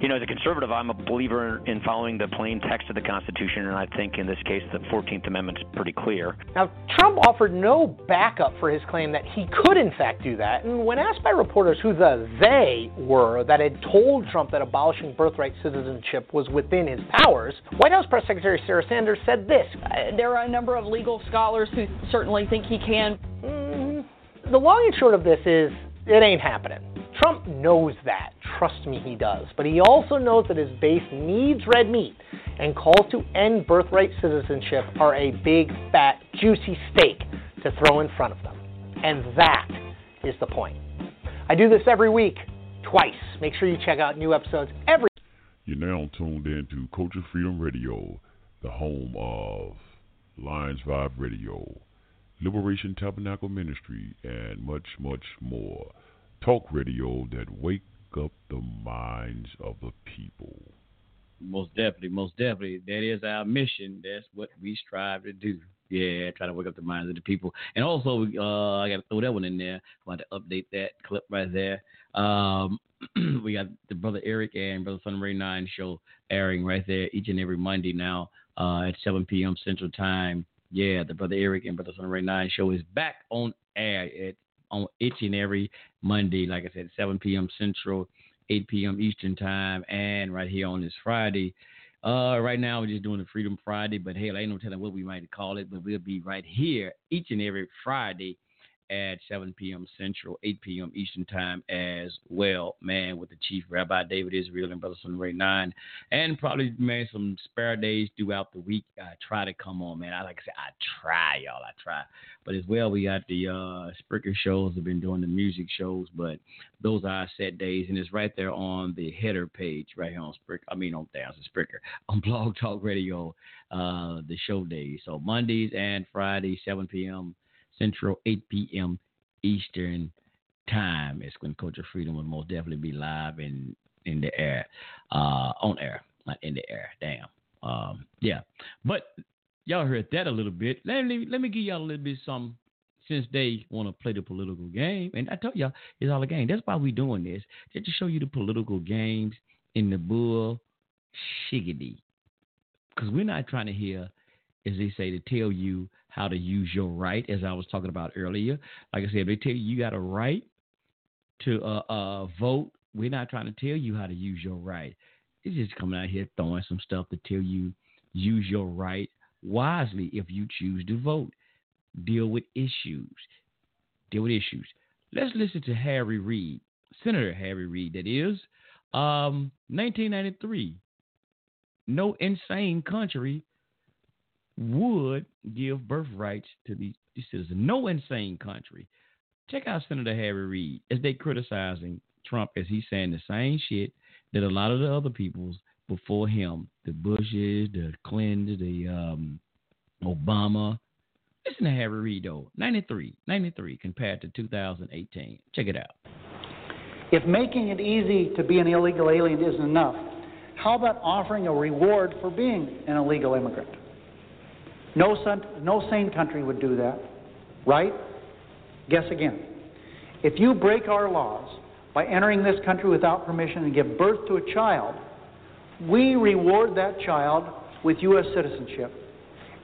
You know, as a conservative, I'm a believer in following the plain text of the Constitution, and I think in this case the 14th Amendment's pretty clear. Now, Trump offered no backup for his claim that he could, in fact, do that. And when asked by reporters who the they were that had told Trump that abolishing birthright citizenship was within his powers, White House Press Secretary Sarah Sanders said this uh, There are a number of legal scholars who certainly think he can. Mm, the long and short of this is it ain't happening. Trump knows that. Trust me, he does. But he also knows that his base needs red meat, and calls to end birthright citizenship are a big, fat, juicy steak to throw in front of them. And that is the point. I do this every week, twice. Make sure you check out new episodes every. You're now tuned in to Culture Freedom Radio, the home of Lions Vibe Radio, Liberation Tabernacle Ministry, and much, much more. Talk radio that wake up the minds of the people. Most definitely, most definitely. That is our mission. That's what we strive to do. Yeah, try to wake up the minds of the people. And also, uh, I got to throw that one in there. Want to update that clip right there. Um, we got the Brother Eric and Brother Sunray 9 show airing right there each and every Monday now uh, at 7 p.m. Central Time. Yeah, the Brother Eric and Brother Sunray 9 show is back on air at on each and every Monday, like I said, 7 p.m. Central, 8 p.m. Eastern Time, and right here on this Friday. Uh, right now we're just doing the Freedom Friday, but hell, I ain't no telling what we might call it, but we'll be right here each and every Friday at 7 p.m. Central, 8 p.m. Eastern Time as well, man, with the Chief Rabbi David Israel and Brother Sunray 9. And probably, man, some spare days throughout the week. I try to come on, man. I like I said, I try, y'all. I try. But as well, we got the uh, Spreaker shows. I've been doing the music shows, but those are set days. And it's right there on the header page, right here on Spreaker. I mean, on there, on Spreaker, on Blog Talk Radio, uh, the show days. So Mondays and Fridays, 7 p.m. Central, 8 p.m. Eastern time. It's when Culture Freedom will most definitely be live in in the air, uh, on air, not in the air. Damn. Um, yeah, but y'all heard that a little bit. Let me let me give y'all a little bit some since they want to play the political game, and I told y'all it's all a game. That's why we doing this, just to show you the political games in the bull shiggity. Because we're not trying to hear, as they say, to tell you how to use your right, as I was talking about earlier. Like I said, they tell you you got a right to uh, uh, vote. We're not trying to tell you how to use your right. It's just coming out here throwing some stuff to tell you use your right wisely if you choose to vote. Deal with issues. Deal with issues. Let's listen to Harry Reid, Senator Harry Reid, that is, um, 1993. No insane country would give birthrights to these, citizens. No insane country. Check out Senator Harry Reid as they criticizing Trump as he's saying the same shit that a lot of the other peoples before him, the Bushes, the Clintons, the um, Obama. Listen to Harry Reid though, 93, 93 compared to 2018. Check it out. If making it easy to be an illegal alien isn't enough, how about offering a reward for being an illegal immigrant? No, no sane country would do that, right? Guess again. If you break our laws by entering this country without permission and give birth to a child, we reward that child with U.S. citizenship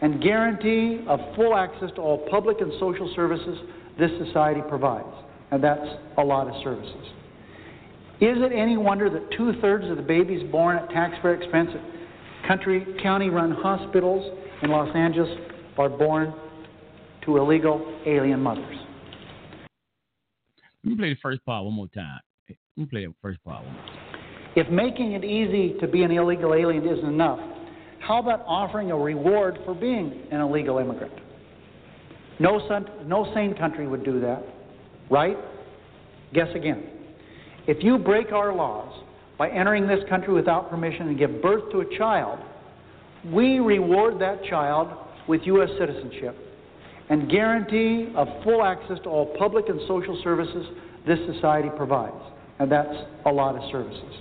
and guarantee of full access to all public and social services this society provides. And that's a lot of services. Is it any wonder that two thirds of the babies born at taxpayer expense at country, county run hospitals in Los Angeles are born to illegal alien mothers. Let me play the first part one more time. Let me play the first part one more time. If making it easy to be an illegal alien isn't enough, how about offering a reward for being an illegal immigrant? No, no sane country would do that, right? Guess again. If you break our laws by entering this country without permission and give birth to a child we reward that child with U.S. citizenship and guarantee of full access to all public and social services this society provides. And that's a lot of services.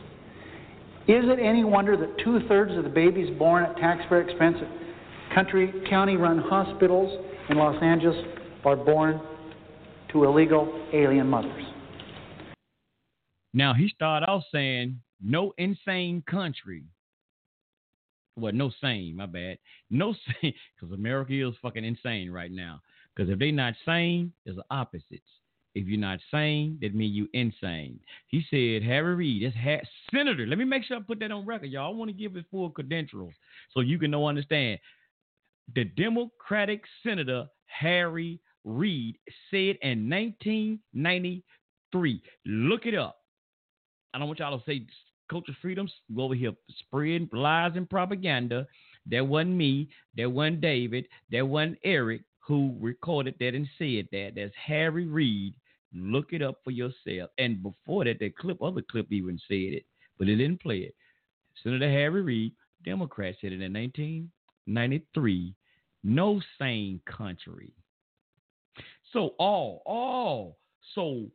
Is it any wonder that two thirds of the babies born at taxpayer expense at country, county run hospitals in Los Angeles are born to illegal alien mothers? Now he started off saying no insane country. Well, no sane, my bad. No sane, because America is fucking insane right now. Because if they not sane, the opposites. If you're not sane, that means you insane. He said, Harry Reid, that's ha- Senator. Let me make sure I put that on record, y'all. I want to give his full credentials so you can know understand. The Democratic Senator Harry Reid said in 1993. Look it up. I don't want y'all to say culture freedoms. Go over here spreading lies and propaganda. That wasn't me. That wasn't David. That wasn't Eric who recorded that and said that. That's Harry Reid. Look it up for yourself. And before that, that clip, other clip even said it, but it didn't play it. Senator Harry Reid, Democrat, said it in 1993. No sane country. So all, all. So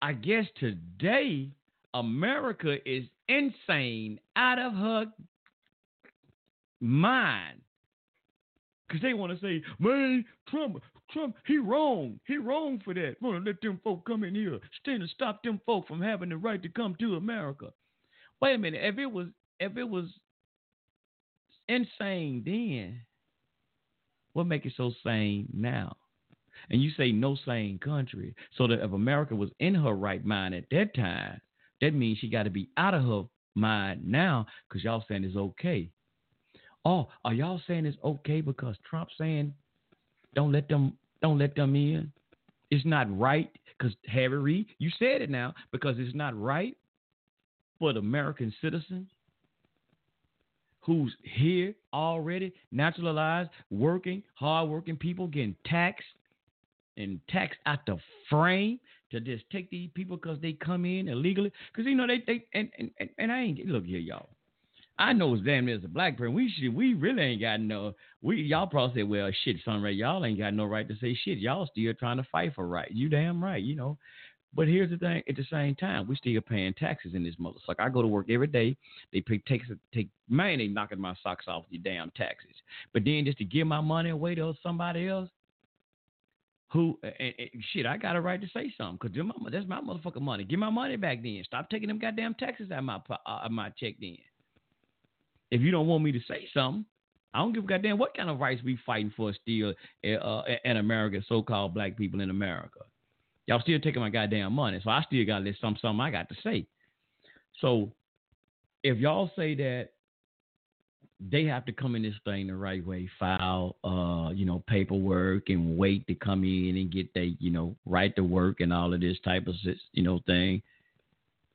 I guess today America is insane out of her mind. Because they want to say, man, Trump, Trump, he wrong. He wrong for that. Want to let them folk come in here, stand and stop them folk from having the right to come to America. Wait a minute. If it was, if it was insane then, what make it so sane now? And you say no sane country. So that if America was in her right mind at that time, that means she got to be out of her mind now because y'all saying it's okay. Oh, are y'all saying it's okay because Trump saying don't let them don't let them in? It's not right because Harry Reid, you said it now because it's not right for the American citizen who's here already, naturalized, working, hardworking people getting taxed and taxed out the frame to just take these people because they come in illegally. Because you know they they and, and and I ain't look here, y'all. I know as damn as a black person, we should we really ain't got no we y'all probably say, well shit, son right, y'all ain't got no right to say shit. Y'all still trying to fight for right. You damn right, you know. But here's the thing: at the same time, we still paying taxes in this motherfucker. I go to work every day. They pay takes take man, they knocking my socks off the damn taxes. But then just to give my money away to somebody else, who and, and shit, I got a right to say something because that's my motherfucking money. Give my money back then. Stop taking them goddamn taxes out of my uh, my check then. If you don't want me to say something, I don't give a goddamn what kind of rights we fighting for still uh, in America, so-called black people in America. Y'all still taking my goddamn money, so I still got to let some something I got to say. So if y'all say that they have to come in this thing the right way, file, uh, you know, paperwork and wait to come in and get they, you know, right to work and all of this type of, you know, thing.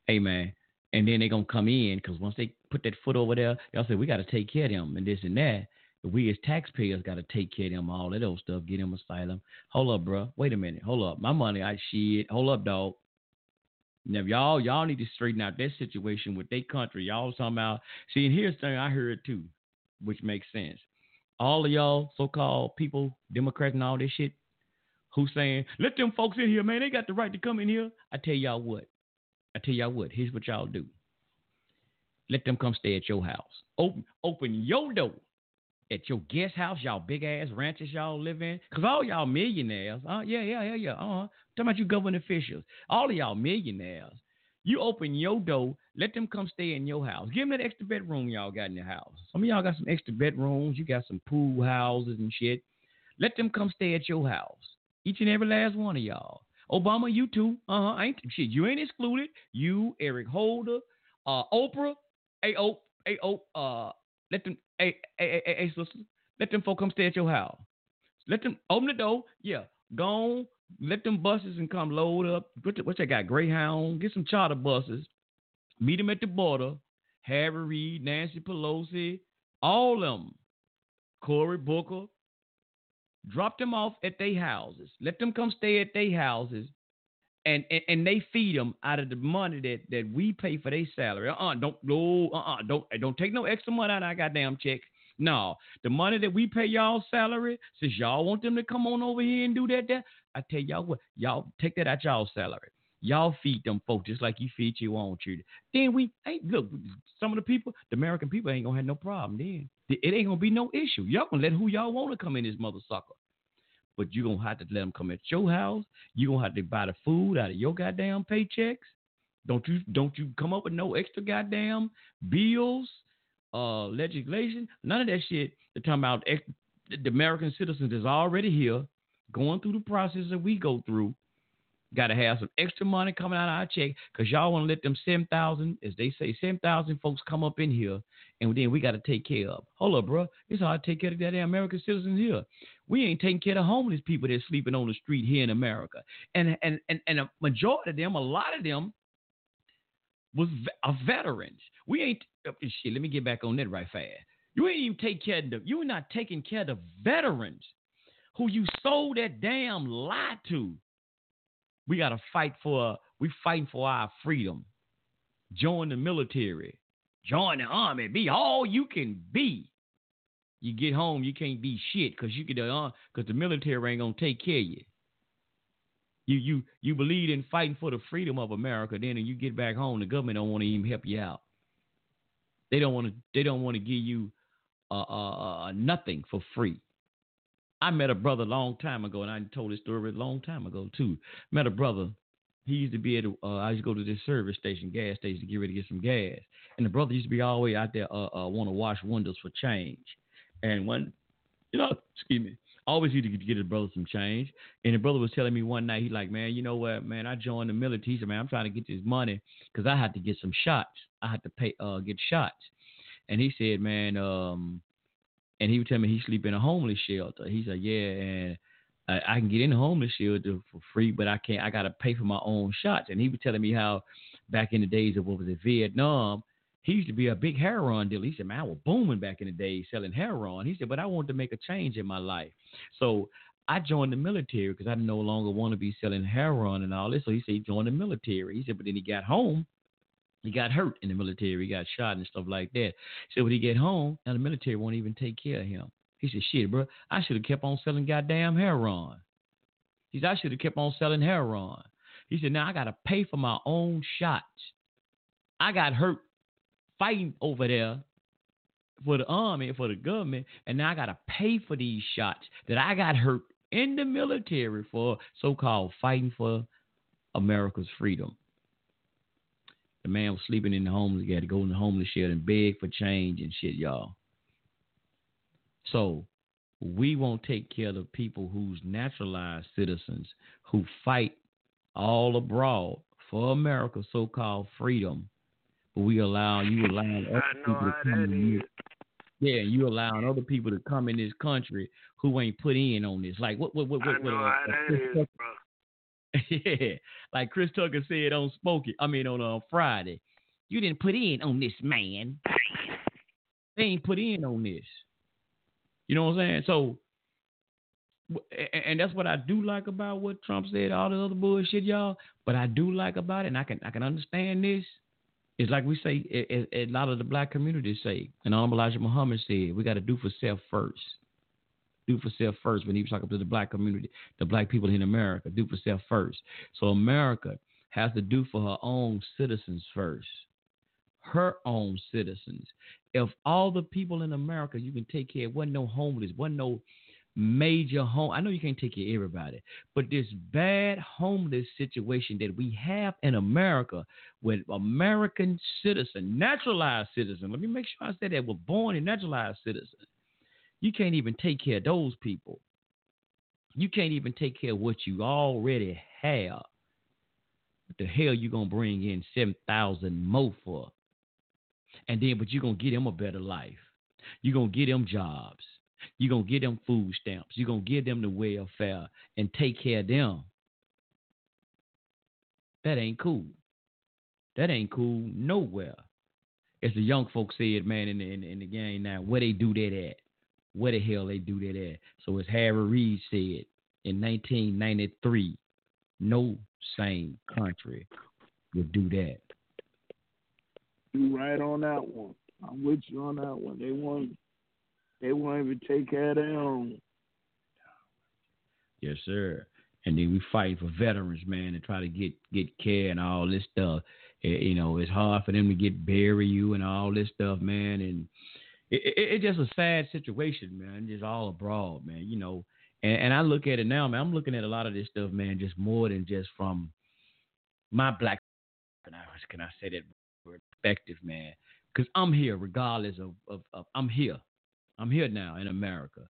Hey, man. And then they going to come in because once they put that foot over there, y'all say, we got to take care of them and this and that. We as taxpayers got to take care of them, all that old stuff, get them asylum. Hold up, bro. Wait a minute. Hold up. My money, I shit. Hold up, dog. Now, y'all, y'all need to straighten out that situation with their country. Y'all about, see, and here's the thing I heard too which makes sense. All of y'all so-called people, Democrats and all this shit, who saying, let them folks in here, man, they got the right to come in here. I tell y'all what. I tell y'all what. Here's what y'all do. Let them come stay at your house. Open open your door at your guest house, y'all big ass ranches y'all live in. Cause all y'all millionaires, uh, yeah, yeah, yeah, yeah. Uh-huh. Talking about you government officials. All of y'all millionaires you open your door, let them come stay in your house. Give them that extra bedroom y'all got in your house. Some of y'all got some extra bedrooms. You got some pool houses and shit. Let them come stay at your house. Each and every last one of y'all. Obama, you too. Uh huh. Ain't shit. You ain't excluded. You, Eric Holder, uh, Oprah, hey, oh, hey, oh, uh, let them, hey, hey, hey, hey, sister, let them folk come stay at your house. Let them open the door. Yeah, go on, let them buses and come load up. What that got? Greyhound. Get some charter buses. Meet them at the border. Harry Reid, Nancy Pelosi, all of them. Cory Booker. Drop them off at their houses. Let them come stay at their houses. And, and, and they feed them out of the money that, that we pay for their salary. Uh-uh, don't go, uh-uh, don't don't take no extra money out of our goddamn check. No, the money that we pay y'all salary, since y'all want them to come on over here and do that, that I tell y'all what, y'all take that out y'all salary. Y'all feed them folks just like you feed your own children. Then we ain't look. Some of the people, the American people, ain't gonna have no problem. Then it ain't gonna be no issue. Y'all gonna let who y'all want to come in this mother sucker. But you gonna have to let them come at your house. You gonna have to buy the food out of your goddamn paychecks. Don't you don't you come up with no extra goddamn bills, uh, legislation, none of that shit. They're talking about ex- the American citizens is already here, going through the process that we go through. Got to have some extra money coming out of our check because y'all want to let them 7,000, as they say, 7,000 folks come up in here and then we got to take care of. Hold up, bro. It's hard to take care of that American citizens here. We ain't taking care of homeless people that's sleeping on the street here in America. And, and, and, and a majority of them, a lot of them, was a veterans. We ain't, uh, shit, let me get back on that right fast. You ain't even take care of the, you're not taking care of the veterans who you sold that damn lie to. We got to fight for, we fighting for our freedom. Join the military. Join the army. Be all you can be. You get home, you can't be shit because you get uh, because the military ain't gonna take care of you. You you you believe in fighting for the freedom of America. Then, and you get back home, the government don't want to even help you out. They don't want to. They don't want to give you uh, uh, uh, nothing for free. I met a brother a long time ago, and I told this story a long time ago too. Met a brother. He used to be at. Uh, I used to go to this service station, gas station, to get ready to get some gas. And the brother used to be way out there, uh, uh, want to wash windows for change. And one, you know, excuse me, always used to get his brother some change. And the brother was telling me one night, he's like, man, you know what, man, I joined the military. He said, man, I'm trying to get this money because I had to get some shots. I had to pay, uh, get shots. And he said, man, um, and he would tell me he sleep in a homeless shelter. He said, yeah, and I, I can get in the homeless shelter for free, but I can't. I got to pay for my own shots. And he was telling me how back in the days of what was it, Vietnam, he used to be a big heroin dealer. He said, man, I was booming back in the day selling heroin. He said, but I wanted to make a change in my life. So I joined the military because I no longer want to be selling heroin and all this. So he said he joined the military. He said, but then he got home. He got hurt in the military. He got shot and stuff like that. So when he get home, now the military won't even take care of him. He said, shit, bro, I should have kept on selling goddamn heroin. He said, I should have kept on selling heroin. He said, now I got to pay for my own shots. I got hurt fighting over there for the army, for the government, and now I got to pay for these shots that I got hurt in the military for so called fighting for America's freedom. The man was sleeping in the homeless, he had to go in the homeless shelter and beg for change and shit, y'all. So we won't take care of the people who's naturalized citizens who fight all abroad for America's so called freedom we allow you allowing other people to come in. here. Yeah, you allowing other people to come in this country who ain't put in on this. Like what what what what, what uh, Chris Tucker, yeah, like Chris Tucker said on Smokey. I mean on uh, Friday, you didn't put in on this, man. They ain't put in on this. You know what I'm saying? So, and that's what I do like about what Trump said, all the other bullshit, y'all. But I do like about it, and I can I can understand this. It's like we say, a, a, lot of the black communities say, and Honorable Elijah Muhammad said, we got to do for self first. Do for self first when he was talking to the black community, the black people in America. Do for self first. So America has to do for her own citizens first. Her own citizens. If all the people in America you can take care of, wasn't no homeless, wasn't no major home. I know you can't take care of everybody, but this bad homeless situation that we have in America with American citizen, naturalized citizen. Let me make sure I say that we're born and naturalized citizen. You can't even take care of those people. You can't even take care of what you already have. What the hell you gonna bring in seven thousand more for? And then, but you're gonna get them a better life. You're gonna get them jobs. You're going to give them food stamps. You're going to give them the welfare and take care of them. That ain't cool. That ain't cool nowhere. As the young folks said, man, in the, in, in the game now, where they do that at? Where the hell they do that at? So as Harry Reid said in 1993, no sane country would do that. You right on that one. I'm with you on that one. They want they won't even take care of their own. Yes, sir. And then we fight for veterans, man, and try to get get care and all this stuff. It, eh, you know, it's hard for them to get bury you and all this stuff, man. And it, it, it's just a sad situation, man. Just all abroad, man. You know, and, and I look at it now, man. I'm looking at a lot of this stuff, man, just more than just from my black can I can I say that perspective, man? Because I'm here regardless of, of, of I'm here. I'm here now in America.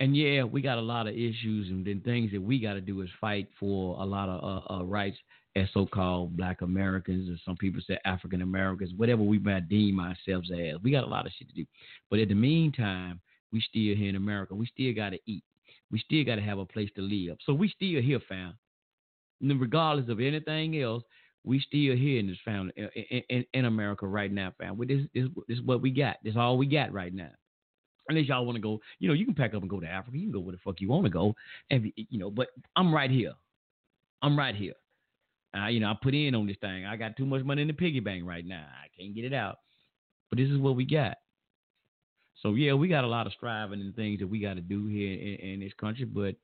And yeah, we got a lot of issues and then things that we got to do is fight for a lot of uh, uh, rights as so-called Black Americans, or some people say African Americans, whatever we might deem ourselves as. We got a lot of shit to do. But in the meantime, we still here in America. We still got to eat. We still got to have a place to live. So we still here, fam. And regardless of anything else, we still here in this family in, in, in America right now, fam. This, this, this is what we got. This is all we got right now. Unless y'all want to go, you know, you can pack up and go to Africa. You can go where the fuck you want to go, and you know. But I'm right here. I'm right here. You know, I put in on this thing. I got too much money in the piggy bank right now. I can't get it out. But this is what we got. So yeah, we got a lot of striving and things that we got to do here in, in, this country. But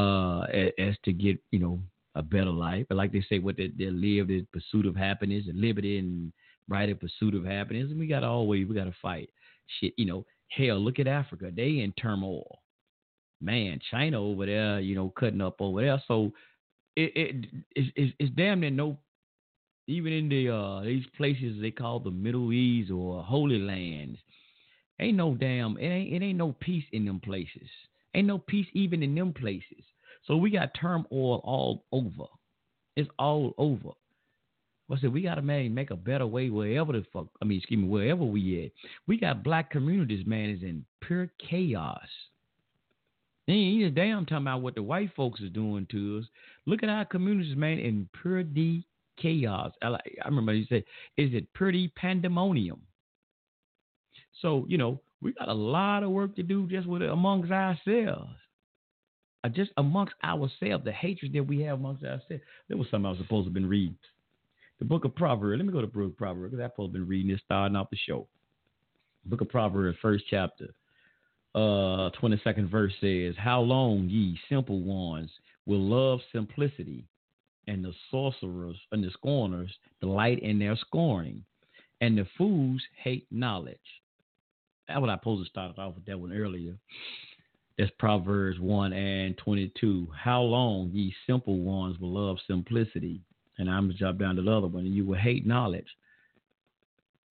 uh, as, to get you know a better life, but like they say, what they, they live in pursuit of happiness and liberty and right in pursuit of happiness, and we got to always we got to fight. Shit, you know, hell, look at Africa. They in turmoil. Man, China over there, you know, cutting up over there. So it, it it's, it's damn near no even in the uh these places they call the Middle East or Holy Lands, ain't no damn it ain't it ain't no peace in them places. Ain't no peace even in them places. So we got turmoil all over. It's all over. I said we gotta man make a better way wherever the fuck I mean excuse me wherever we at. We got black communities man is in pure chaos. They ain't a damn talking about what the white folks is doing to us. Look at our communities, man, in pure D chaos. I, I remember you said, is it pretty pandemonium? So, you know, we got a lot of work to do just with amongst ourselves. Uh, just amongst ourselves, the hatred that we have amongst ourselves. There was something I was supposed to have been reading. The book of Proverbs. Let me go to book of Proverbs because I've have been reading this starting off the show. Book of Proverbs, first chapter uh, 22nd verse says, How long, ye simple ones, will love simplicity, and the sorcerers and the scorners delight in their scorning, and the fools hate knowledge. That's what I supposed to start off with that one earlier. That's Proverbs 1 and 22. How long, ye simple ones, will love simplicity? And I'm to jump down to the other one. And you will hate knowledge.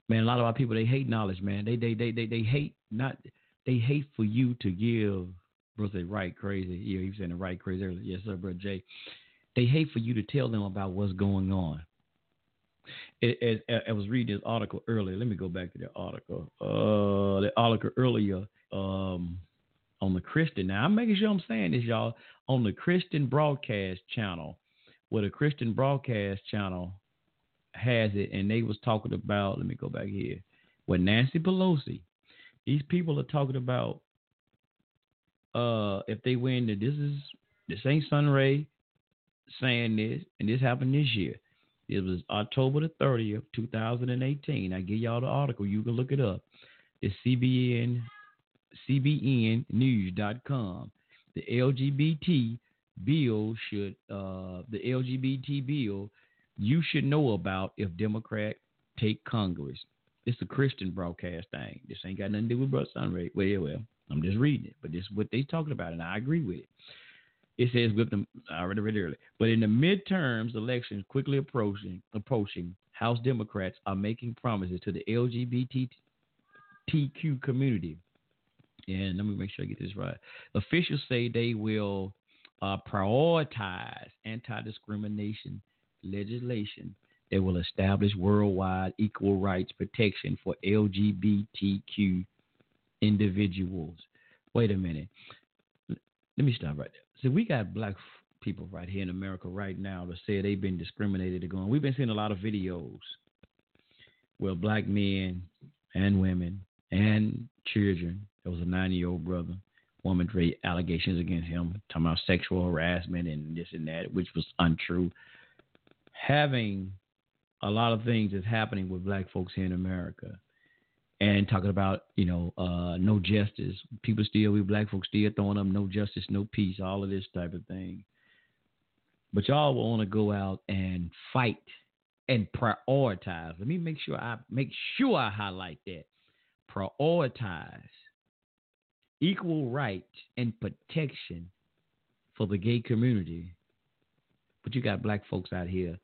Man, a lot of our people, they hate knowledge, man. They, they, they, they, they hate not they hate for you to give, bro, say right crazy. Yeah, he was saying the right crazy earlier. Yes, sir, bro, Jay. They hate for you to tell them about what's going on. It, I was reading this article earlier. Let me go back to the article. Uh, the article earlier um, on the Christian. Now I'm making sure I'm saying this, y'all, on the Christian Broadcast Channel, where the Christian Broadcast Channel has it, and they was talking about. Let me go back here. With Nancy Pelosi these people are talking about uh if they win that this is this ain't Sunray saying this, and this happened this year. It was October the 30th, 2018. I give y'all the article. You can look it up. It's CBN, CBNnews.com. The LGBT bill should, uh, the LGBT bill you should know about if Democrat take Congress. It's a Christian broadcast thing. This ain't got nothing to do with Brother Sunray. Well, yeah, well, I'm just reading it, but this is what they talking about, and I agree with it. It says with them, I already read it earlier. But in the midterms, elections quickly approaching, approaching, House Democrats are making promises to the LGBTQ community. And let me make sure I get this right. Officials say they will uh, prioritize anti-discrimination legislation that will establish worldwide equal rights protection for LGBTQ individuals. Wait a minute. Let me stop right there. So we got black people right here in America right now that say they've been discriminated against. We've been seeing a lot of videos where black men and women and children, there was a nine year old brother, woman made allegations against him, talking about sexual harassment and this and that, which was untrue. Having a lot of things that's happening with black folks here in America. And talking about, you know, uh, no justice. People still, we black folks still throwing up no justice, no peace, all of this type of thing. But y'all want to go out and fight and prioritize. Let me make sure I make sure I highlight that. Prioritize equal rights and protection for the gay community. But you got black folks out here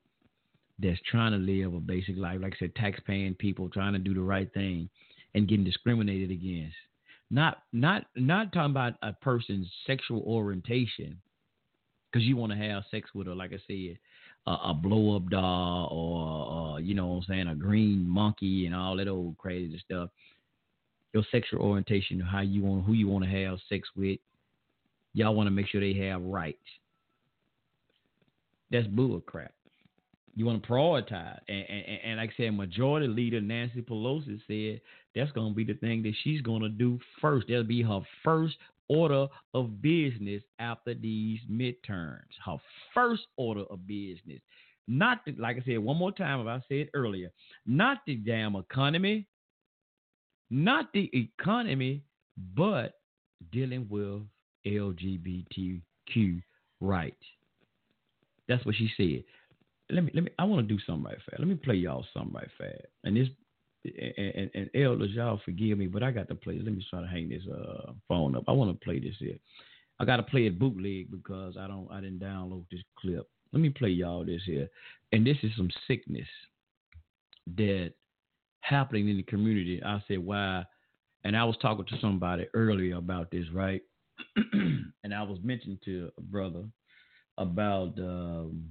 that's trying to live a basic life, like I said, tax paying people trying to do the right thing and getting discriminated against. Not not not talking about a person's sexual orientation, because you want to have sex with her, like I said, a, a blow up doll or, or you know what I'm saying, a green monkey and all that old crazy stuff. Your sexual orientation, how you want, who you want to have sex with, y'all want to make sure they have rights. That's bull crap. You want to prioritize, and, and, and like I said, Majority Leader Nancy Pelosi said that's going to be the thing that she's going to do first. That'll be her first order of business after these midterms. Her first order of business. Not the, like I said one more time, as I said earlier, not the damn economy, not the economy, but dealing with LGBTQ rights. That's what she said. Let me let me. I want to do something right fast. Let me play y'all something right fast. And this and, and, and elders, y'all forgive me, but I got to play. Let me try to hang this uh, phone up. I want to play this here. I got to play it bootleg because I don't. I didn't download this clip. Let me play y'all this here. And this is some sickness that happening in the community. I said why, and I was talking to somebody earlier about this, right? and I was mentioning to a brother about. Um,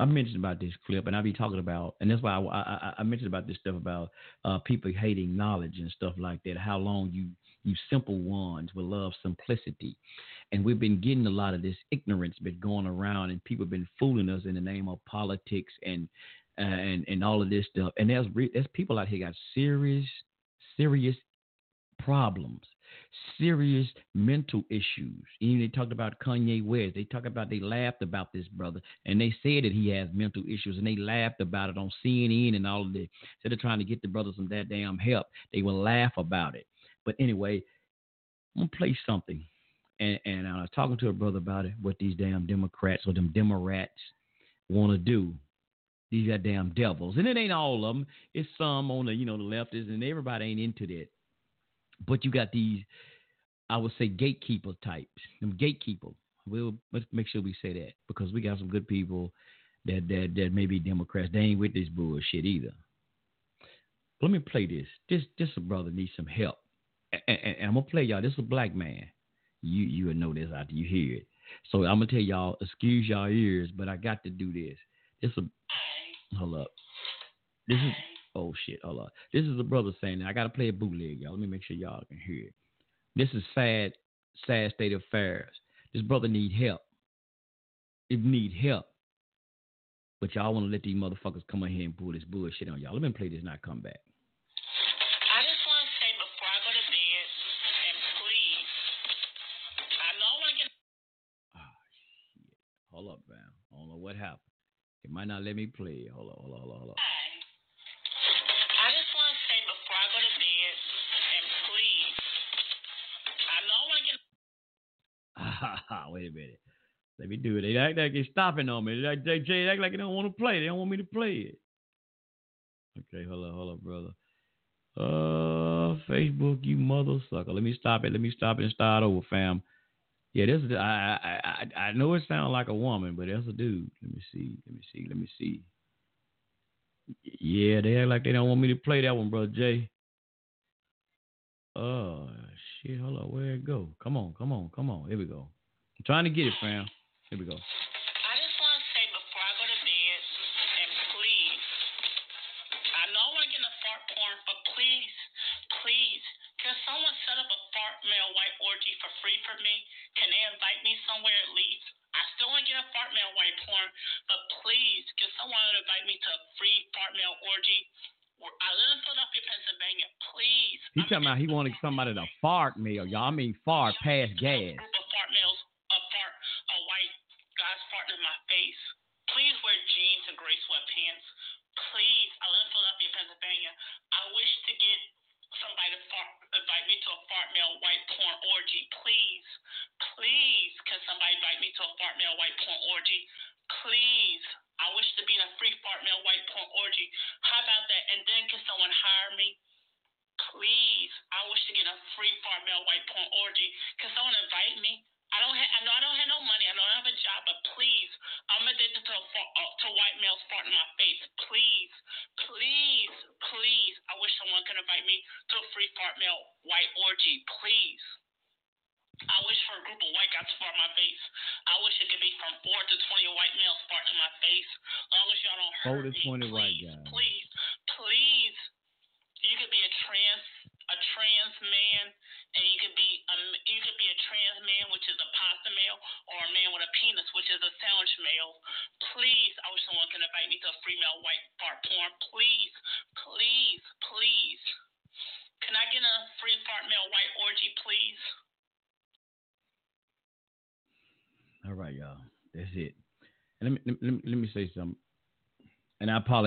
I mentioned about this clip, and I be talking about, and that's why I, I, I mentioned about this stuff about uh, people hating knowledge and stuff like that. How long you you simple ones will love simplicity, and we've been getting a lot of this ignorance been going around, and people been fooling us in the name of politics and Uh, and and all of this stuff. And there's re- there's people out here got serious serious problems serious mental issues. Even they talked about Kanye West. They talked about they laughed about this brother and they said that he has mental issues and they laughed about it on CNN and all of this. Instead of trying to get the brother some that damn help, they will laugh about it. But anyway, I'm gonna play something. And, and I was talking to a brother about it, what these damn Democrats or them Democrats want to do these goddamn devils. And it ain't all of them. It's some on the, you know, the leftists, and everybody ain't into that. But you got these, I would say, gatekeeper types. Them gatekeeper. We'll let's make sure we say that because we got some good people that that that may be Democrats. They ain't with this bullshit either. Let me play this. This this a brother needs some help, and, and, and I'm gonna play y'all. This is a black man. You you will know this after you hear it. So I'm gonna tell y'all, excuse y'all ears, but I got to do this. This a hold up. This is Oh shit, hold up. This is a brother saying that. I gotta play a bootleg, y'all. Let me make sure y'all can hear it. This is sad, sad state of affairs. This brother need help. He need help. But y'all want to let these motherfuckers come in here and pull this bullshit on y'all. Let me play this not come back. I just want to say before I go to bed, and please, I know I want to get. Hold up, fam. I don't know what happened. It might not let me play. Hold on, hold on, hold on, hold on. I just want to say before I go to bed, and please, I know I want to get. Ha ha wait a minute. Let me do it. They act like they're stopping on me. They, act- they, they act like they don't want to play. They don't want me to play it. Okay, hold on, hold on, brother. Uh, Facebook, you mother sucker. Let me stop it. Let me stop it and start over, fam. Yeah, this is. I I I, know it sounds like a woman, but that's a dude. Let me see. Let me see. Let me see. Yeah, they act like they don't want me to play that one, brother Jay. Oh shit! Hold on, where it go? Come on, come on, come on. Here we go. I'm trying to get it, fam. Here we go. Talking about he wanted somebody to fart me, or y'all I mean fart past gas.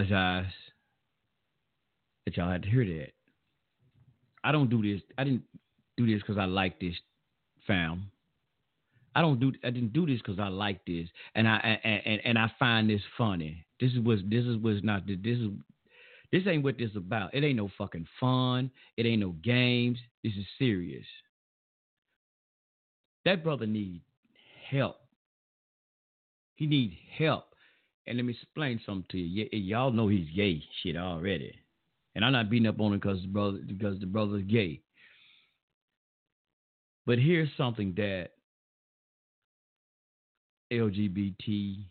Apologize that y'all had to hear that. I don't do this. I didn't do this because I like this, fam. I don't do. I didn't do this because I like this, and I and, and and I find this funny. This is what this is what's not. This is this ain't what this about. It ain't no fucking fun. It ain't no games. This is serious. That brother need help. He need help. And let me explain something to you. Y- y'all know he's gay shit already. And I'm not beating up on him because the brother because the brother's gay. But here's something that LGBTQ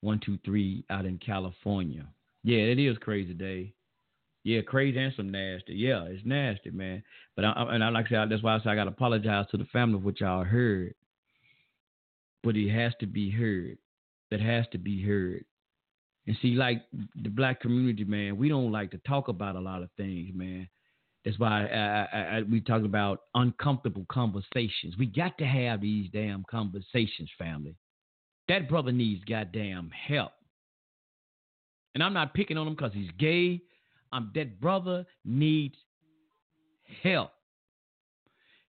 one two three out in California. Yeah, it is crazy day. Yeah, crazy and some nasty. Yeah, it's nasty, man. But I, and I like I said, that's why I say I got to apologize to the family what y'all heard. But it has to be heard. That has to be heard. And see, like the black community, man, we don't like to talk about a lot of things, man. That's why I, I, I, we talk about uncomfortable conversations. We got to have these damn conversations, family. That brother needs goddamn help. And I'm not picking on him because he's gay. Um, that brother needs help.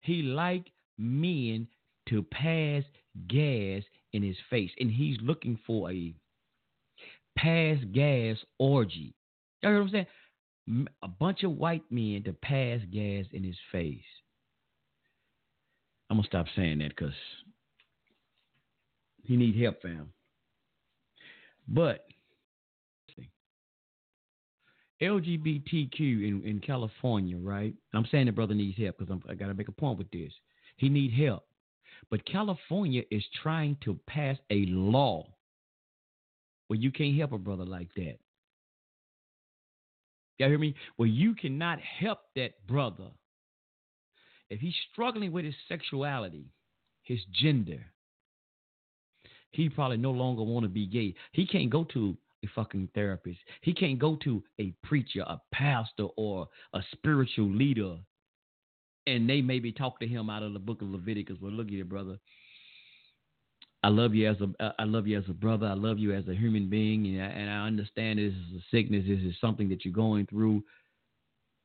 He like men to pass gas in his face, and he's looking for a pass gas orgy. You heard what I'm saying? A bunch of white men to pass gas in his face. I'm gonna stop saying that because he need help, fam. But LGBTQ in, in California, right? I'm saying the brother needs help because I got to make a point with this. He need help, but California is trying to pass a law where you can't help a brother like that. Y'all hear me? Where you cannot help that brother if he's struggling with his sexuality, his gender. He probably no longer want to be gay. He can't go to a fucking therapist. He can't go to a preacher, a pastor, or a spiritual leader, and they maybe talk to him out of the book of Leviticus. Well, look at it, brother. I love you as a uh, I love you as a brother. I love you as a human being, and I, and I understand this is a sickness. This is something that you're going through.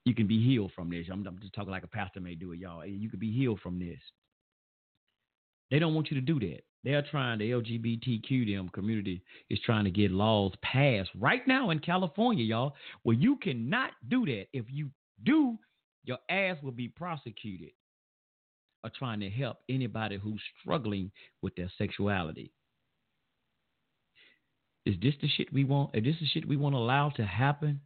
You can be healed from this. I'm, I'm just talking like a pastor may do it, y'all. You can be healed from this. They don't want you to do that. They're trying, the LGBTQ them community is trying to get laws passed right now in California, y'all, where you cannot do that. If you do, your ass will be prosecuted or trying to help anybody who's struggling with their sexuality. Is this the shit we want? Is this the shit we want to allow to happen?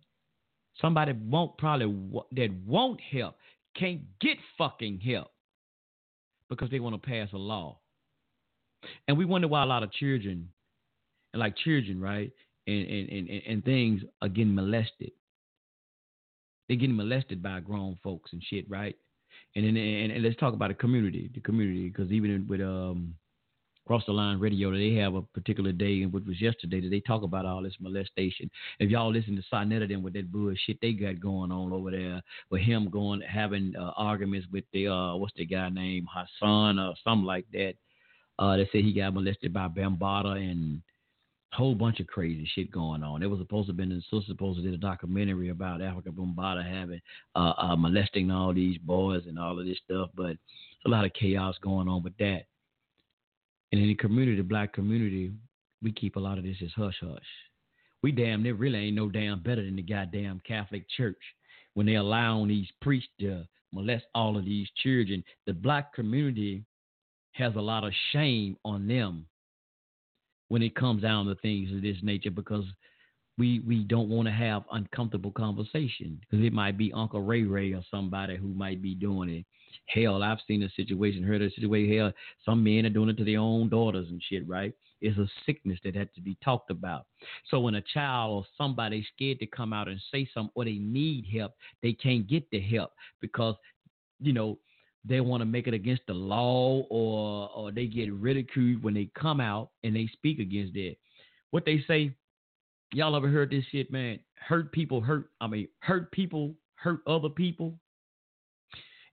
Somebody won't probably that won't help can't get fucking help because they want to pass a law. And we wonder why a lot of children, and like children, right, and and, and, and things are getting molested. They're getting molested by grown folks and shit, right? And then and, and let's talk about the community, the community, because even with um Cross the Line Radio, they have a particular day, and what was yesterday, that they talk about all this molestation. If y'all listen to Sonetta then with that bullshit they got going on over there, with him going having uh, arguments with the uh what's the guy named Hassan or something like that. Uh, they say he got molested by Bambaataa and whole bunch of crazy shit going on. It was supposed to have been supposed to did a documentary about Afrika Bambaataa having uh, uh, molesting all these boys and all of this stuff, but a lot of chaos going on with that. And in the community, the black community, we keep a lot of this as hush hush. We damn near really ain't no damn better than the goddamn Catholic Church when they allowing these priests to molest all of these children. The black community has a lot of shame on them when it comes down to things of this nature because we we don't want to have uncomfortable conversation because it might be Uncle Ray Ray or somebody who might be doing it. Hell, I've seen a situation, heard a situation. Hell, some men are doing it to their own daughters and shit. Right? It's a sickness that had to be talked about. So when a child or somebody's scared to come out and say something or they need help, they can't get the help because you know they want to make it against the law or or they get ridiculed when they come out and they speak against it. What they say, y'all ever heard this shit, man? Hurt people hurt. I mean, hurt people hurt other people.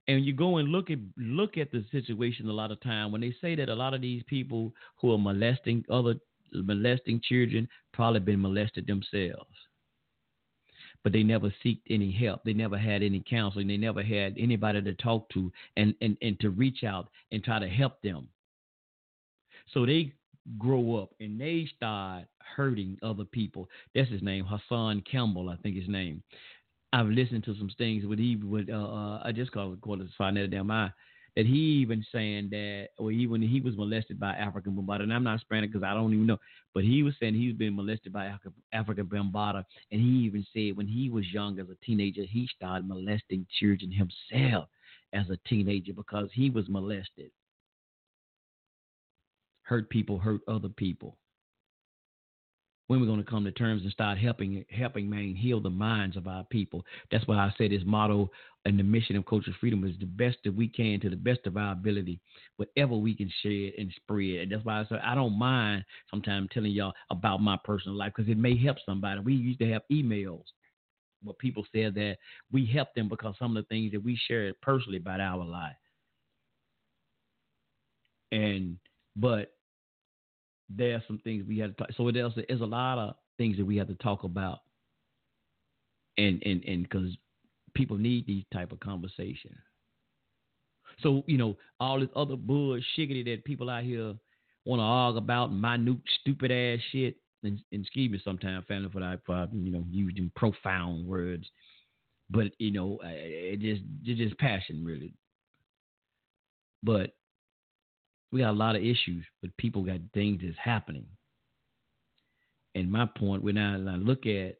And you go and look at look at the situation a lot of time when they say that a lot of these people who are molesting other molesting children probably been molested themselves but they never seeked any help. They never had any counseling. They never had anybody to talk to and, and, and to reach out and try to help them. So they grow up and they start hurting other people. That's his name, Hassan Campbell, I think his name. I've listened to some things with he would uh, uh I just call it call it damn eye that he even saying that, or he when he was molested by Afrika Bambaataa, and I'm not it because I don't even know, but he was saying he was being molested by Afrika Bambaataa, and he even said when he was young as a teenager, he started molesting children himself as a teenager because he was molested. Hurt people hurt other people when we're going to come to terms and start helping helping man heal the minds of our people. That's why I say this motto and the mission of Culture Freedom is the best that we can to the best of our ability, whatever we can share and spread. And that's why I say I don't mind sometimes telling y'all about my personal life because it may help somebody. We used to have emails where people said that we helped them because some of the things that we shared personally about our life. And but there are some things we had to talk. So there's there's a lot of things that we have to talk about, and and and because people need these type of conversation. So you know all this other bullshit that people out here want to argue about minute, stupid ass shit. And, and excuse me, sometimes, family, for that, for you know, using profound words, but you know, it just, it's just passion, really. But we got a lot of issues, but people got things that's happening. And my point, when I, when I look at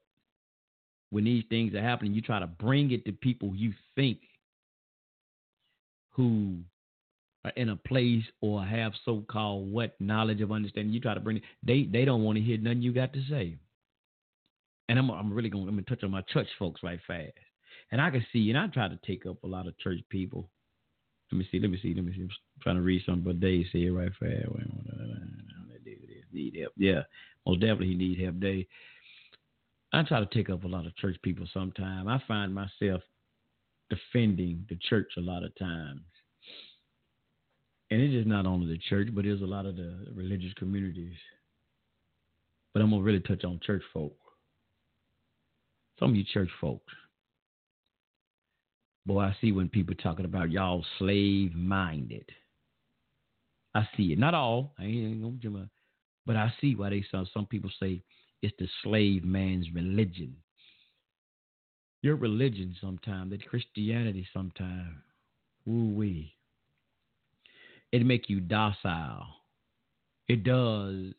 when these things are happening, you try to bring it to people you think who are in a place or have so-called what knowledge of understanding. You try to bring it. They they don't want to hear nothing you got to say. And I'm I'm really going. I'm gonna touch on my church folks right fast. And I can see, and I try to take up a lot of church people let me see. Let me see. Let me see. I'm trying to read something, but Dave said right fast. Need help. Yeah, most definitely he need help. Dave. I try to take up a lot of church people. Sometimes I find myself defending the church a lot of times, and it's not only the church, but there's a lot of the religious communities. But I'm gonna really touch on church folk. Some of you church folks Boy, I see when people talking about y'all slave minded. I see it. Not all. I ain't gonna but I see why they some some people say it's the slave man's religion. Your religion sometimes, that Christianity sometimes, woo wee. It make you docile. It does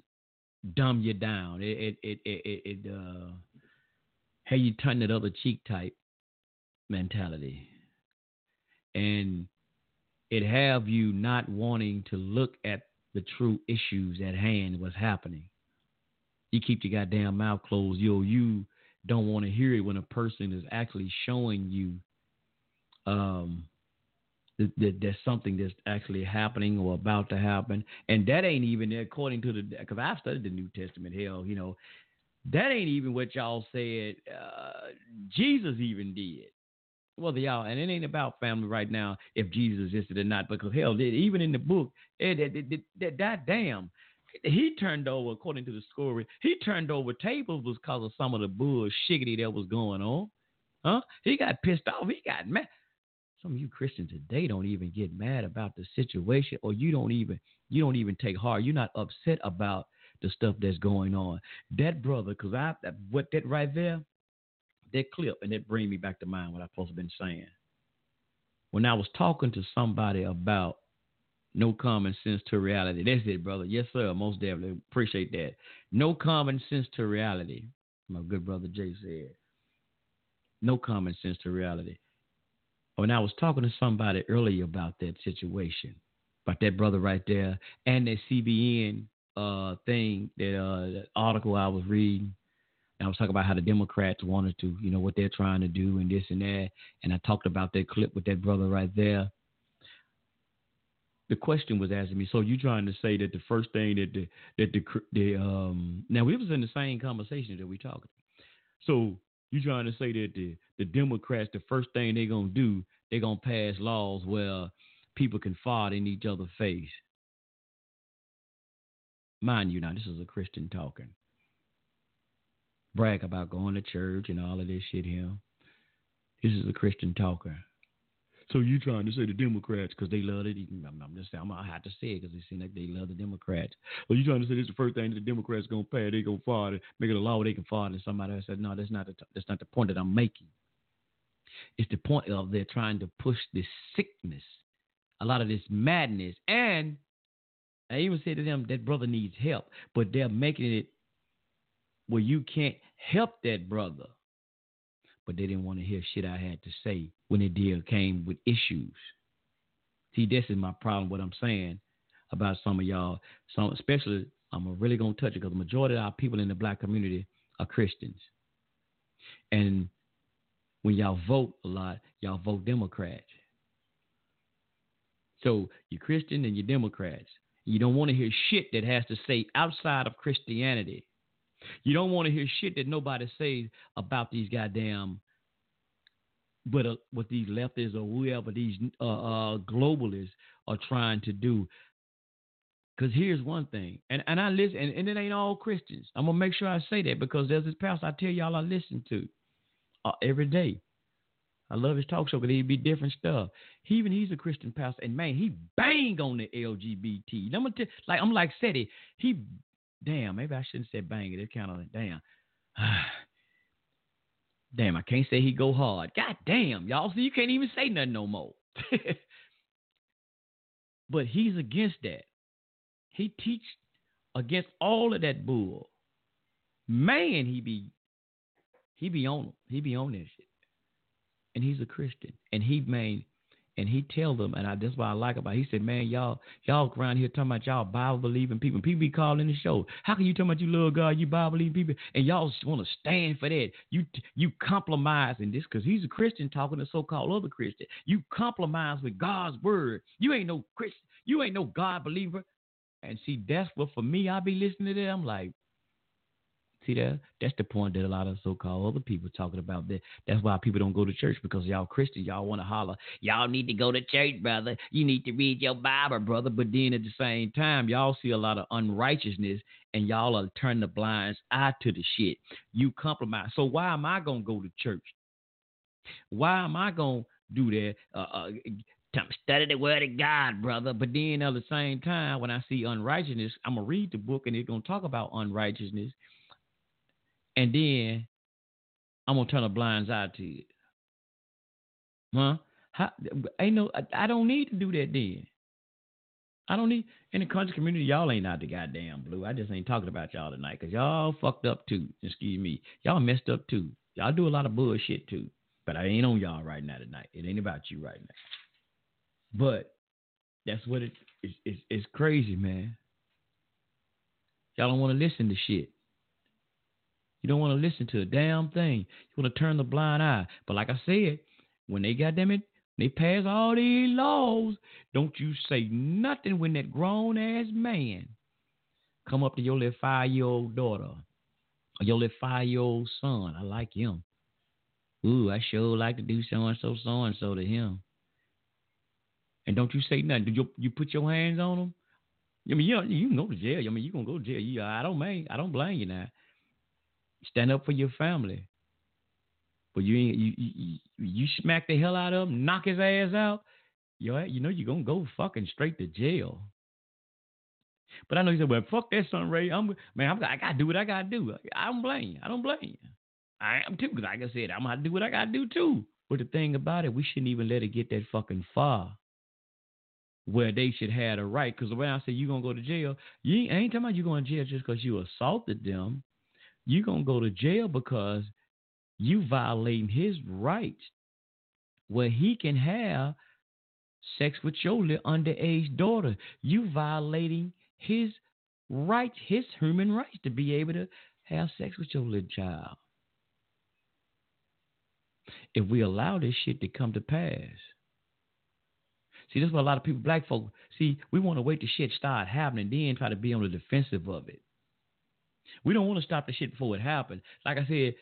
dumb you down. It it it it, it uh how you turn that other cheek type mentality and it have you not wanting to look at the true issues at hand, what's happening. You keep your goddamn mouth closed. Yo, you don't want to hear it when a person is actually showing you um, that, that there's something that's actually happening or about to happen, and that ain't even according to the because I've studied the New Testament. Hell, you know, that ain't even what y'all said. Uh, Jesus even did well, y'all, and it ain't about family right now if Jesus existed or not, because hell, even in the book, that, that damn, he turned over, according to the story, he turned over tables because of some of the bullshit that was going on. Huh? He got pissed off. He got mad. Some of you Christians today don't even get mad about the situation, or you don't even you don't even take heart. You're not upset about the stuff that's going on. That brother, because I what that right there, that clip, and it bring me back to mind what I supposed to been saying. When I was talking to somebody about No common sense to reality. That's it, brother. Yes, sir. Most definitely. Appreciate that. No common sense to reality. My good brother Jay said. No common sense to reality. When I was talking to somebody earlier about that situation, about that brother right there, and that CBN uh, thing, that, uh, that article I was reading, I was talking about how the Democrats wanted to, you know, what they're trying to do and this and that. And I talked about that clip with that brother right there. The question was asking me, so you trying to say that the first thing that the that the the um now we was in the same conversation that we talking. So you trying to say that the the Democrats the first thing they're gonna do they're gonna pass laws where people can fart in each other's face. Mind you, now this is a Christian talking brag about going to church and all of this shit here. This is a Christian talker. So you trying to say the Democrats because they love it? I'm, I'm just saying, I'm gonna have to say it because they seem like they love the Democrats. Well, you trying to say this is the first thing that the Democrats gonna pass? They gonna fire it, make it a law they can fire And somebody else said, no, that's not the that's not the point that I'm making. It's the point of they're trying to push this sickness, a lot of this madness, and I even said to them that brother needs help, but they're making it where you can't help that brother. But they didn't want to hear shit I had to say when it deal came with issues. See, this is my problem. What I'm saying about some of y'all, some especially, I'm really gonna touch it because the majority of our people in the black community are Christians, and when y'all vote a lot, y'all vote Democrats. So you're Christian and you're Democrats. You don't want to hear shit that has to say outside of Christianity. You don't want to hear shit that nobody says about these goddamn, but uh, what these leftists or whoever these uh, uh, globalists are trying to do. Because here's one thing, and, and I listen, and, and, it ain't all Christians. I'm gonna make sure I say that because there's this pastor I tell y'all I listen to uh, every day. I love his talk show because he'd be different stuff. He even he's a Christian pastor, and man, he bang on the LGBT. I'm gonna tell, like I'm like Seti, he damn, maybe I shouldn't say bang it. It's kind of like, damn. damn, I can't say he go hard. God damn, y'all. So you can't even say nothing no more. but he's against that. He teach against all of that bull. Man, he be he be on he be on that shit. And he's a Christian. And he made and he tell them, and I, that's what I like about. It. He said, "Man, y'all, y'all around here talking about y'all Bible believing people. People be calling the show. How can you tell about you love God, you Bible believing people, and y'all want to stand for that? You you compromise in this because he's a Christian talking to so-called other Christian. You compromise with God's word. You ain't no Christian. You ain't no God believer. And see, that's what for me, I be listening to that. I'm like, See that? That's the point that a lot of so-called other people talking about. That that's why people don't go to church because y'all Christians, y'all want to holler. Y'all need to go to church, brother. You need to read your Bible, brother. But then at the same time, y'all see a lot of unrighteousness, and y'all are turning the blinds eye to the shit. You compromise. So why am I gonna go to church? Why am I gonna do that? Uh, uh, study the word of God, brother. But then at the same time, when I see unrighteousness, I'm gonna read the book and it's gonna talk about unrighteousness and then I'm gonna turn a blind eye to it. Huh? How, ain't no, I, I don't need to do that then. I don't need in the country community. Y'all ain't out the goddamn blue. I just ain't talking about y'all tonight because y'all fucked up too. Excuse me. Y'all messed up too. Y'all do a lot of bullshit too. But I ain't on y'all right now tonight. It ain't about you right now. But that's what it is. It's, it's crazy, man. Y'all don't want to listen to shit. You don't want to listen to a damn thing. You want to turn the blind eye. But like I said, when they them it, they pass all these laws, don't you say nothing when that grown ass man come up to your little five year old daughter or your little five year old son. I like him. Ooh, I sure like to do so and so, so and so to him. And don't you say nothing. Do you you put your hands on him? I mean, you know, you can go to jail. I mean, you gonna go to jail. You, I don't mean I don't blame you now. Stand up for your family. But you you you, you smack the hell out of him, knock his ass out. You you know you're gonna go fucking straight to jail. But I know you said, "Well, fuck that, Sunray. I'm man. I'm, I gotta do what I gotta do. I don't blame you. I don't blame you. I am too. Cause like I said, I'm gonna do what I gotta do too. But the thing about it, we shouldn't even let it get that fucking far. where they should have a right. Because when I say you're gonna go to jail, you ain't, ain't talking about you going to jail just because you assaulted them. You gonna go to jail because you violating his rights, where he can have sex with your underage daughter. You violating his rights, his human rights to be able to have sex with your little child. If we allow this shit to come to pass. See, that's what a lot of people, black folk, see, we want to wait till shit start happening, then try to be on the defensive of it. We don't want to stop the shit before it happens. Like I said,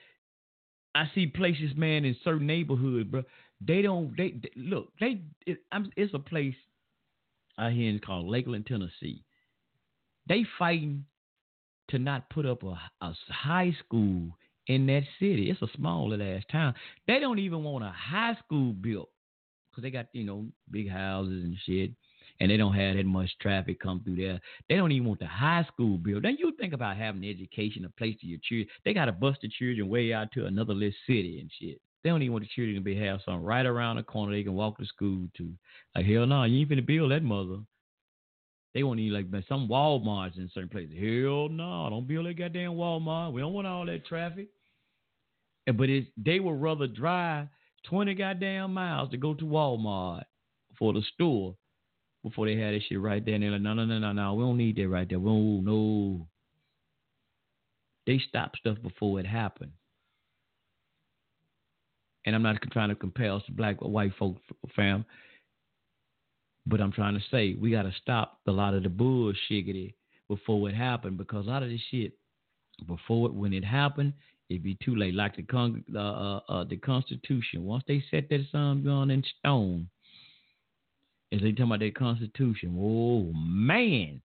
I see places, man, in certain neighborhoods, bro. They don't. They, they look. They. It, it's a place out here called Lakeland, Tennessee. They fighting to not put up a, a high school in that city. It's a small little ass town. They don't even want a high school built because they got you know big houses and shit, and they don't have that much traffic come through there. They don't even want the high school built. Then you think about having education, a place to your children. They got to bust the children way out to another little city and shit. They don't even want the children to be have something right around the corner they can walk to school to. Like hell no, you ain't finna build that mother. They want to like some Walmarts in certain places. Hell no, don't build that goddamn Walmart. We don't want all that traffic. And but it, they would rather drive twenty goddamn miles to go to Walmart for the store before they had that shit right there. And they're like, no, no, no, no, no, we don't need that right there. We don't, no. They stop stuff before it happened. And I'm not trying to compare us to black or white folk, fam. But I'm trying to say we got to stop a lot of the bullshit before it happened because a lot of this shit before it when it happened it'd be too late. Like the con- uh, uh, the Constitution, once they set that sun gun in stone, as they talking about their Constitution, oh man,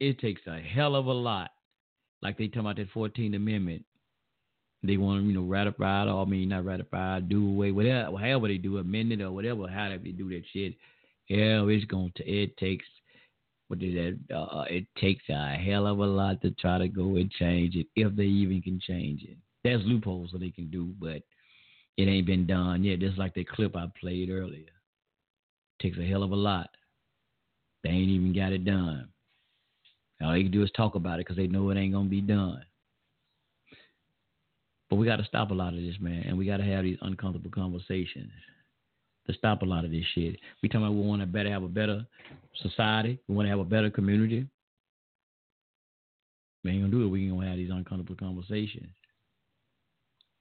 it takes a hell of a lot. Like they talking about that Fourteenth Amendment, they want to you know ratify it or I mean not ratify, do away whatever, however they do, amend it or whatever, how they do that shit. Hell, it's going to it takes what is that? Uh, it takes a hell of a lot to try to go and change it if they even can change it. There's loopholes that they can do, but it ain't been done yet. Just like the clip I played earlier. Takes a hell of a lot. They ain't even got it done. All they can do is talk about it because they know it ain't gonna be done. But we got to stop a lot of this, man, and we got to have these uncomfortable conversations to stop a lot of this shit. We talking about we want to better have a better society. We want to have a better community. We ain't gonna do it. We ain't gonna have these uncomfortable conversations.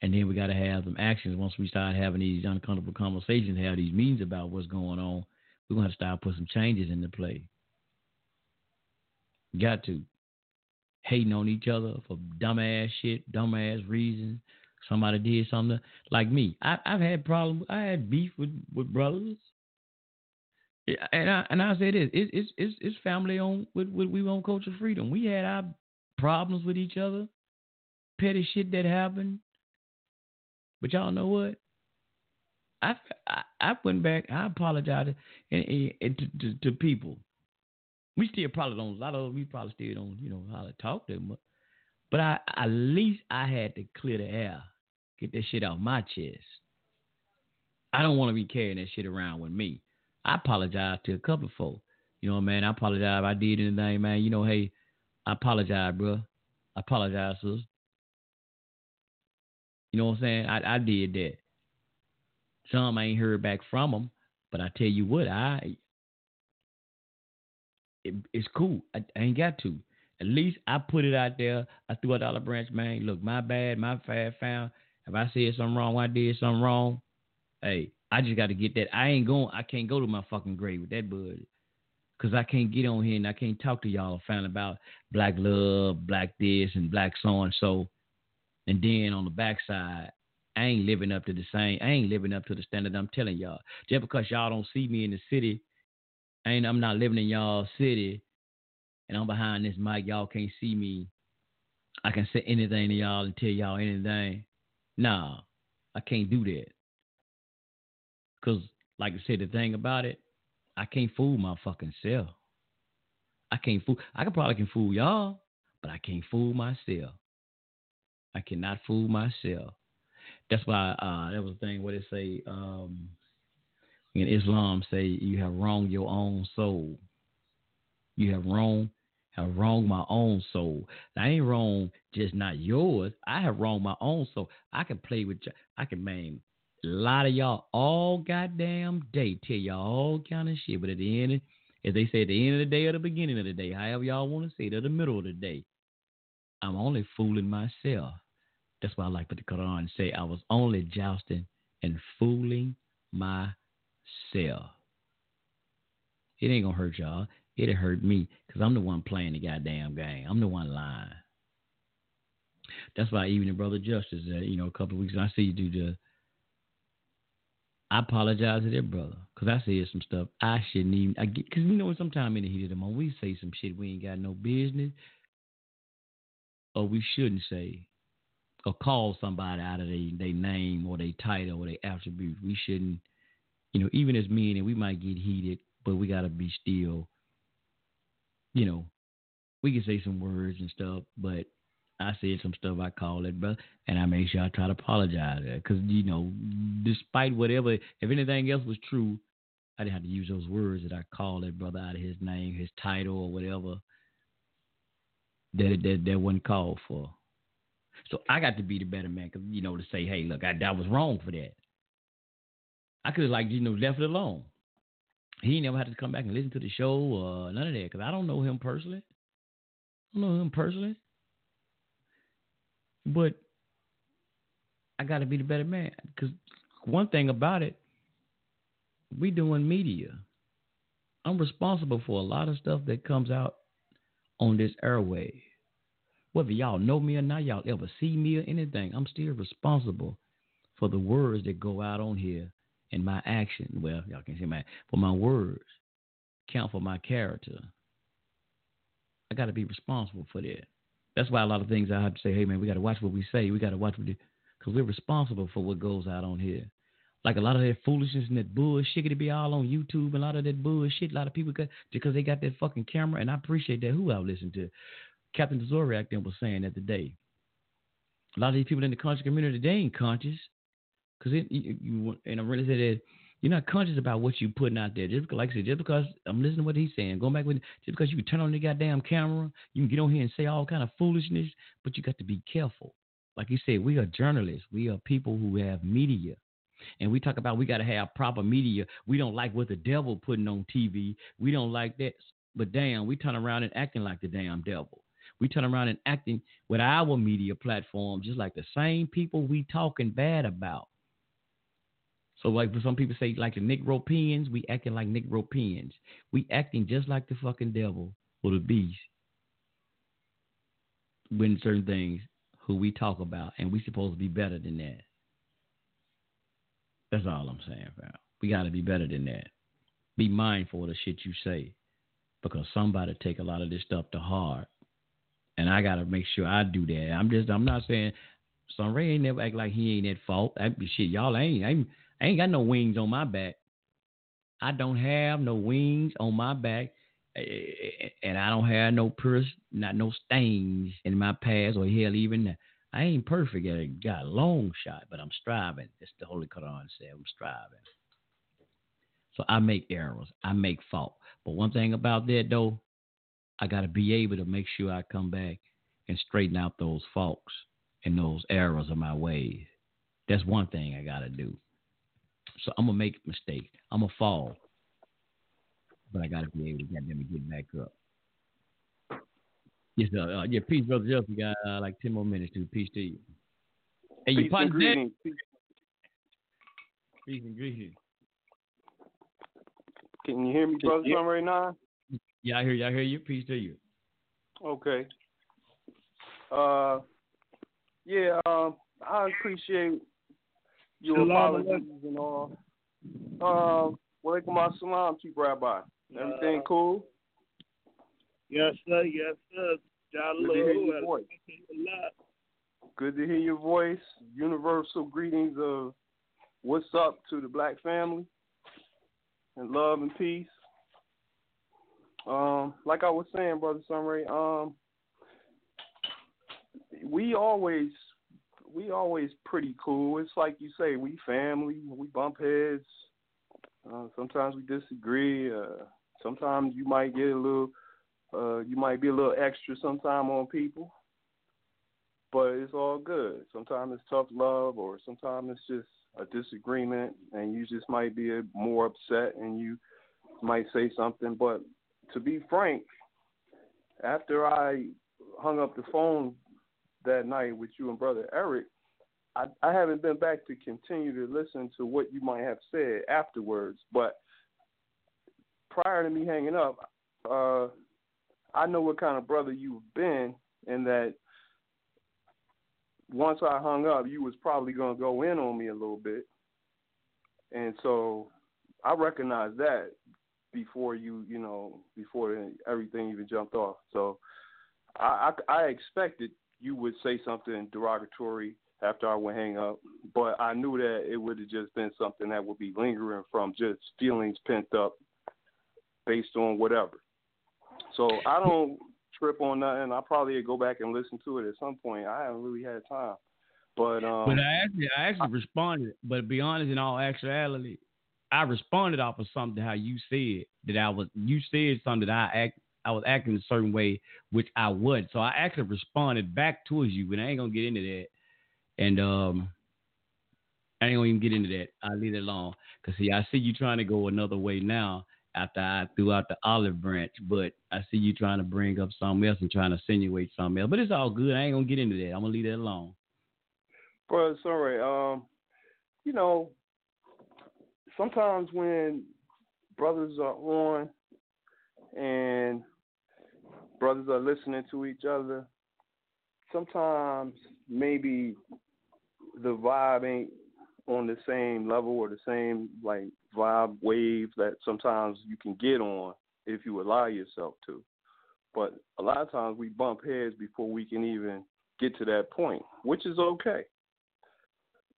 And then we got to have some actions once we start having these uncomfortable conversations, have these meetings about what's going on. We're going to start put some changes into play. Got to. Hating on each other for dumbass shit, dumbass reasons. Somebody did something like me. I, have had problems. I had beef with, with brothers. And I and I say this, it's it's it's, it's family on with, with we own culture freedom. We had our problems with each other, petty shit that happened. But y'all know what? I, I, I went back. I apologized and, and, to, to, to, people. We still probably don't. A lot of we probably still don't. You know how to talk to them. But I at least I had to clear the air, get that shit off my chest. I don't want to be carrying that shit around with me. I apologize to a couple of folks. You know, man, I apologize if I did anything, man. You know, hey, I apologize, bro. I apologize, sis. You know what I'm saying? I, I did that. Some I ain't heard back from them, but I tell you what, I it, it's cool. I, I, ain't got to. At least I put it out there. I threw out Olive Branch, man. Look, my bad, my bad found. If I said something wrong, I did something wrong. Hey, I just got to get that. I ain't going. I can't go to my fucking grave with that bud. Cause I can't get on here and I can't talk to y'all fan about black love, black this and black so and so. And then on the backside, I ain't living up to the same. I ain't living up to the standard I'm telling y'all. Just because y'all don't see me in the city, I ain't. I'm not living in y'all city, and I'm behind this mic. Y'all can't see me. I can say anything to y'all and tell y'all anything. Nah, I can't do that. Cause like I said, the thing about it, I can't fool my fucking self. I can't fool. I can probably can fool y'all, but I can't fool myself. I cannot fool myself. That's why uh, that was the thing. What it say? Um, in Islam say you have wronged your own soul. You have wronged have wronged my own soul. I ain't wrong just not yours. I have wronged my own soul. I can play with you. I can man a lot of y'all all goddamn day tell y'all all kind of shit, but at the end, as they say, at the end of the day or the beginning of the day, however y'all want to say it, or the middle of the day, I'm only fooling myself. That's why I like what the Quran say. I was only jousting and fooling myself. It ain't gonna hurt y'all. It'll hurt me because I'm the one playing the goddamn game. I'm the one lying. That's why even the brother Justice, uh, you know, a couple of weeks ago, I see you do the. I apologize to that brother because I said some stuff I shouldn't even. Because you know sometimes in the heat of the moment we say some shit we ain't got no business, or we shouldn't say, or call somebody out of their they name or their title or their attribute. We shouldn't, you know, even as men, and we might get heated, but we gotta be still you know, we can say some words and stuff, but I said some stuff I call it, bro, and I make sure I try to apologize because you know, despite whatever, if anything else was true, I didn't have to use those words that I called that brother out of his name, his title, or whatever. That that that wasn't called for. So I got to be the better man, cause you know, to say, hey, look, I, I was wrong for that. I could have like you know left it alone he never had to come back and listen to the show or none of that because I don't know him personally. I don't know him personally, but I got to be the better man because one thing about it, we doing media. I'm responsible for a lot of stuff that comes out on this airway. Whether y'all know me or not, y'all ever see me or anything, I'm still responsible for the words that go out on here and my action. Well, y'all can see my for my words count for my character. I got to be responsible for that. That's why a lot of things I have to say, hey man, we got to watch what we say. We got to watch what because we're responsible for what goes out on here. Like a lot of that foolishness and that bullshit to be all on YouTube and a lot of that bullshit. A lot of people got because they got that fucking camera, and I appreciate that. Who I listen to, Captain Zorak then was saying that today. A lot of these people in the conscious community, they ain't conscious. Because you, you, and I really said that you're not conscious about what you're putting out there. Just because, like I said, just because I'm listening to what he's saying, going back with just because you can turn on the goddamn camera, you can get on here and say all kind of foolishness, but you got to be careful. Like you said, we are journalists. We are people who have media. And we talk about we got to have proper media. We don't like what the devil putting on TV. We don't like that. But damn, we turn around and acting like the damn devil. We turn around and acting with our media platform just like the same people we talking bad about. So like for some people say like the Negropeans, we acting like Negropeans. We acting just like the fucking devil or the beast when certain things who we talk about and we supposed to be better than that. That's all I'm saying, fam. We gotta be better than that. Be mindful of the shit you say. Because somebody take a lot of this stuff to heart. And I gotta make sure I do that. I'm just I'm not saying Sunray ain't never act like he ain't at fault. I, shit, y'all ain't. ain't I ain't got no wings on my back. I don't have no wings on my back, eh, eh, eh, and I don't have no purse, not no stains in my past or hell even. I ain't perfect. I got a long shot, but I'm striving. That's the Holy Quran said. I'm striving. So I make errors. I make fault. But one thing about that though, I got to be able to make sure I come back and straighten out those faults and those errors of my ways. That's one thing I got to do. So I'm gonna make mistakes. I'm gonna fall, but I gotta be able to get them to get back up. Yes, uh, uh, yeah, peace, brother Jeff. You got uh, like ten more minutes to peace to you. Hey, you partner greetings. Peace and greetings. Can you hear me, brother? Yeah. Right now. Yeah, I hear you. I hear you. Peace to you. Okay. Uh, yeah. Um, I appreciate your apologies and all. Um, walaikum assalam, Chief Rabbi. Everything uh, cool? Yes, sir. Yes, sir. Good to hear your voice. Good to hear your voice. Universal greetings of what's up to the black family and love and peace. Um, like I was saying, brother Sunray, um, we always we always pretty cool. It's like you say, we family, we bump heads. Uh, sometimes we disagree. Uh, sometimes you might get a little, uh, you might be a little extra sometime on people, but it's all good. Sometimes it's tough love, or sometimes it's just a disagreement, and you just might be more upset, and you might say something. But to be frank, after I hung up the phone that night with you and brother Eric, I, I haven't been back to continue to listen to what you might have said afterwards. But prior to me hanging up, uh, I know what kind of brother you've been, and that once I hung up, you was probably gonna go in on me a little bit, and so I recognized that before you, you know, before everything even jumped off. So I, I, I expected you would say something derogatory after I would hang up, but I knew that it would have just been something that would be lingering from just feelings pent up based on whatever. So I don't trip on nothing. I'll probably go back and listen to it at some point. I haven't really had time. But um But I actually I actually responded, but to be honest in all actuality, I responded off of something how you said that I was you said something that I act I was acting a certain way, which I would. So I actually responded back towards you, but I ain't gonna get into that. And um, I ain't gonna even get into that. I'll leave it alone. Cause see, I see you trying to go another way now after I threw out the olive branch, but I see you trying to bring up something else and trying to insinuate something else. But it's all good. I ain't gonna get into that. I'm gonna leave that alone. But sorry, um, you know, sometimes when brothers are on and brothers are listening to each other, sometimes maybe the vibe ain't on the same level or the same like vibe wave that sometimes you can get on if you allow yourself to. But a lot of times we bump heads before we can even get to that point, which is okay.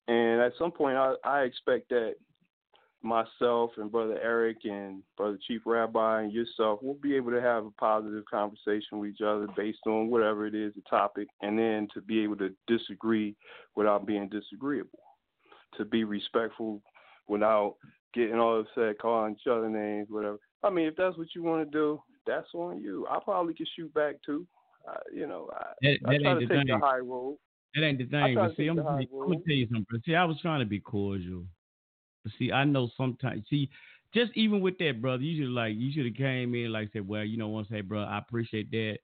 And at some point, I, I expect that myself and Brother Eric and Brother Chief Rabbi and yourself we'll be able to have a positive conversation with each other based on whatever it is, the topic, and then to be able to disagree without being disagreeable, to be respectful without getting all upset, calling each other names, whatever. I mean, if that's what you want to do, that's on you. I probably can shoot back too. Uh, you know, I, That, I try to the take thing. the high road. That ain't the thing. But see, take I'm the gonna, high be- I'm gonna tell you something. See, I was trying to be cordial. But see, I know sometimes. See, just even with that, brother, you should like you should have came in like said, well, you know, want to say, bro, I appreciate that.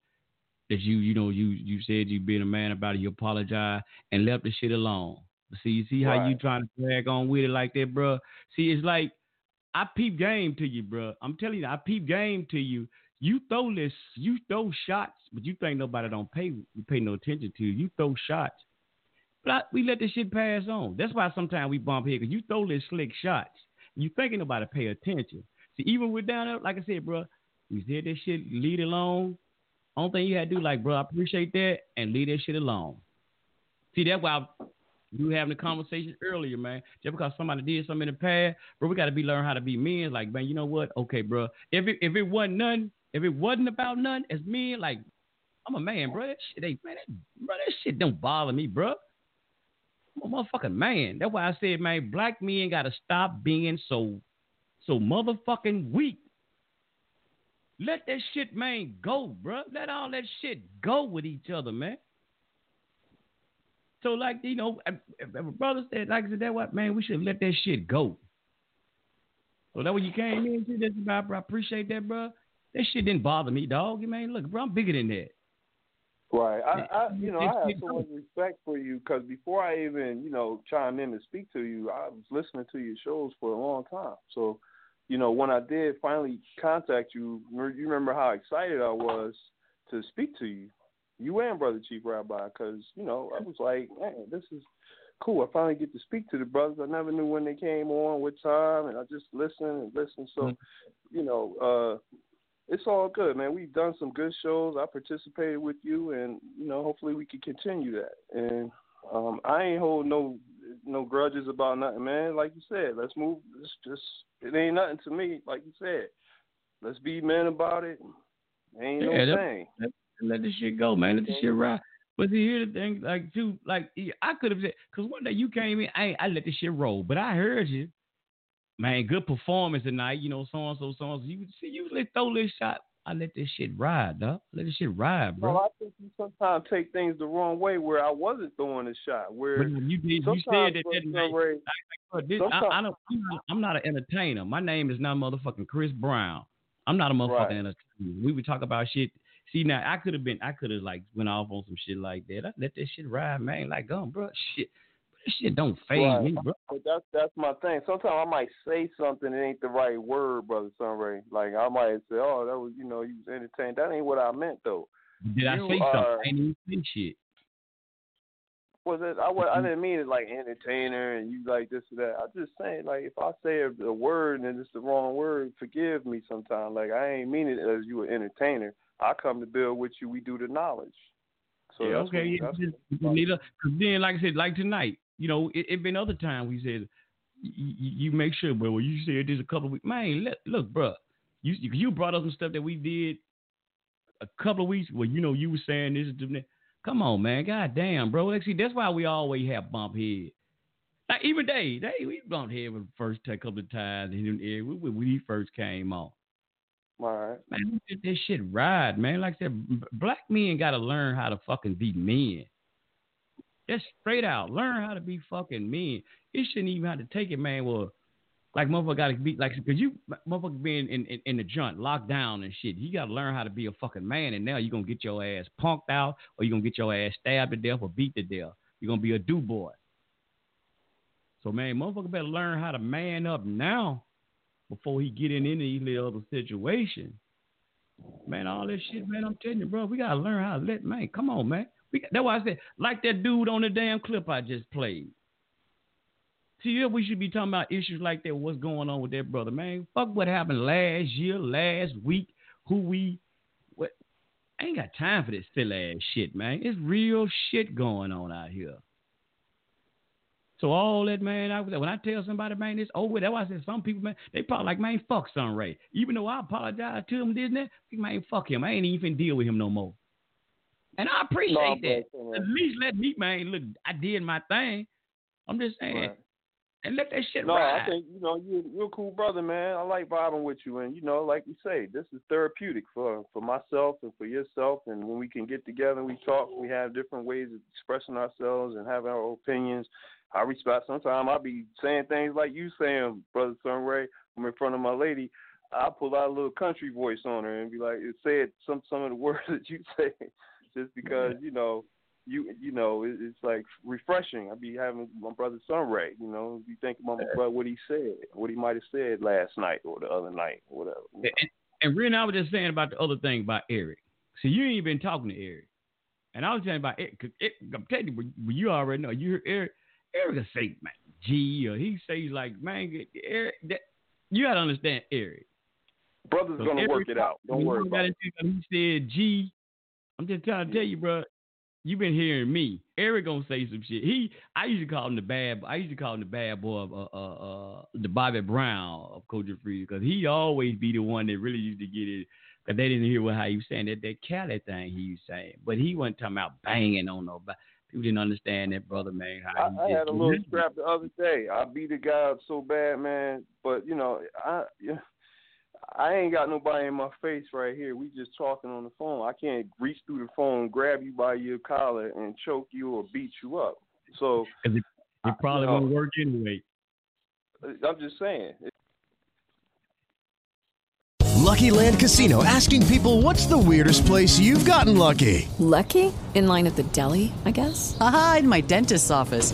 That you, you know, you you said you being a man about it, you apologize and left the shit alone. But see, you see how you trying to drag on with it like that, bro. See, it's like I peep game to you, bro. I'm telling you, I peep game to you. You throw this, you throw shots, but you think nobody don't pay you pay no attention to you. You throw shots, but we let this shit pass on. That's why sometimes we bump here because you throw this slick shots. You thinking about nobody pay attention. See, even with down there, like I said, bro, you said that shit, leave it alone. Only thing you had to do, like, bro, I appreciate that, and leave that shit alone. See, that's why you were having a conversation earlier, man. Just because somebody did something in the past, bro, we got to be learn how to be men. Like, man, you know what? Okay, bro. If it if it wasn't none, if it wasn't about none, as men, like, I'm a man, bro. That shit ain't, man, that, bro, that shit don't bother me, bro. I'm motherfucking man. That's why I said, man, black men got to stop being so, so motherfucking weak. Let that shit, man, go, bro. Let all that shit go with each other, man. So, like, you know, if, if a brother said, like I said, that what, man, we should let that shit go. So that what you came in to this bro. I appreciate that, bro. That shit didn't bother me, dog. You man, look, bro, I'm bigger than that. Right. I, I you know, I have so much respect for you because before I even, you know, chime in to speak to you, I was listening to your shows for a long time. So, you know, when I did finally contact you, you remember how excited I was to speak to you, you and Brother Chief Rabbi, because you know I was like, man, this is cool. I finally get to speak to the brothers. I never knew when they came on, what time, and I just listened and listened. So, you know, uh, it's all good, man. We've done some good shows. I participated with you, and you know, hopefully we can continue that. And um, I ain't hold no no grudges about nothing, man. Like you said, let's move. It's just it ain't nothing to me. Like you said, let's be men about it. Ain't Yeah, no that- thing. Let, let this shit go, man. Let this shit ride. But see, here's the thing, like, too, like, I could have said, because one day you came in, I, I let this shit roll, but I heard you. Man, good performance tonight. You know, so and so, so and so. You see, you let throw this shot. I let this shit ride, dog. Let this shit ride, bro. No, I think you sometimes take things the wrong way where I wasn't throwing a shot. Where But you did. You said that that night. Sunray, Like, like, this, I, sometimes- I don't, I'm not, an entertainer. My name is not motherfucking Chris Brown. I'm not a motherfucking Right. entertainer. We would talk about shit. See now, I could have been, I could have like went off on some shit like that. I let that shit ride, man. Like, gum, bro, shit, this shit don't phase Right. me, bro. But that's that's my thing. Sometimes I might say something that ain't the right word, brother Sunray. Like I might say, "Oh, that was you know you was entertained." That ain't what I meant though. Did I say are- something? I ain't even say shit. Was it? I I didn't mean it like entertainer and you like this or that. I'm just saying like if I say a, a word and it's the wrong word, forgive me. Sometimes like I ain't mean it as you an entertainer. I come to build with you. We do the knowledge. So yeah, okay, yeah, just, you cause then, like I said, like tonight, you know, it, it been other times we said, you, you make sure, but when you said this a couple of weeks, man, let, look, bro, you you brought up some stuff that we did a couple of weeks. Well, you know, you were saying this me. Come on, man, god damn, bro. Like, see, that's why we always have bump head. Like even they, they we bumped head with the first couple of times in the air when he first came on. All right. Man, let this shit ride, man. Like I said, black men got to learn how to fucking be men. Just straight out, learn how to be fucking men. You shouldn't even have to take it, man. Well, like motherfucker got to be like, cause you motherfucker being in, in in the joint, locked down and shit. You got to learn how to be a fucking man. And now you're gonna get your ass punked out, or you're gonna get your ass stabbed to death or beat to death. You're gonna be a do boy. So man, motherfucker better learn how to man up now before he get in any little other situation. Man, all this shit, man, I'm telling you, bro, we gotta learn how to let man. Come on, man. That's why I said, like that dude on the damn clip I just played. See, yeah, we should be talking about issues like that. What's going on with that brother, man? Fuck what happened last year, last week. Who we? What? I ain't got time for this silly ass shit, man. It's real shit going on out here. So all that, man, I when I tell somebody, man, it's over. That's why I said some people, man, they probably like, man, fuck Sunray. Even though I apologize to him, didn't it? Man, fuck him. I ain't even deal with him no more. And I appreciate No, that. At least let me, man, look, I did my thing. I'm just saying. Right. And let that shit No, ride. I think you know you're, you're a cool brother, man. I like vibing with you, and you know, like we say, this is therapeutic for for myself and for yourself. And when we can get together, we talk. We have different ways of expressing ourselves and having our opinions. I respect. Sometimes I'll be saying things like you saying, brother Sunray. I'm in front of my lady. I pull out a little country voice on her and be like, say it some some of the words that you say, just because you know you you know it, it's like refreshing. I be having my brother Sunray, you know, be thinking about my brother what he said, what he might have said last night or the other night, or whatever. you know. And, and Ren, I was just saying about the other thing about Eric. See, you ain't been talking to Eric. And I was saying about Eric, cause Eric, I'm telling you, but you already know. You hear Eric, Eric will say, man, G, or he says like, man, Eric, that, you got to understand Eric. Brother's So gonna work it out. Don't worry about got it. into it, He said, G, I'm just trying to tell you, bro. You been hearing me. Eric gonna say some shit. He, I used to call him the bad. I used to call him the bad boy of uh, uh, uh the Bobby Brown of Culture Free because he always be the one that really used to get it. Cause they didn't hear what how he was saying that that Cali thing he was saying, but he wasn't talking about banging on nobody. People didn't understand that brother man. I, I had a little scrap the other day. I beat a guy up so bad, man. But you know, I yeah, I ain't got nobody in my face right here. We just talking on the phone. I can't reach through the phone, grab you by your collar, and choke you or beat you up. So it, it probably know, won't work anyway. I'm just saying. Lucky Land Casino asking people what's the weirdest place you've gotten lucky? Lucky? In line at the deli, I guess? Aha, in my dentist's office.